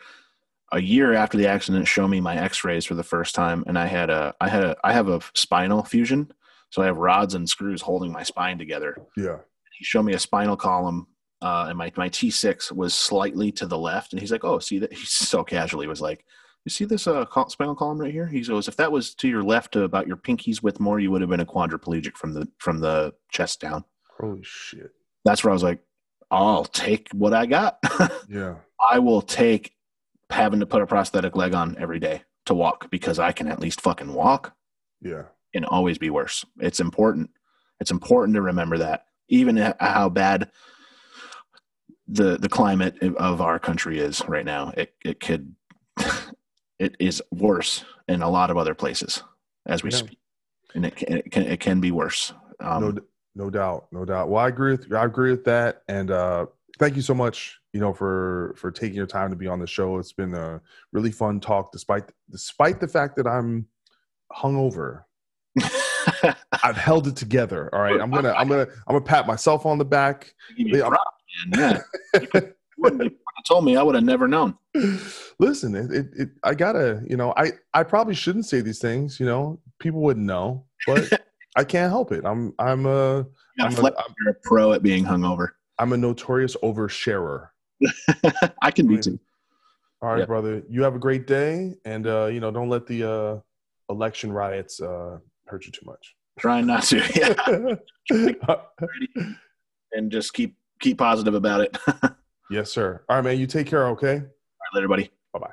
Speaker 9: a year after the accident show me my x-rays for the first time and I had a I had a I have a spinal fusion. So I have rods and screws holding my spine together.
Speaker 1: Yeah.
Speaker 9: He showed me a spinal column uh, and my, my T6 was slightly to the left. And he's like, oh, see that? He so casually was like, you see this uh, spinal column right here? He goes, if that was to your left to about your pinkies width more, you would have been a quadriplegic from the from the chest down.
Speaker 1: Holy shit!
Speaker 9: That's where I was like, I'll take what I got.
Speaker 1: yeah,
Speaker 9: I will take having to put a prosthetic leg on every day to walk because I can at least fucking walk.
Speaker 1: Yeah,
Speaker 9: and always be worse. It's important. It's important to remember that, even how bad the the climate of our country is right now. It it could it is worse in a lot of other places as we yeah. speak, and it can, it can it can be worse.
Speaker 1: Um, no, no doubt, no doubt. Well, I agree with I agree with that, and uh, thank you so much. You know, for for taking your time to be on the show. It's been a really fun talk, despite despite the fact that I'm hungover. I've held it together. All right, I'm gonna I'm gonna I'm gonna pat myself on the back.
Speaker 9: Yeah, you told me, I would have never known.
Speaker 1: Listen, it, it, it, I gotta, you know, I, I probably shouldn't say these things. You know, people wouldn't know, but I can't help it. I'm, I'm a, I'm
Speaker 9: a, I'm, you're a pro at being hungover.
Speaker 1: I'm a notorious oversharer.
Speaker 9: I can be too.
Speaker 1: All right, yep. brother. You have a great day, and uh, you know, don't let the uh, election riots uh, hurt you too much.
Speaker 9: Trying not to, yeah. and just keep keep positive about it.
Speaker 1: Yes, sir. All right, man. You take care, okay? All
Speaker 9: right, later, buddy.
Speaker 1: Bye bye.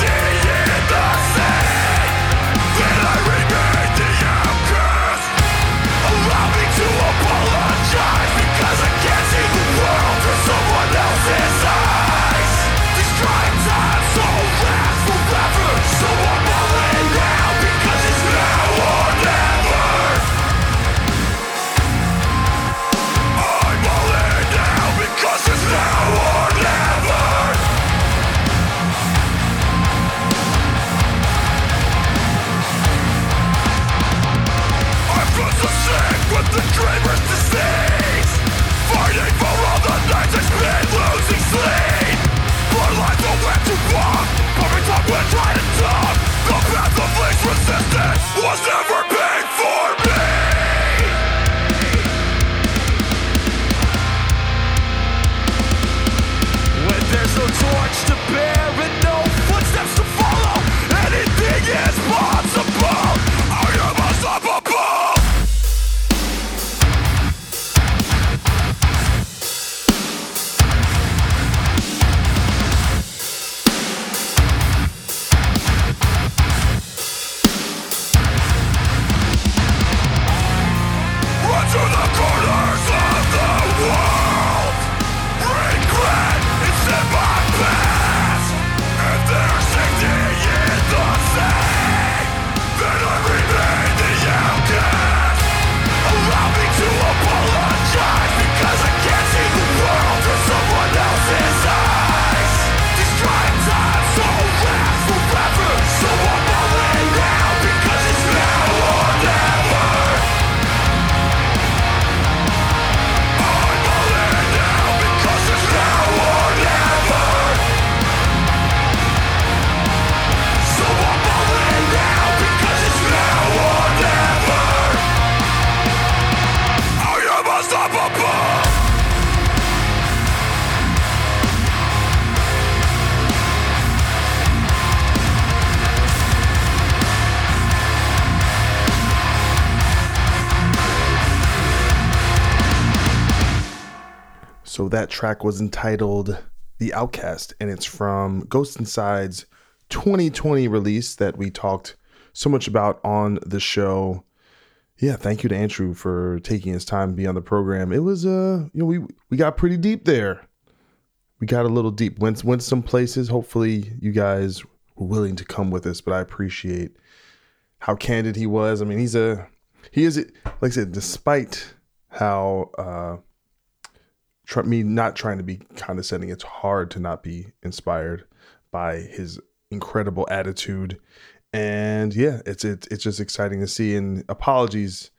Speaker 1: that track was entitled The Outcast, and it's from Ghost Inside's 2020 release that we talked so much about on the show. Yeah, thank you to Andrew for taking his time to be on the program. It was uh, you know, we we got pretty deep there. We got a little deep. Went went some places. Hopefully you guys were willing to come with us, but I appreciate how candid he was. I mean, he's a he is like I said, despite how uh try, me not trying to be condescending, it's hard to not be inspired by his incredible attitude. And yeah, it's it's it's just exciting to see. And apologies,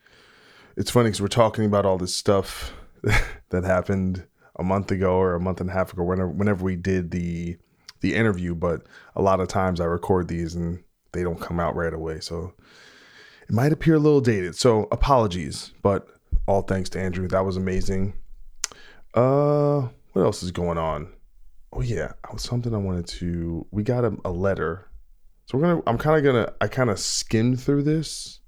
Speaker 1: it's funny because we're talking about all this stuff that happened a month ago or a month and a half ago, whenever whenever we did the the interview. But a lot of times I record these and they don't come out right away, so it might appear a little dated. So apologies, but all thanks to Andrew. That was amazing. Uh, what else is going on? Oh yeah, something I wanted to. We got a, a letter, so we're gonna. I'm kind of gonna. I kind of skimmed through this,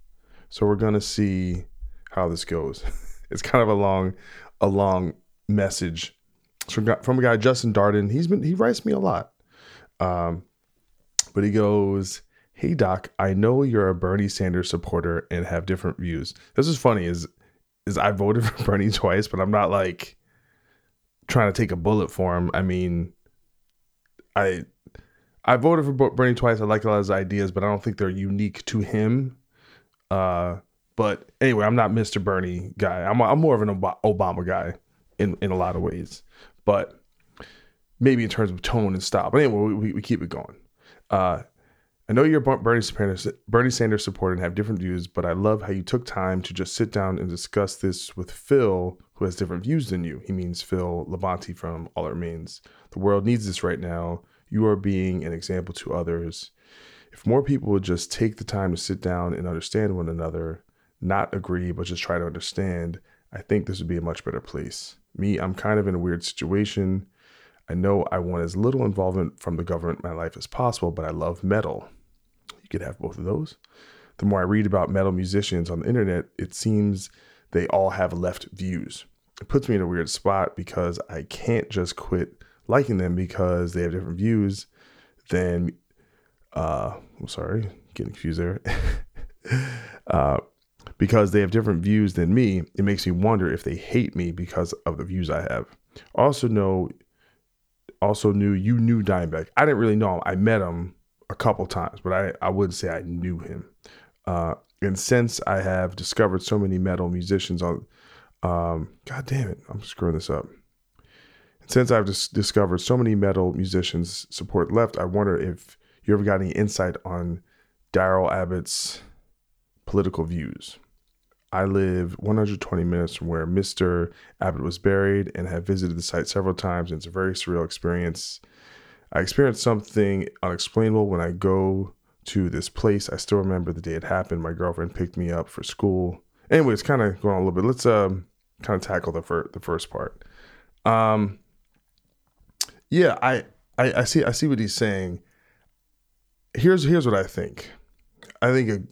Speaker 1: so we're gonna see how this goes. it's kind of a long, a long message from, from a guy Justin Darden. He's been he writes me a lot, um, but he goes. Hey Doc, I know you're a Bernie Sanders supporter and have different views. This is funny. Is is I voted for Bernie twice, but I'm not like trying to take a bullet for him. I mean, I I voted for Bernie twice. I like a lot of his ideas, but I don't think they're unique to him. Uh, but anyway, I'm not Mr. Bernie guy. I'm I'm more of an Obama guy in in a lot of ways, but maybe in terms of tone and style. But anyway, we, we keep it going. Uh, I know you're Bernie Sanders, Bernie Sanders supporter and have different views, but I love how you took time to just sit down and discuss this with Phil, who has different views than you. He means Phil Labonte from All That Remains. The world needs this right now. You are being an example to others. If more people would just take the time to sit down and understand one another, not agree, but just try to understand, I think this would be a much better place. Me, I'm kind of in a weird situation. I know I want as little involvement from the government in my life as possible, but I love metal. You could have both of those. The more I read about metal musicians on the internet, it seems they all have left views. It puts me in a weird spot because I can't just quit liking them because they have different views than uh I'm sorry, getting confused there. uh because they have different views than me, it makes me wonder if they hate me because of the views I have. Also know also knew you knew Dimebag. I didn't really know him. I met him a couple times, but I, I wouldn't say I knew him. Uh, and since I have discovered so many metal musicians on, um, God damn it, I'm screwing this up. And since I've dis- discovered so many metal musicians support left, I wonder if you ever got any insight on Darrell Abbott's political views. I live 120 minutes from where Mr. Abbott was buried and have visited the site several times. And it's a very surreal experience. I experienced something unexplainable when I go to this place. I still remember the day it happened. My girlfriend picked me up for school. Anyways, kind of going on a little bit. Let's um kind of tackle the fir- the first part. Um, yeah, I, I I see I see what he's saying. Here's here's what I think. I think a,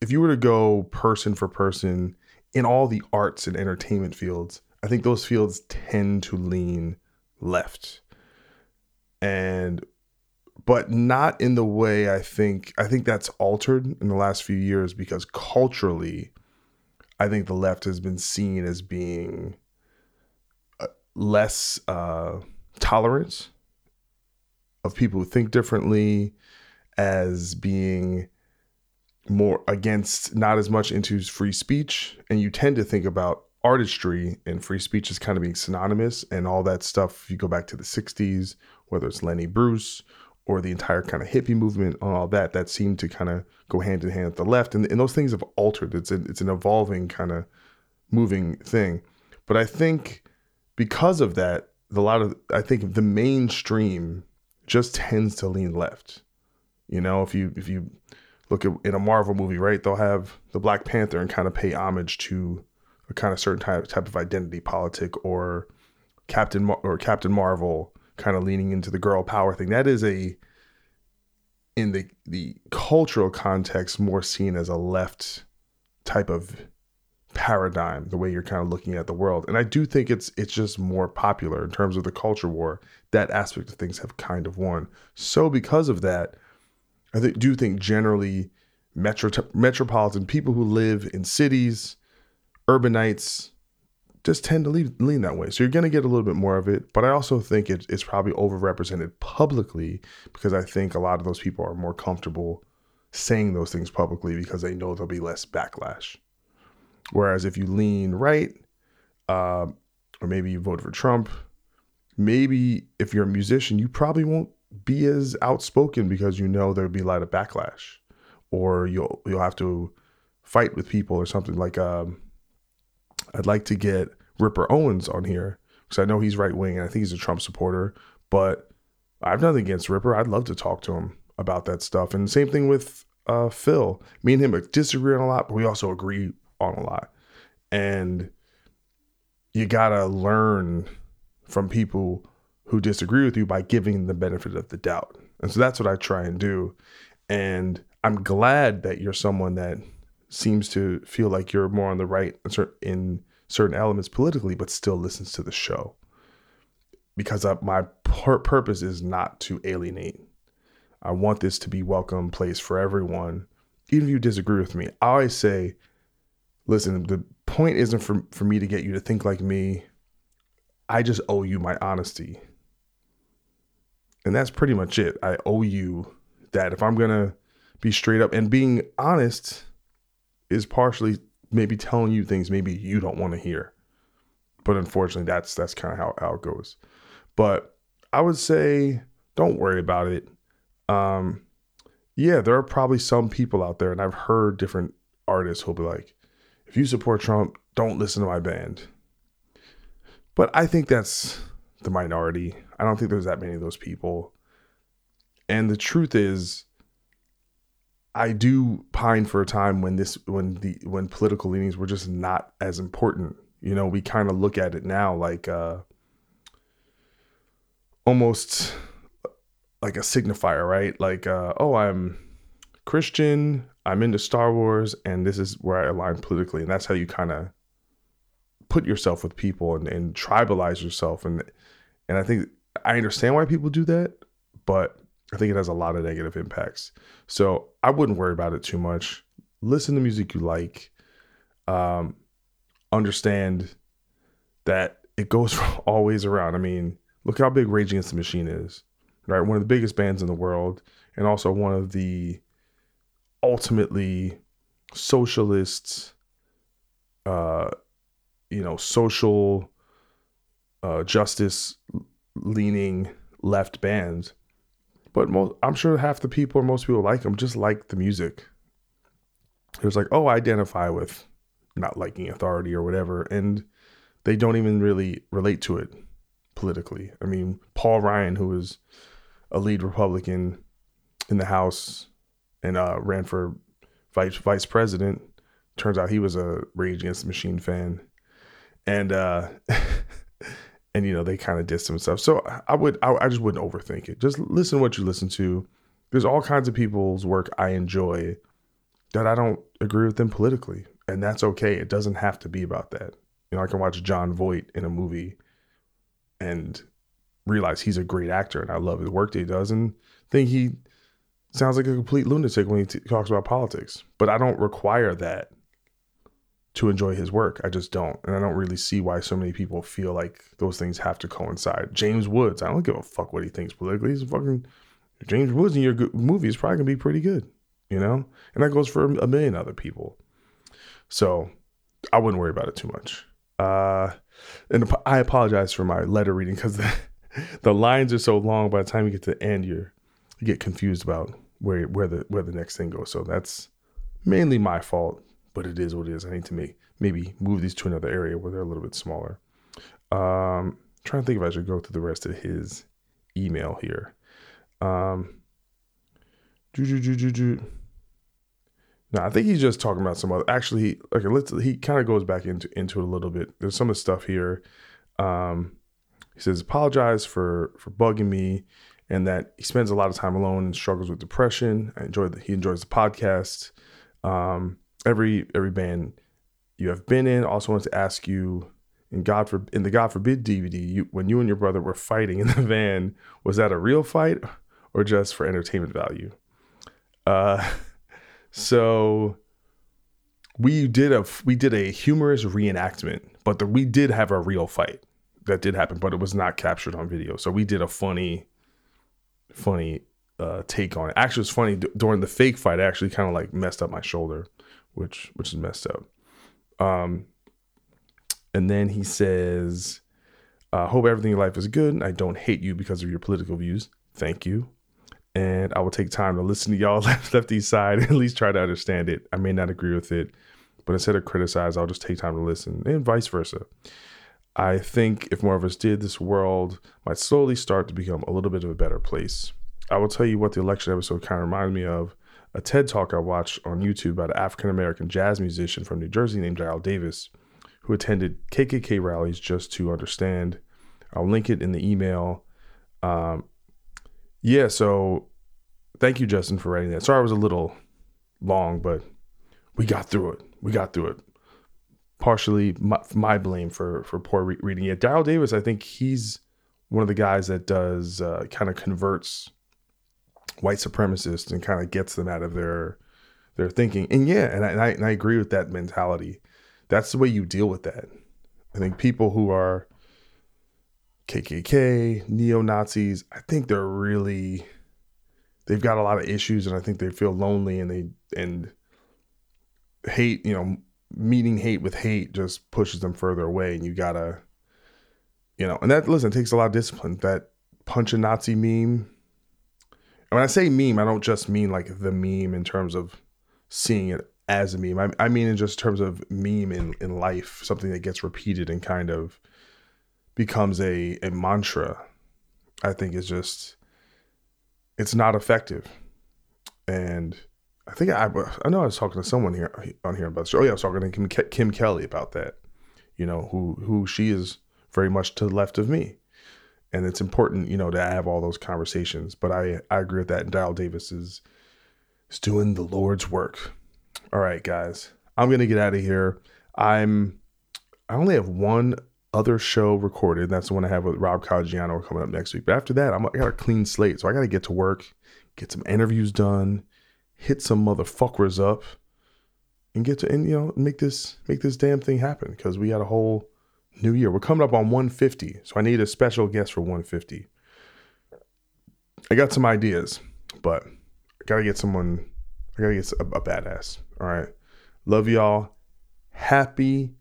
Speaker 1: if you were to go person for person in all the arts and entertainment fields, I think those fields tend to lean left. And but not in the way I think I think that's altered in the last few years because culturally I think the left has been seen as being uh, less uh, tolerant of people who think differently, as being more against, not as much into free speech. And you tend to think about artistry and free speech as kind of being synonymous and all that stuff. If you go back to the 60s, whether it's Lenny Bruce or the entire kind of hippie movement and all that, that seemed to kind of go hand in hand with the left. And, and those things have altered. It's, a, it's an evolving kind of moving thing. But I think because of that, a lot of, I think the mainstream just tends to lean left. You know, if you, if you look at in a Marvel movie, right, they'll have the Black Panther and kind of pay homage to a kind of certain type, type of identity politic or Captain Mar- or Captain Marvel kind of leaning into the girl power thing. That is a in the the cultural context more seen as a left type of paradigm, the way you're kind of looking at the world. And I do think it's it's just more popular in terms of the culture war. That aspect of things have kind of won. So because of that, I th- do think generally metro metropolitan people who live in cities, urbanites, just tend to lean, lean that way. So you're going to get a little bit more of it. But I also think it, it's probably overrepresented publicly because I think a lot of those people are more comfortable saying those things publicly because they know there'll be less backlash. Whereas if you lean right, uh, or maybe you vote for Trump, maybe if you're a musician, you probably won't be as outspoken because you know there'll be a lot of backlash, or you'll you'll have to fight with people or something like. Um, I'd like to get Ripper Owens on here because I know he's right wing and I think he's a Trump supporter, but I've nothing against Ripper. I'd love to talk to him about that stuff. And same thing with uh, Phil. Me and him disagree on a lot, but we also agree on a lot. And you gotta learn from people who disagree with you by giving the benefit of the doubt. And so that's what I try and do. And I'm glad that you're someone that seems to feel like you're more on the right in certain elements politically, but still listens to the show. Because my purpose is not to alienate. I want this to be welcome place for everyone, even if you disagree with me. I always say, listen, the point isn't for, for me to get you to think like me. I just owe you my honesty. And that's pretty much it. I owe you that if I'm going to be straight up and being honest is partially maybe telling you things maybe you don't want to hear. But unfortunately, that's that's kind of how, how it goes. But I would say don't worry about it. Um, yeah, there are probably some people out there, and I've heard different artists who'll be like, if you support Trump, don't listen to my band. But I think that's the minority. I don't think there's that many of those people. And the truth is, I do pine for a time when this when the when political leanings were just not as important. You know, we kind of look at it now like uh almost like a signifier, right? Like uh oh, I'm Christian, I'm into Star Wars and this is where I align politically and that's how you kind of put yourself with people and, and tribalize yourself and and I think I understand why people do that, but I think it has a lot of negative impacts. So I wouldn't worry about it too much. Listen to music you like. Um, understand that it goes always around. I mean, look how big Rage Against the Machine is, right? One of the biggest bands in the world, and also one of the ultimately socialist, uh, you know, social uh, justice leaning left bands but most, I'm sure half the people or most people like them just like the music. It was like, oh, I identify with not liking authority or whatever, and they don't even really relate to it politically. I mean, Paul Ryan, who was a lead Republican in the House and uh, ran for vice vice president, turns out he was a Rage Against the Machine fan, and uh, and you know they kind of him and stuff. So I would I, I just wouldn't overthink it. Just listen what you listen to. There's all kinds of people's work I enjoy that I don't agree with them politically, and that's okay. It doesn't have to be about that. You know, I can watch Jon Voight in a movie and realize he's a great actor, and I love his work that he does, and think he sounds like a complete lunatic when he t- talks about politics. But I don't require that to enjoy his work. I just don't. And I don't really see why so many people feel like those things have to coincide. James Woods, I don't give a fuck what he thinks politically. He's fucking James Woods in your movie is probably gonna be pretty good, you know? And that goes for a million other people. So I wouldn't worry about it too much. Uh and I apologize for my letter reading because the, the lines are so long by the time you get to the end you're you get confused about where where the where the next thing goes. So that's mainly my fault but it is what it is. I need to make maybe move these to another area where they're a little bit smaller. Um, trying to think if I should go through the rest of his email here. Um, no, I think he's just talking about some other. Actually, okay, let's. He kind of goes back into into it a little bit. There's some of the stuff here. Um, he says apologize for for bugging me, and that he spends a lot of time alone and struggles with depression. I enjoy the, he enjoys the podcast. Um, every every band you have been in. Also want to ask you in God for in the God forbid DVD, you when you and your brother were fighting in the van, was that a real fight or just for entertainment value? Uh so we did a we did a humorous reenactment, but the, we did have a real fight that did happen, but it was not captured on video. So we did a funny, funny uh, take on it. Actually, it's funny d- during the fake fight. I actually kind of like messed up my shoulder which which is messed up. Um, and then he says, "I "Hope everything in life is good. I don't hate you because of your political views. Thank you." And I will take time to listen to y'all left lefty side and at least try to understand it. I may not agree with it, but instead of criticize, I'll just take time to listen, and vice versa. I think if more of us did, this world might slowly start to become a little bit of a better place. I will tell you what the election episode kind of reminds me of a TED talk I watched on YouTube by an African American jazz musician from New Jersey named Daryl Davis, who attended KKK rallies just to understand. I'll link it in the email. Um, yeah, so thank you, Justin, for writing that. Sorry, it was a little long, but we got through it. We got through it. Partially my, my blame for for poor re- reading. Yeah, Daryl Davis, I think he's one of the guys that does uh, kind of converts white supremacists and kind of gets them out of their their thinking. And yeah, and I, and I, and I agree with that mentality. That's the way you deal with that. I think people who are KKK, neo Nazis, I think they're really they've got a lot of issues, and I think they feel lonely, and they and hate, you know, meeting hate with hate just pushes them further away, and you gotta, you know, and that listen takes a lot of discipline. That punch a Nazi meme when I say meme, I don't just mean like the meme in terms of seeing it as a meme. I, I mean in just terms of meme in, in life, something that gets repeated and kind of becomes a, a mantra, I think is just, it's not effective. And I think I, I know I was talking to someone here on here about this. Oh yeah, I was talking to Kim, Kim Kelly about that, you know, who, who she is very much to the left of me and it's important, you know, to have all those conversations. But I I agree with that. And Daryl Davis is is doing the Lord's work. All right, guys, I'm gonna get out of here. I'm I only have one other show recorded. That's the one I have with Rob Caggiano coming up next week. But after that, I'm I got a clean slate, so I got to get to work, get some interviews done, hit some motherfuckers up, and get to and you know make this make this damn thing happen because we got a whole New Year. We're coming up on 150, so I need a special guest for 150. I got some ideas, but I gotta get someone. I gotta get a, a badass. All right, love y'all. Happy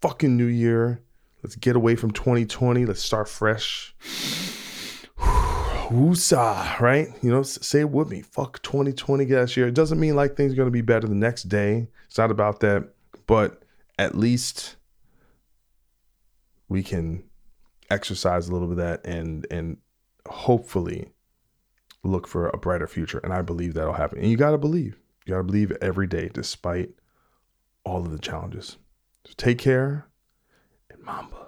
Speaker 1: fucking New Year. Let's get away from 2020. Let's start fresh. Woosah, right? You know, say it with me. Fuck 2020 last year. It doesn't mean like things are gonna be better the next day. It's not about that but at least we can exercise a little bit of that and and hopefully look for a brighter future. And I believe that'll happen. And you got to believe. You got to believe every day, despite all of the challenges. So take care. And Mamba